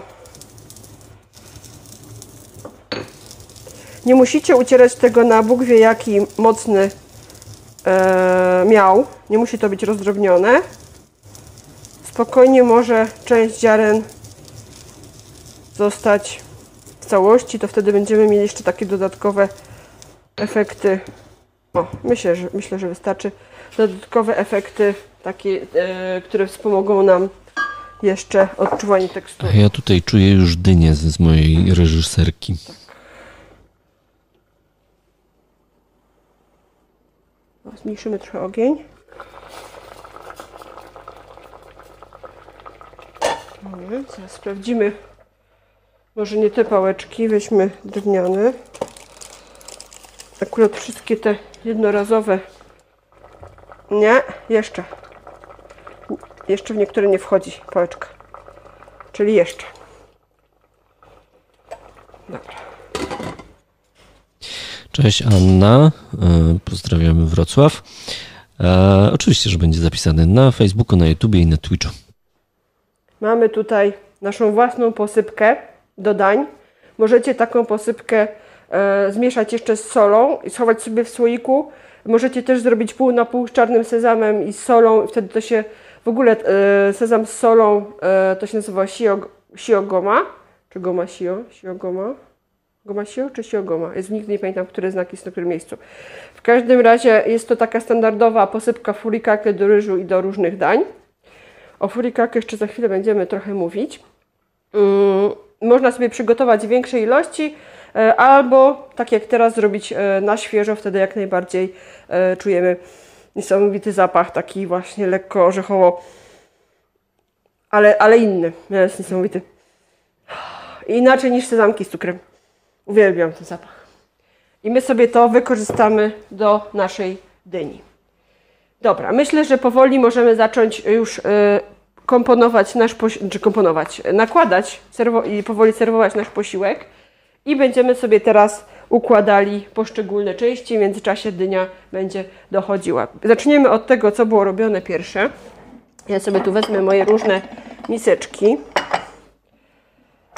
Nie musicie ucierać tego na Bóg wie jaki mocny e, miał. Nie musi to być rozdrobnione. Spokojnie może część ziaren zostać całości, to wtedy będziemy mieli jeszcze takie dodatkowe efekty. O, myślę, że, myślę, że wystarczy. Dodatkowe efekty, takie, e, które wspomogą nam jeszcze odczuwanie tekstury. ja tutaj czuję już dynię z, z mojej reżyserki. O, Zmniejszymy trochę ogień. Dobra, Zaraz sprawdzimy. Może nie te pałeczki, weźmy drewniane. Akurat wszystkie te jednorazowe. Nie, jeszcze. Jeszcze w niektóre nie wchodzi pałeczka. Czyli jeszcze. Dobra. Cześć Anna, e, pozdrawiamy Wrocław. E, oczywiście, że będzie zapisany na Facebooku, na YouTubie i na Twitchu. Mamy tutaj naszą własną posypkę do dań. Możecie taką posypkę e, zmieszać jeszcze z solą i schować sobie w słoiku. Możecie też zrobić pół na pół z czarnym sezamem i z solą. Wtedy to się w ogóle e, sezam z solą e, to się nazywa shio, shiogoma. Czy goma shio? Shiogoma? Goma shio czy shiogoma? Jest nigdy nie pamiętam, który znak jest na którym miejscu. W każdym razie jest to taka standardowa posypka furikake do ryżu i do różnych dań. O furikake jeszcze za chwilę będziemy trochę mówić. Mm, Można sobie przygotować większe ilości, e, albo tak jak teraz zrobić e, na świeżo, wtedy jak najbardziej e, czujemy niesamowity zapach, taki właśnie lekko orzechowo, ale, ale inny, jest niesamowity. Inaczej niż sezamki z cukrem. Uwielbiam ten zapach. I my sobie to wykorzystamy do naszej dyni. Dobra, myślę, że powoli możemy zacząć już komponować nasz posiłek, czy komponować, nakładać i powoli serwować nasz posiłek. I będziemy sobie teraz układali poszczególne części. W międzyczasie dynia będzie dochodziła. Zaczniemy od tego, co było robione pierwsze. Ja sobie tu wezmę moje różne miseczki.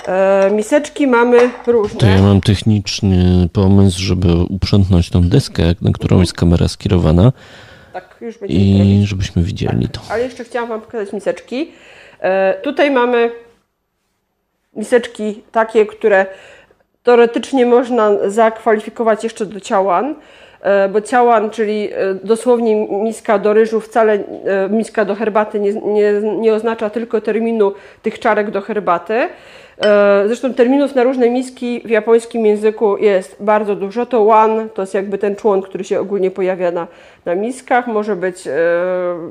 E, miseczki mamy różne. To ja mam techniczny pomysł, żeby uprzątnąć tą deskę, na którą jest kamera skierowana już robić. i żebyśmy widzieli to. Ale jeszcze chciałam Wam pokazać miseczki. E, tutaj mamy miseczki takie, które teoretycznie można zakwalifikować jeszcze do ciałan, e, bo ciałan, czyli e, dosłownie miska do ryżu, wcale e, miska do herbaty nie, nie, nie oznacza tylko terminu tych czarek do herbaty. E, Zresztą terminów na różne miski w japońskim języku jest bardzo dużo. To wan to jest jakby ten człon, który się ogólnie pojawia na, na miskach. Może być, e,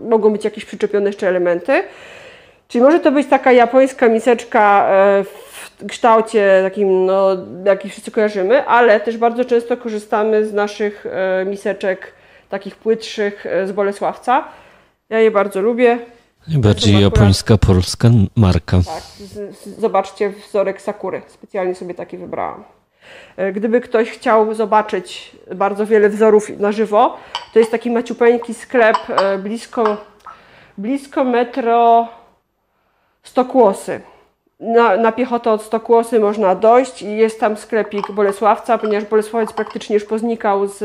mogą być jakieś przyczepione jeszcze elementy. Czyli może to być taka japońska miseczka e, w kształcie takim, no, jaki wszyscy kojarzymy, ale też bardzo często korzystamy z naszych miseczek takich płytszych z Bolesławca. Ja je bardzo lubię. Najbardziej akurat- japońska, polska marka. Tak, z, z, zobaczcie wzorek Sakury. Specjalnie sobie taki wybrałam. E, Gdyby ktoś chciał zobaczyć bardzo wiele wzorów na żywo, to jest taki maciupeńki sklep e, blisko, blisko metro Stokłosy. Na, na piechotę od Stokłosy można dojść i jest tam sklepik Bolesławca, ponieważ Bolesławiec praktycznie już poznikał z,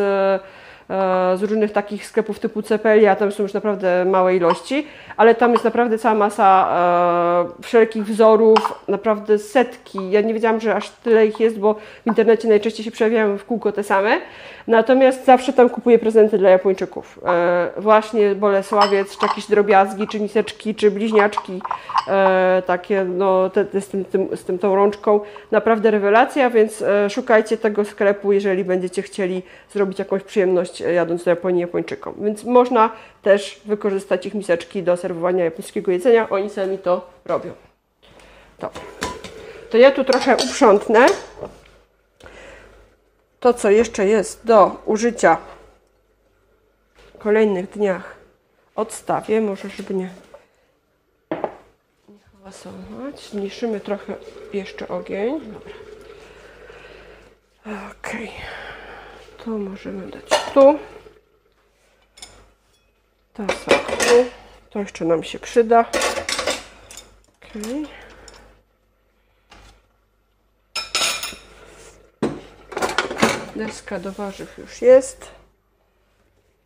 z różnych takich sklepów typu Cepelia, tam są już naprawdę małe ilości, ale tam jest naprawdę cała masa e, wszelkich wzorów, naprawdę setki. Ja nie wiedziałam, że aż tyle ich jest, bo w internecie najczęściej się przejawiają w kółko te same. Natomiast zawsze tam kupuję prezenty dla Japończyków. E, właśnie Bolesławiec, czy jakieś drobiazgi, czy miseczki, czy bliźniaczki, e, takie no, te, te z, tym, tym, z tym tą rączką. Naprawdę rewelacja, więc e, szukajcie tego sklepu, jeżeli będziecie chcieli zrobić jakąś przyjemność e, jadąc do Japonii Japończykom. Więc można też wykorzystać ich miseczki do serwowania japońskiego jedzenia. Oni sami to robią. Dobra. To ja tu trochę uprzątnę. To, co jeszcze jest do użycia w kolejnych dniach, odstawię. Może, żeby nie, nie hałasować. Zmniejszymy trochę jeszcze ogień. Dobra. Okej. To możemy dać tu. To sok tu. To jeszcze nam się przyda. Okej. Deska do warzyw już jest.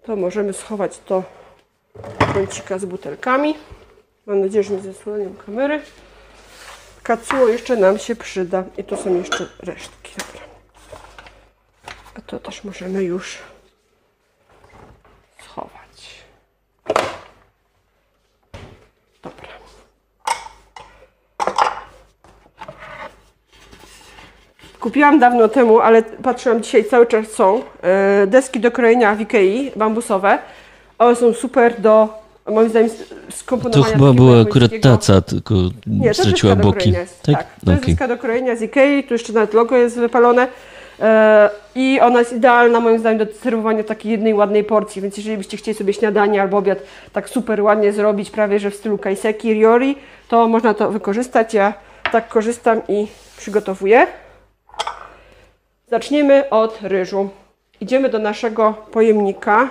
To możemy schować do kącika z butelkami. Mam nadzieję, że nie zasłonią kamery. Kacuło jeszcze nam się przyda. I to są jeszcze resztki. A to też możemy już schować. Dobra. Kupiłam dawno temu, ale patrzyłam dzisiaj, cały czas są. e, Deski do krojenia w Ikei, bambusowe. One są super do, moim zdaniem, To skomponowania chyba takiego była akurat taca, tylko Nie, to straciła boki. jest, tak? to jest Okej. deska do krojenia z Ikei, tu jeszcze nawet logo jest wypalone. E, I ona jest idealna moim zdaniem do serwowania takiej jednej ładnej porcji, więc jeżeli byście chcieli sobie śniadanie albo obiad tak super ładnie zrobić, prawie że w stylu kaiseki, ryori, to można to wykorzystać. Ja tak korzystam i przygotowuję. Zaczniemy od ryżu. Idziemy do naszego pojemnika.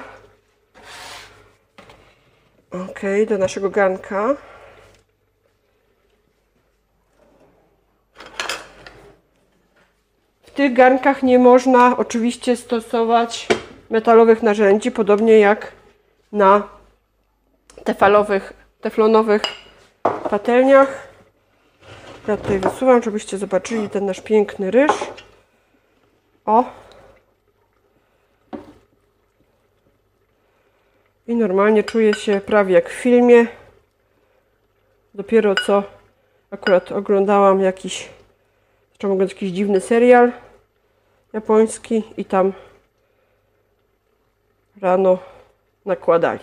Ok, do naszego garnka. W tych garnkach nie można oczywiście stosować metalowych narzędzi, podobnie jak na tefalowych, teflonowych patelniach. Ja tutaj wysuwam, żebyście zobaczyli ten nasz piękny ryż. O! I normalnie czuję się prawie jak w filmie. Dopiero co akurat oglądałam jakiś, zaczęłam oglądać jakiś dziwny serial japoński i tam rano nakładali.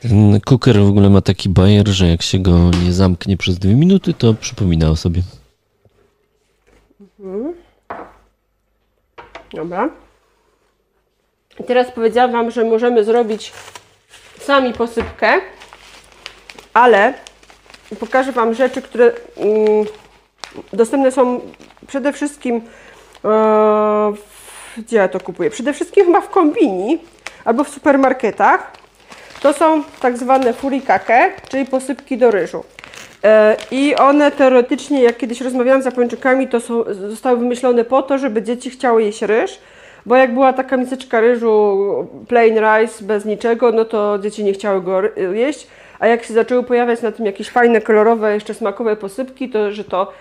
Ten cooker w ogóle ma taki bajer, że jak się go nie zamknie przez dwie minuty, to przypomina o sobie. Dobra. I teraz powiedziałam Wam, że możemy zrobić sami posypkę, ale pokażę Wam rzeczy, które mm, dostępne są przede wszystkim, e, gdzie ja to kupuję? Przede wszystkim chyba w kombini albo w supermarketach. To są tak zwane furikake, czyli posypki do ryżu. E, I one teoretycznie, jak kiedyś rozmawiałam z Japończykami, to są, zostały wymyślone po to, żeby dzieci chciały jeść ryż, bo jak była taka miseczka ryżu plain rice bez niczego, no to dzieci nie chciały go jeść, a jak się zaczęły pojawiać na tym jakieś fajne, kolorowe, jeszcze smakowe posypki, to że to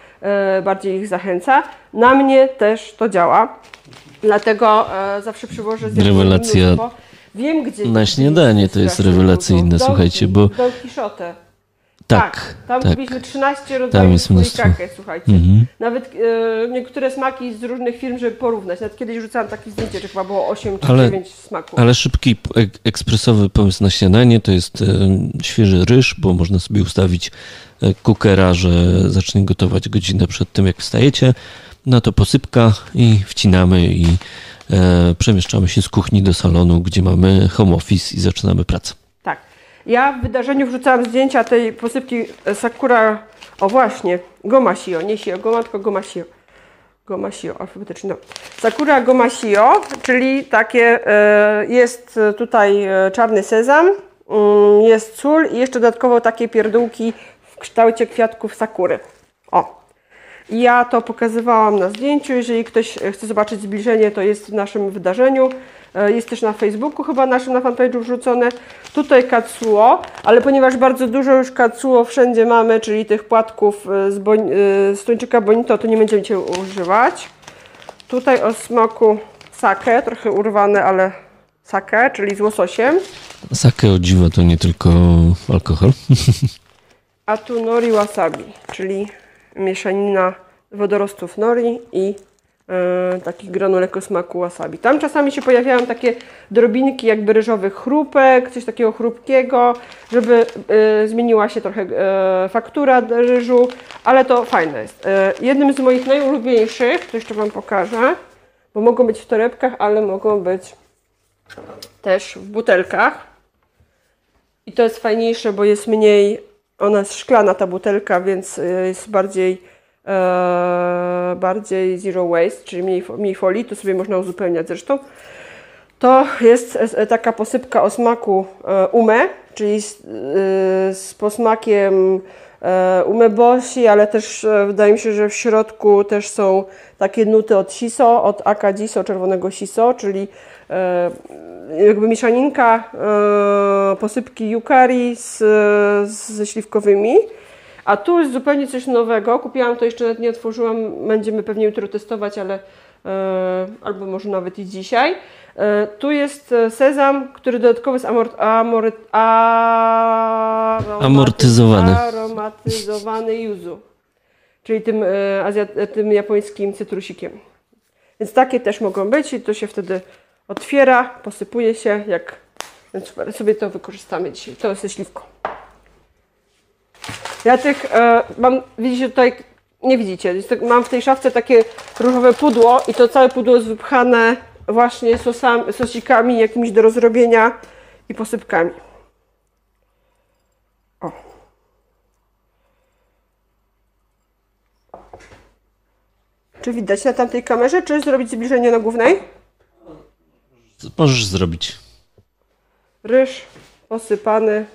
bardziej ich zachęca. Na mnie też to działa, dlatego e, zawsze przywożę z Rewelacja. mnóstwo. Wiem, gdzie Na śniadanie to jest rewelacyjne, słuchajcie, bo- Don Quixote. Tak, tam tak. kupiliśmy 13 Tam rodzajów furikake, słuchajcie. Mhm. Nawet e, niektóre smaki z różnych firm, żeby porównać. Nawet kiedyś rzucałam takie zdjęcie, że chyba było 8 czy Ale- 9 smaków. Ale szybki, ek- ekspresowy pomysł na śniadanie to jest e, świeży ryż, bo można sobie ustawić e, cookera, że zacznie gotować godzinę przed tym, jak wstajecie. Na to posypka i wcinamy i e, przemieszczamy się z kuchni do salonu, gdzie mamy home office i zaczynamy pracę. Ja w wydarzeniu wrzucałam zdjęcia tej posypki e, Sakura, o właśnie, Gomasio, nie Sio, Goma, tylko Gomasio. Gomasio, alfabetycznie. No. Sakura Gomasio, czyli takie, e, jest tutaj e, czarny sezam, mm, jest sól i jeszcze dodatkowo takie pierdółki w kształcie kwiatków sakury. O, ja to pokazywałam na zdjęciu. Jeżeli ktoś chce zobaczyć zbliżenie, to jest w naszym wydarzeniu. E, Jest też na Facebooku chyba naszym na fanpage'u wrzucone. Tutaj katsuo, ale ponieważ bardzo dużo już katsuo wszędzie mamy, czyli tych płatków e, z, e, z tuńczyka bonito, to nie będziemy dzisiaj używać. Tutaj o smaku sake, trochę urwane, ale sake, czyli z łososiem. Sake o dziwo to nie tylko alkohol. A tu nori wasabi, czyli mieszanina wodorostów nori i takich granulek smaku wasabi. Tam czasami się pojawiają takie drobinki jakby ryżowych chrupek, coś takiego chrupkiego, żeby e, zmieniła się trochę e, faktura ryżu, ale to fajne jest. E, jednym z moich najulubieńszych, to jeszcze Wam pokażę, bo mogą być w torebkach, ale mogą być też w butelkach. I to jest fajniejsze, bo jest mniej, ona jest szklana ta butelka, więc jest bardziej, e, bardziej zero waste, czyli mniej, mniej folii, to sobie można uzupełniać zresztą. To jest e, taka posypka o smaku e, ume, czyli z, z posmakiem e, umeboshi, ale też e, wydaje mi się, że w środku też są takie nuty od shiso, od akajiso, czerwonego shiso, czyli e, jakby mieszaninka e, posypki yukari z, ze śliwkowymi. A tu jest zupełnie coś nowego. Kupiłam to jeszcze nawet nie otworzyłam. Będziemy pewnie jutro testować, ale e, albo może nawet i dzisiaj. E, tu jest e, sezam, który dodatkowo jest amort, amor, aromaty, Amortyzowany. aromatyzowany yuzu, czyli tym, e, azjat, tym japońskim cytrusikiem. Więc takie też mogą być i to się wtedy otwiera, posypuje się, jak więc super, sobie to wykorzystamy dzisiaj. To jest ze śliwką. Ja tych e, mam, widzicie tutaj, nie widzicie, tak, mam w tej szafce takie różowe pudło i to całe pudło jest wypchane właśnie sosami, sosikami jakimiś do rozrobienia i posypkami. O. Czy widać na tamtej kamerze, czy zrobić zbliżenie na głównej? Możesz zrobić. ryż posypany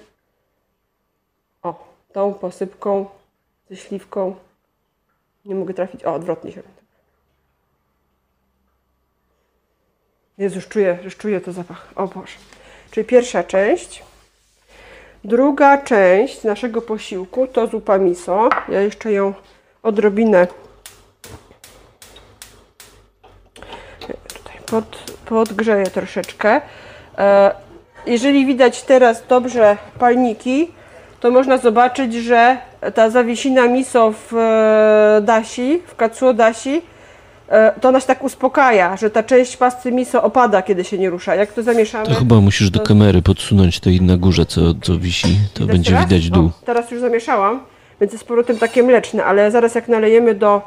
tą posypką ze śliwką. Nie mogę trafić. O, odwrotnie się. Jezu, już czuję, już czuję to zapach. O Boże. Czyli pierwsza część. Druga część naszego posiłku to zupa miso. Ja jeszcze ją odrobinę tutaj pod, podgrzeję troszeczkę. E, jeżeli widać teraz dobrze palniki, to można zobaczyć, że ta zawiesina miso w e, dashi, w katsuo dashi, e, to ona się tak uspokaja, że ta część pasty miso opada, kiedy się nie rusza. Jak to zamieszamy? To chyba musisz do kamery podsunąć to i na górze, co, co wisi. To Widać będzie teraz? widać dół. O, teraz już zamieszałam, więc jest z powrotem takie mleczne, ale zaraz jak nalejemy do,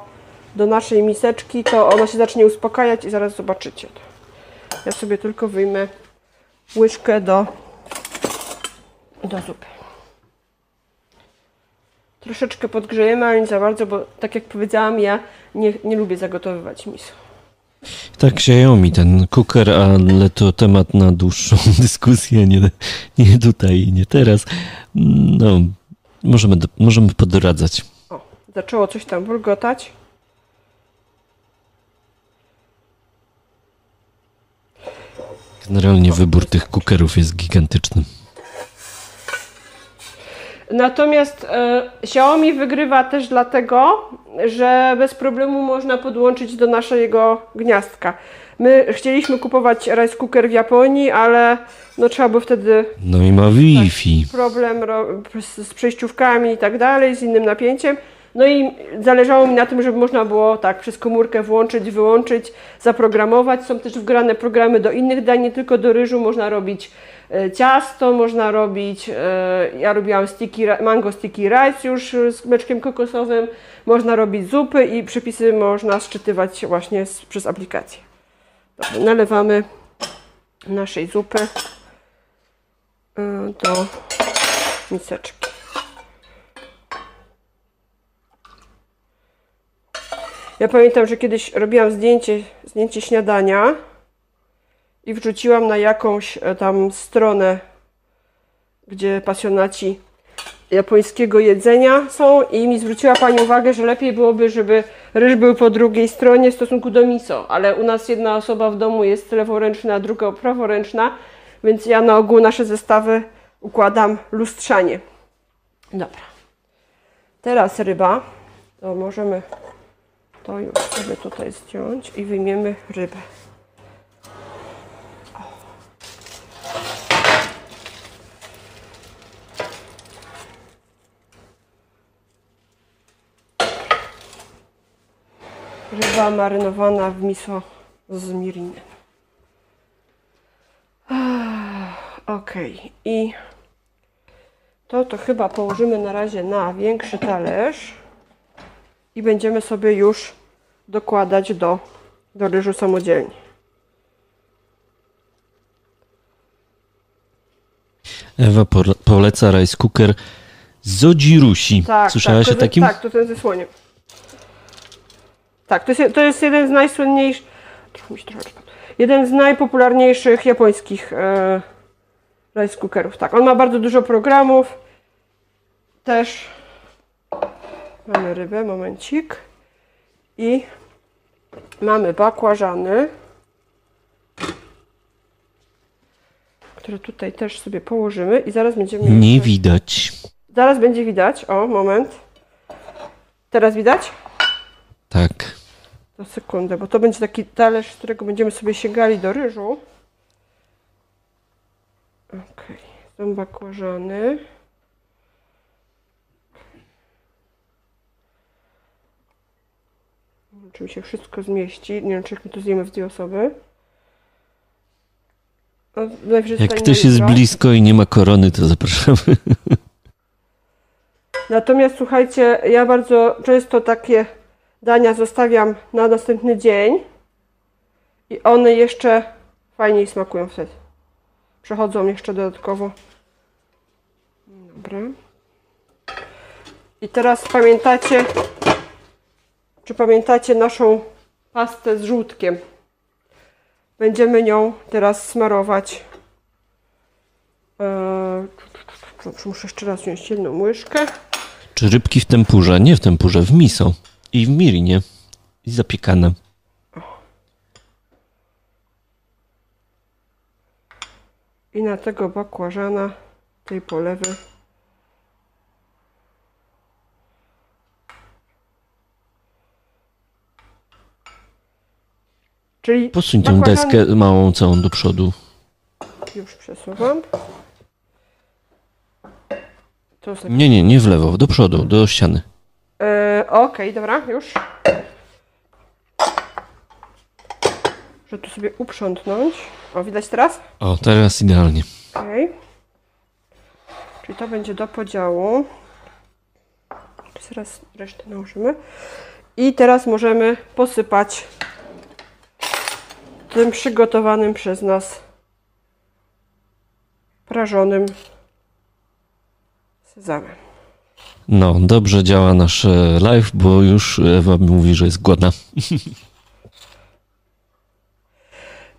do naszej miseczki, to ono się zacznie uspokajać i zaraz zobaczycie. Ja sobie tylko wyjmę łyżkę do, do zupy. Troszeczkę podgrzejemy, ale nie za bardzo, bo tak jak powiedziałam, ja nie, nie lubię zagotowywać miso. Tak, Xiaomi, ten cooker, ale to temat na dłuższą dyskusję, nie, nie tutaj, nie teraz. No, możemy, możemy podradzać. O, zaczęło coś tam bulgotać. Generalnie wybór tych cookerów jest gigantyczny. Natomiast e, Xiaomi wygrywa też dlatego, że bez problemu można podłączyć do naszego gniazdka. My chcieliśmy kupować rice cooker w Japonii, ale no trzeba było wtedy No i ma Wi-Fi. problem ro- z z przejściówkami i tak dalej, z innym napięciem. No i zależało mi na tym, żeby można było tak przez komórkę włączyć, wyłączyć, zaprogramować. Są też wgrane programy do innych dań, nie tylko do ryżu. Można robić e, ciasto, można robić, e, ja robiłam sticky, mango sticky rice już z mleczkiem kokosowym. Można robić zupy i przepisy można szczytywać właśnie z, przez aplikację. Dobra, nalewamy naszej zupy e, do miseczki. Ja pamiętam, że kiedyś robiłam zdjęcie, zdjęcie śniadania i wrzuciłam na jakąś e, tam stronę, gdzie pasjonaci japońskiego jedzenia są i mi zwróciła Pani uwagę, że lepiej byłoby, żeby ryż był po drugiej stronie w stosunku do miso, ale u nas jedna osoba w domu jest leworęczna, a druga praworęczna, więc ja na ogół nasze zestawy układam lustrzanie. Dobra. Teraz ryba. To możemy to już sobie tutaj zdjąć i wyjmiemy rybę. Ryba marynowana w miso z mirinem. Ok, i to to chyba położymy na razie na większy talerz i będziemy sobie już dokładać do, do ryżu samodzielnie. Ewa pole- poleca rice cooker Zodzirusi. Słyszałaś tak, o takim? Tak, to ten ze słoniem. Tak, to jest, to jest jeden z najsłynniejszych, trochę mi się trochę jeden z najpopularniejszych japońskich e, rice cookerów. Tak, on ma bardzo dużo programów. Też mamy rybę, momencik. I mamy bakłażany, które tutaj też sobie położymy i zaraz będziemy... Nie widać. Zaraz będzie widać. O, moment. Teraz widać? Tak. To sekundę, bo to będzie taki talerz, z którego będziemy sobie sięgali do ryżu. Okej, są bakłażany. Nie wiem, Czy mi się wszystko zmieści? Nie wiem, czy jak my to zjemy w dwie osoby. No, Jak ktoś jest blisko i nie ma korony, to zapraszamy. Natomiast słuchajcie, ja bardzo często takie dania zostawiam na następny dzień i one jeszcze fajniej smakują wtedy. Przechodzą jeszcze dodatkowo. Dobra. I teraz pamiętacie, czy pamiętacie naszą pastę z żółtkiem? Będziemy nią teraz smarować. Eee, muszę jeszcze raz wziąć jedną łyżkę. Czy rybki w tempurze? Nie w tempurze, w miso. I w mirinie. I zapiekane. I na tego bakłażana, tej polewy. Czyli Posuń tę deskę małą całą do przodu. Już przesuwam. To sobie... Nie, nie, nie w lewo, do przodu, do ściany. E, Okej, dobra, już. Muszę tu sobie uprzątnąć. O, widać teraz? O, teraz idealnie. Okej. Czyli to będzie do podziału. Teraz resztę nałożymy. I teraz możemy posypać tym przygotowanym przez nas prażonym sezamem. No, dobrze działa nasz e, live, bo już Ewa mówi, że jest głodna.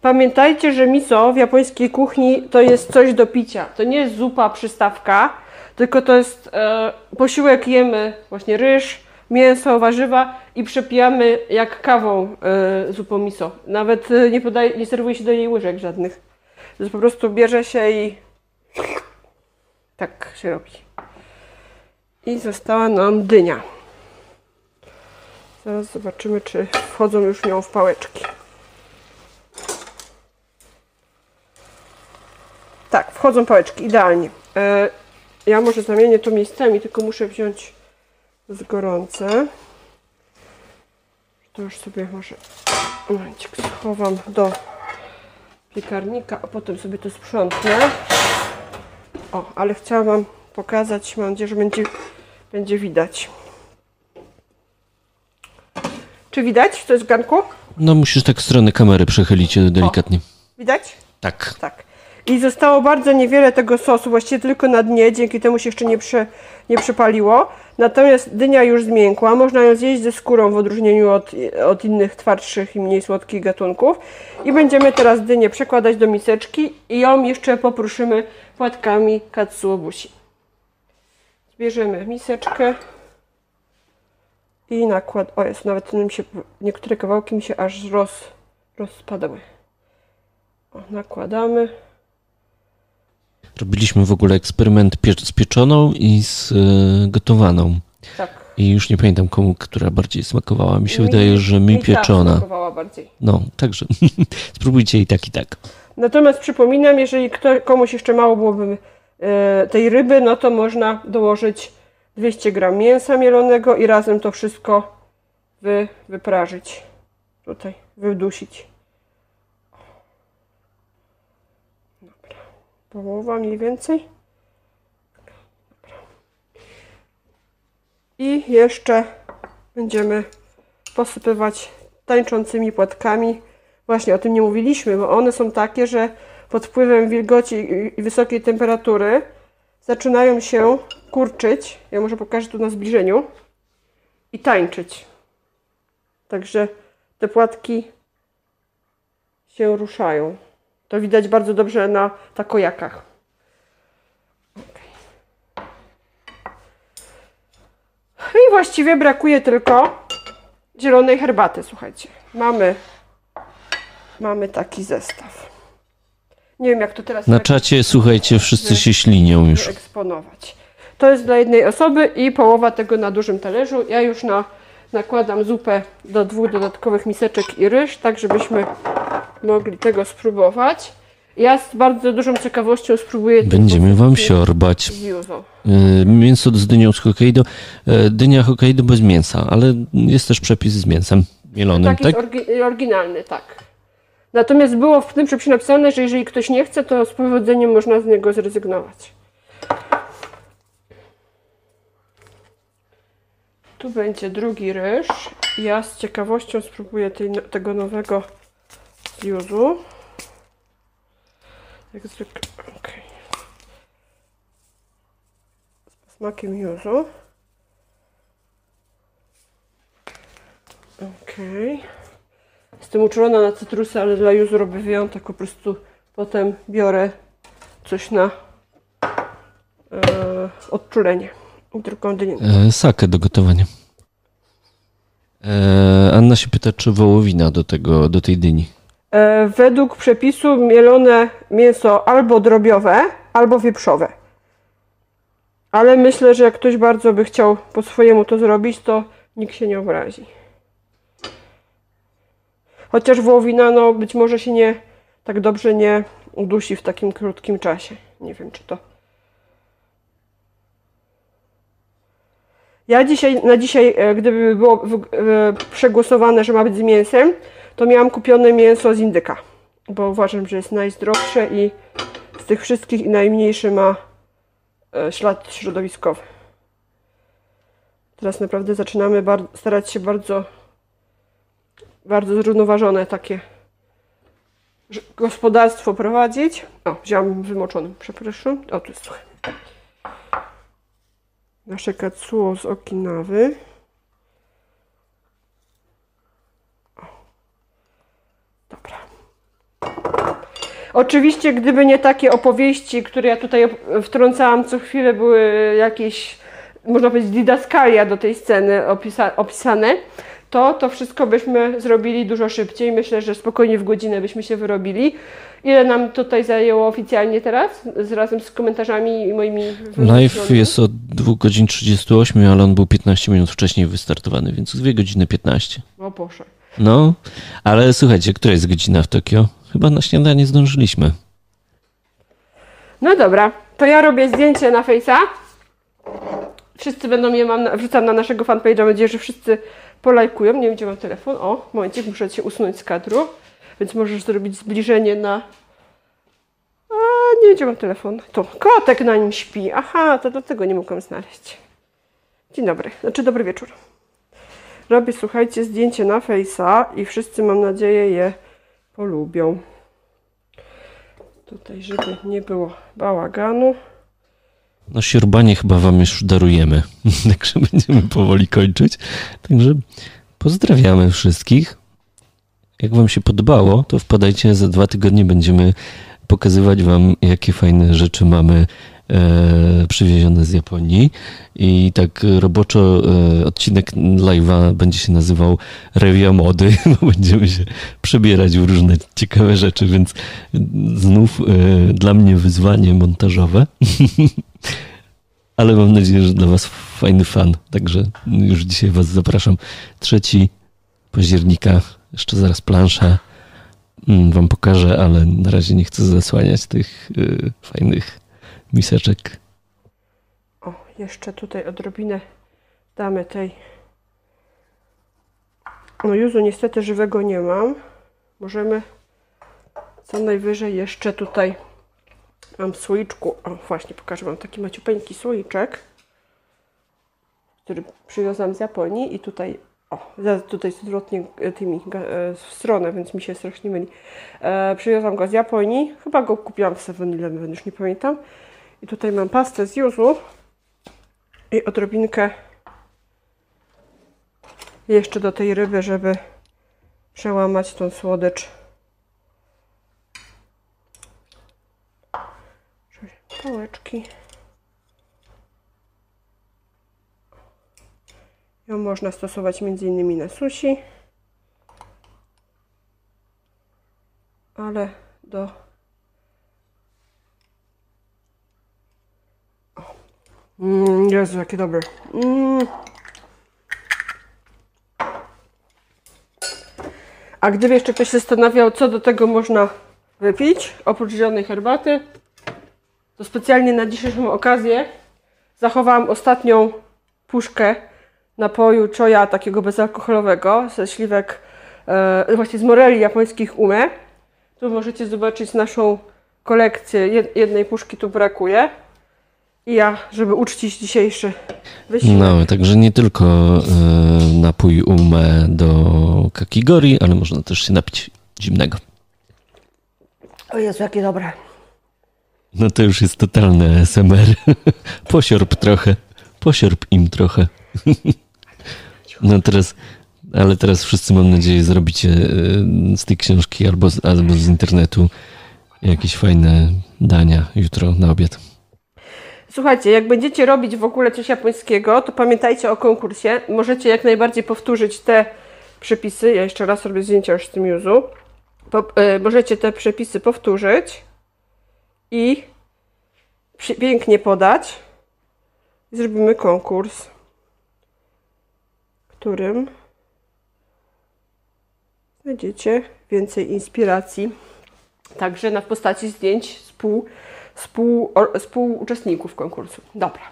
Pamiętajcie, że miso w japońskiej kuchni to jest coś do picia. To nie jest zupa, przystawka, tylko to jest e, posiłek, jemy właśnie ryż, mięso, warzywa i przepijamy jak kawą e, zupą miso. Nawet e, nie, podaje, nie serwuje się do niej łyżek żadnych. To po prostu bierze się i tak się robi. I została nam dynia. Zaraz zobaczymy, czy wchodzą już nią w pałeczki. Tak, wchodzą pałeczki, idealnie. E, ja może zamienię to miejscami, tylko muszę wziąć z gorące. To już sobie może momencik schowam do piekarnika, a potem sobie to sprzątnę. O, ale chciałam Wam pokazać, mam nadzieję, że będzie, będzie widać. Czy widać? To jest w garnku? No, musisz tak w stronę kamery przechylić e, delikatnie. Widać? Tak. Tak. I zostało bardzo niewiele tego sosu, właściwie tylko na dnie, dzięki temu się jeszcze nie, prze, nie przepaliło. Natomiast dynia już zmiękła, można ją zjeść ze skórą w odróżnieniu od, od innych twardszych i mniej słodkich gatunków. I będziemy teraz dynię przekładać do miseczki i ją jeszcze popruszymy płatkami katsuobushi. Zbierzemy miseczkę i nakład... O jest, nawet mi się, niektóre kawałki mi się aż roz, rozpadały. O, nakładamy. Robiliśmy w ogóle eksperyment pie- z pieczoną i z e, gotowaną. Tak. I już nie pamiętam, komu, która bardziej smakowała. Mi się Mi- wydaje, że mi ta pieczona. smakowała bardziej. No, także spróbujcie i tak, i tak. Natomiast przypominam, jeżeli kto, komuś jeszcze mało byłoby e, tej ryby, no to można dołożyć 200 gram mięsa mielonego i razem to wszystko wy, wyprażyć. Tutaj, wydusić. Połowa mniej więcej. I jeszcze będziemy posypywać tańczącymi płatkami. Właśnie o tym nie mówiliśmy, bo one są takie, że pod wpływem wilgoci i wysokiej temperatury zaczynają się kurczyć. Ja może pokażę tu na zbliżeniu. I tańczyć. Także te płatki się ruszają. To widać bardzo dobrze na takojakach. I właściwie brakuje tylko zielonej herbaty, słuchajcie. Mamy, mamy taki zestaw. Nie wiem, jak to teraz Na czacie, słuchajcie, wszyscy się ślinią już. eksponować. To jest dla jednej osoby i połowa tego na dużym talerzu. Ja już na, nakładam zupę do dwóch dodatkowych miseczek i ryż, tak żebyśmy mogli tego spróbować. Ja z bardzo dużą ciekawością spróbuję Będziemy wam siorbać. z yuzu. Y, Mięso z dynią z Hokkaido. Y, Dynia Hokkaido bez mięsa, ale jest też przepis z mięsem mielonym, Tak tak? orgi- oryginalny, tak. Natomiast było w tym przepisie napisane, że jeżeli ktoś nie chce, to z powodzeniem można z niego zrezygnować. Tu będzie drugi ryż. Ja z ciekawością spróbuję tej, no- tego nowego z. Jak zwykle. okej. Z smakiem yuzu. Okej. Jestem uczulona na cytrusy, ale dla Juzu robię wyjątek. Po prostu potem biorę coś na e, odczulenie. Drugą. E, Sakę do gotowania. E, Anna się pyta, czy wołowina do, tego, do tej dyni. E, według przepisu mielone mięso albo drobiowe, albo wieprzowe. Ale myślę, że jak ktoś bardzo by chciał po swojemu to zrobić, to nikt się nie obrazi. Chociaż wołowina, no być może się nie tak dobrze nie udusi w takim krótkim czasie. Nie wiem, czy to. Ja dzisiaj, na dzisiaj, e, gdyby było e, przegłosowane, że ma być z mięsem, to miałam kupione mięso z indyka, bo uważam, że jest najzdrowsze i z tych wszystkich najmniejszy ma e, ślad środowiskowy. Teraz naprawdę zaczynamy starać się bardzo, bardzo zrównoważone takie gospodarstwo prowadzić. O, wziąłam wymoczony, przepraszam. O, tu jest. Nasze Katsuo z Okinawy. O. Dobra. Oczywiście, gdyby nie takie opowieści, które ja tutaj wtrącałam co chwilę, były jakieś, można powiedzieć, didaskalia do tej sceny opisa- opisane, to to wszystko byśmy zrobili dużo szybciej. Myślę, że spokojnie w godzinę byśmy się wyrobili. Ile nam tutaj zajęło oficjalnie teraz, z, razem z komentarzami i moimi... Live jest od 2 godzin 38, ale on był 15 minut wcześniej wystartowany, więc 2 godziny 15. O Boże. No, ale słuchajcie, która jest godzina w Tokio? Chyba na śniadanie zdążyliśmy. No dobra, to ja robię zdjęcie na Face'a. Wszyscy będą je mam, wrzucam na naszego fanpage'a. Mam nadzieję, że wszyscy polajkują. Nie mam telefon. O, momencik, muszę się usunąć z kadru. Więc możesz zrobić zbliżenie na... A, nie mam telefon. Tu, kotek na nim śpi. Aha, to dlatego nie mogłam znaleźć. Dzień dobry, znaczy dobry wieczór. Robię, słuchajcie, zdjęcie na Face'a i wszyscy, mam nadzieję, je polubią. Tutaj, żeby nie było bałaganu. No siorbanie chyba wam już darujemy, także będziemy powoli kończyć. Także pozdrawiamy wszystkich. Jak wam się podobało, to wpadajcie, za dwa tygodnie będziemy pokazywać wam, jakie fajne rzeczy mamy e, przywiezione z Japonii. I tak roboczo e, odcinek live'a będzie się nazywał Rewia Mody, bo będziemy się przebierać w różne ciekawe rzeczy, więc znów e, dla mnie wyzwanie montażowe. Ale mam nadzieję, że dla Was fajny fan. Także już dzisiaj Was zapraszam. 3 października, jeszcze zaraz planszę. Mm, Wam pokażę, ale na razie nie chcę zasłaniać tych y, fajnych miseczek. O, jeszcze tutaj odrobinę damy tej. No Juzu niestety żywego nie mam. Możemy co najwyżej jeszcze tutaj mam w słoiczku. O, właśnie pokażę Wam taki maciupeńki słoiczek, który przywiozłam z Japonii i tutaj o, tutaj jest odwrotnie e, tymi e, w stronę, więc mi się strasznie myli. E, przywiozłam go z Japonii. Chyba go kupiłam w 7-Eleven, już nie pamiętam. I tutaj mam pastę z juzu i odrobinkę jeszcze do tej ryby, żeby przełamać tą słodycz. Pałeczki. Ją można stosować m.in. na sushi, ale do Mm, Jezu, jakie dobre. Mm. A gdyby jeszcze ktoś się zastanawiał, co do tego można wypić, oprócz zielonej herbaty, to specjalnie na dzisiejszą okazję zachowałam ostatnią puszkę napoju choya takiego bezalkoholowego ze śliwek, e, właśnie z moreli japońskich ume. Tu możecie zobaczyć naszą kolekcję. Jed- jednej puszki tu brakuje. I ja, żeby uczcić dzisiejszy wysiłek. No, także nie tylko y, napój umę do kakigori, ale można też się napić zimnego. O Jezu, jakie dobre. No to już jest totalne SMR. Posiorb trochę. Posiorb im trochę. No teraz, ale teraz wszyscy mam nadzieję zrobicie y, z tej książki albo albo z internetu jakieś fajne dania jutro na obiad. Słuchajcie, jak będziecie robić w ogóle coś japońskiego, to pamiętajcie o konkursie. Możecie jak najbardziej powtórzyć te przepisy. Ja jeszcze raz robię zdjęcia już z tym juzu. Po, e, możecie te przepisy powtórzyć i pięknie podać. Zrobimy konkurs, którym znajdziecie więcej inspiracji. Także na postaci zdjęć współ, współ, współuczestników konkursu. Dobra.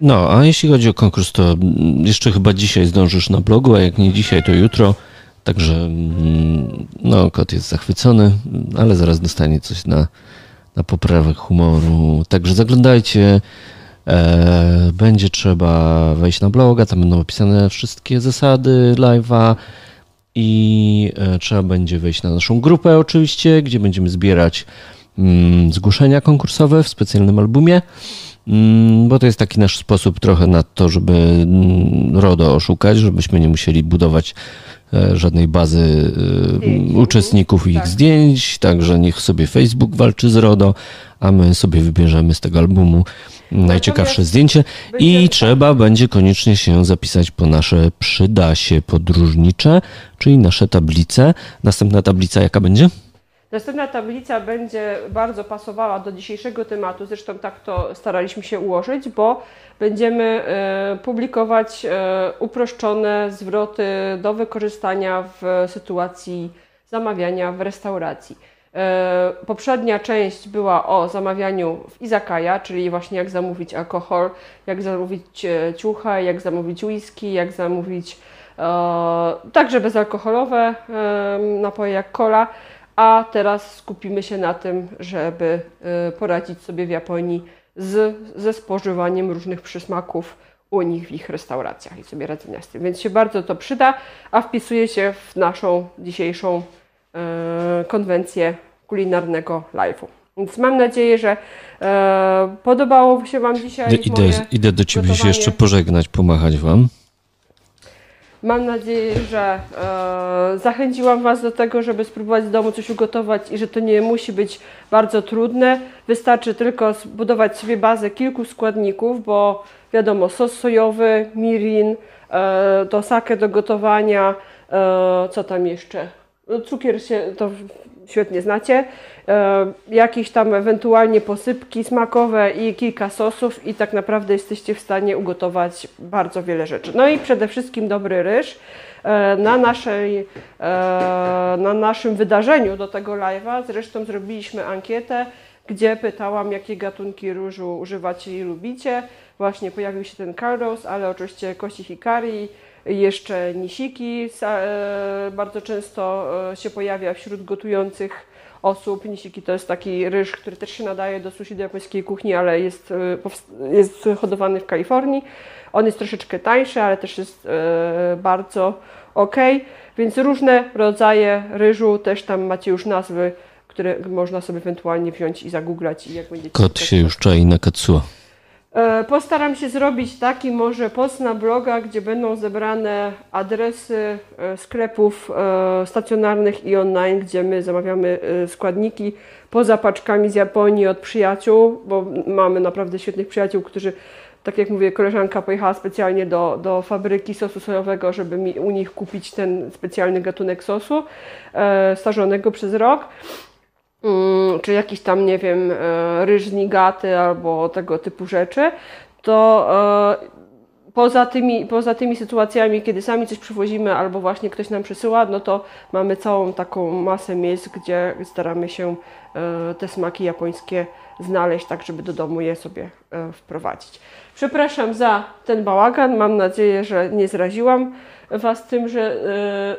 No, a jeśli chodzi o konkurs, to mm, jeszcze chyba dzisiaj zdążysz na blogu, a jak nie dzisiaj, to jutro. Także, mm, no, kot jest zachwycony, ale zaraz dostanie coś na, na poprawę humoru. Także zaglądajcie. E, będzie trzeba wejść na bloga, tam będą opisane wszystkie zasady live'a i e, trzeba będzie wejść na naszą grupę oczywiście, gdzie będziemy zbierać mm, zgłoszenia konkursowe w specjalnym albumie. Mm, bo to jest taki nasz sposób trochę na to, żeby mm, RODO oszukać, żebyśmy nie musieli budować e, żadnej bazy e, uczestników i ich Tak. zdjęć, także niech sobie Facebook walczy z RODO, a my sobie wybierzemy z tego albumu najciekawsze zdjęcie i trzeba będzie koniecznie się zapisać po nasze przydasie podróżnicze, czyli nasze tablice. Następna tablica jaka będzie? Następna tablica będzie bardzo pasowała do dzisiejszego tematu, zresztą tak to staraliśmy się ułożyć, bo będziemy e, publikować e, uproszczone zwroty do wykorzystania w sytuacji zamawiania w restauracji. E, Poprzednia część była o zamawianiu w izakaya, czyli właśnie jak zamówić alkohol, jak zamówić ciucha, jak zamówić whisky, jak zamówić także bezalkoholowe napoje jak cola. A teraz skupimy się na tym, żeby e, poradzić sobie w Japonii z, ze spożywaniem różnych przysmaków u nich w ich restauracjach i sobie radzenia z tym. Więc się bardzo to przyda, a wpisuje się w naszą dzisiejszą e, konwencję kulinarnego live'u. Więc mam nadzieję, że e, podobało się Wam dzisiaj Idę, moje idę do ciebie się gotowanie. jeszcze pożegnać, pomachać wam. Mam nadzieję, że e, zachęciłam Was do tego, żeby spróbować w domu coś ugotować i że to nie musi być bardzo trudne. Wystarczy tylko zbudować sobie bazę kilku składników, bo wiadomo, sos sojowy, mirin, e, to sake do gotowania, e, co tam jeszcze? No, Cukier się to świetnie znacie. E, jakieś tam ewentualnie posypki smakowe i kilka sosów i tak naprawdę jesteście w stanie ugotować bardzo wiele rzeczy. No i przede wszystkim dobry ryż. E, Na, naszej, e, na naszym wydarzeniu do tego live'a zresztą zrobiliśmy ankietę, gdzie pytałam, jakie gatunki ryżu używacie i lubicie. Właśnie pojawił się ten Cardos, ale oczywiście kości hikari, jeszcze nisiki e, bardzo często e, się pojawia wśród gotujących osób. Nisiki to jest taki ryż, który też się nadaje do sushi do japońskiej kuchni, ale jest, e, jest hodowany w Kalifornii. On jest troszeczkę tańszy, ale też jest bardzo ok. Więc różne rodzaje ryżu, też tam macie już nazwy, które można sobie ewentualnie wziąć i zagooglać i jak będziecie Kot się już czai na Katsuo. E, Postaram się zrobić taki może post na bloga, gdzie będą zebrane adresy e, sklepów e, stacjonarnych i online, gdzie my zamawiamy składniki poza paczkami z Japonii od przyjaciół, bo mamy naprawdę świetnych przyjaciół, którzy, tak jak mówię, koleżanka pojechała specjalnie do, do fabryki sosu sojowego, żeby mi u nich kupić ten specjalny gatunek sosu stażonego przez rok. Mm, czy jakiś tam, nie wiem, e, ryż nigaty albo tego typu rzeczy, to e, poza tymi, poza tymi sytuacjami, kiedy sami coś przywozimy albo właśnie ktoś nam przysyła, no to mamy całą taką masę miejsc, gdzie staramy się e, te smaki japońskie znaleźć, tak żeby do domu je sobie wprowadzić. Przepraszam za ten bałagan, mam nadzieję, że nie zraziłam Was tym, że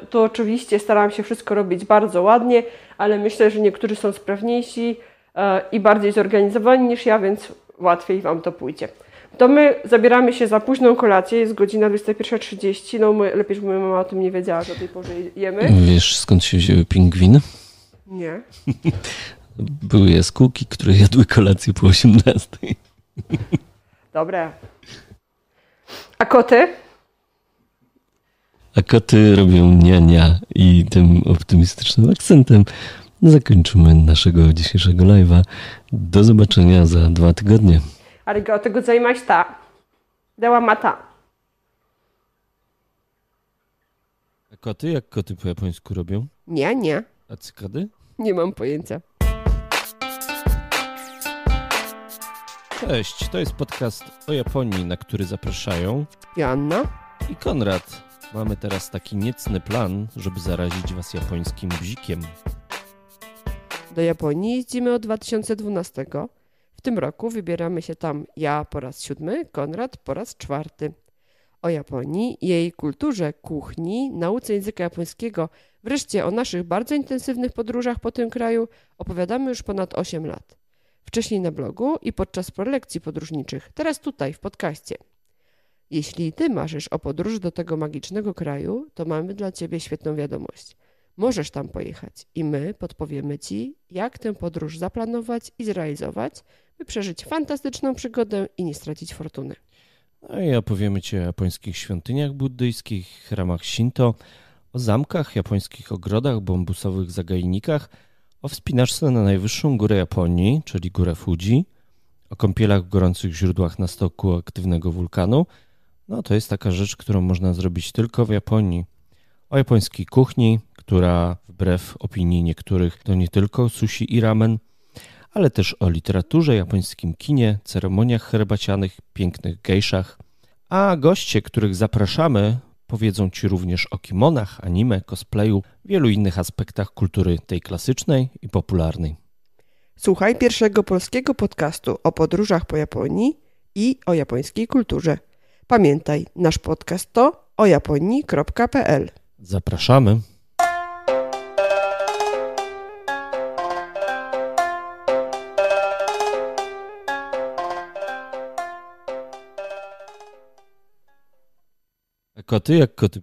e, to oczywiście staram się wszystko robić bardzo ładnie, ale myślę, że niektórzy są sprawniejsi e, i bardziej zorganizowani niż ja, więc łatwiej Wam to pójdzie. To my zabieramy się za późną kolację, jest godzina 21.30, no my, lepiej, żeby moja mama o tym nie wiedziała, że o tej porze jemy. Wiesz skąd się wzięły pingwiny? Nie. Były jaskółki, które jadły kolację po 18. Dobre. A koty? A koty robią niania i tym optymistycznym akcentem zakończymy naszego dzisiejszego live'a. Do zobaczenia za dwa tygodnie. Arigato gozaimashita. Dewa mata. A koty? Jak koty po japońsku robią? Nie, nie. A cykady? Nie mam pojęcia. Cześć, to jest podcast o Japonii, na który zapraszają Joanna? i Konrad. Mamy teraz taki niecny plan, żeby zarazić was japońskim bzikiem. Do Japonii jeździmy od 2012. W tym roku wybieramy się tam ja po raz siódmy, Konrad po raz czwarty. O Japonii, jej kulturze, kuchni, nauce języka japońskiego, wreszcie o naszych bardzo intensywnych podróżach po tym kraju opowiadamy już ponad 8 lat. Wcześniej na blogu i podczas prelekcji podróżniczych, teraz tutaj w podcaście. Jeśli ty marzysz o podróży do tego magicznego kraju, to mamy dla ciebie świetną wiadomość. Możesz tam pojechać i my podpowiemy Ci, jak tę podróż zaplanować i zrealizować, by przeżyć fantastyczną przygodę i nie stracić fortuny. No i opowiemy Ci o japońskich świątyniach buddyjskich, chramach Shinto, o zamkach, japońskich ogrodach, bambusowych zagajnikach, o wspinaczce na najwyższą górę Japonii, czyli górę Fuji, o kąpielach w gorących źródłach na stoku aktywnego wulkanu. No to jest taka rzecz, którą można zrobić tylko w Japonii. O japońskiej kuchni, która wbrew opinii niektórych to nie tylko sushi i ramen, ale też o literaturze, japońskim kinie, ceremoniach herbacianych, pięknych gejszach. A goście, których zapraszamy, powiedzą Ci również o kimonach, anime, cosplayu, wielu innych aspektach kultury tej klasycznej i popularnej. Słuchaj pierwszego polskiego podcastu o podróżach po Japonii i o japońskiej kulturze. Pamiętaj, nasz podcast to ojaponii.pl. Zapraszamy. Koty jak koty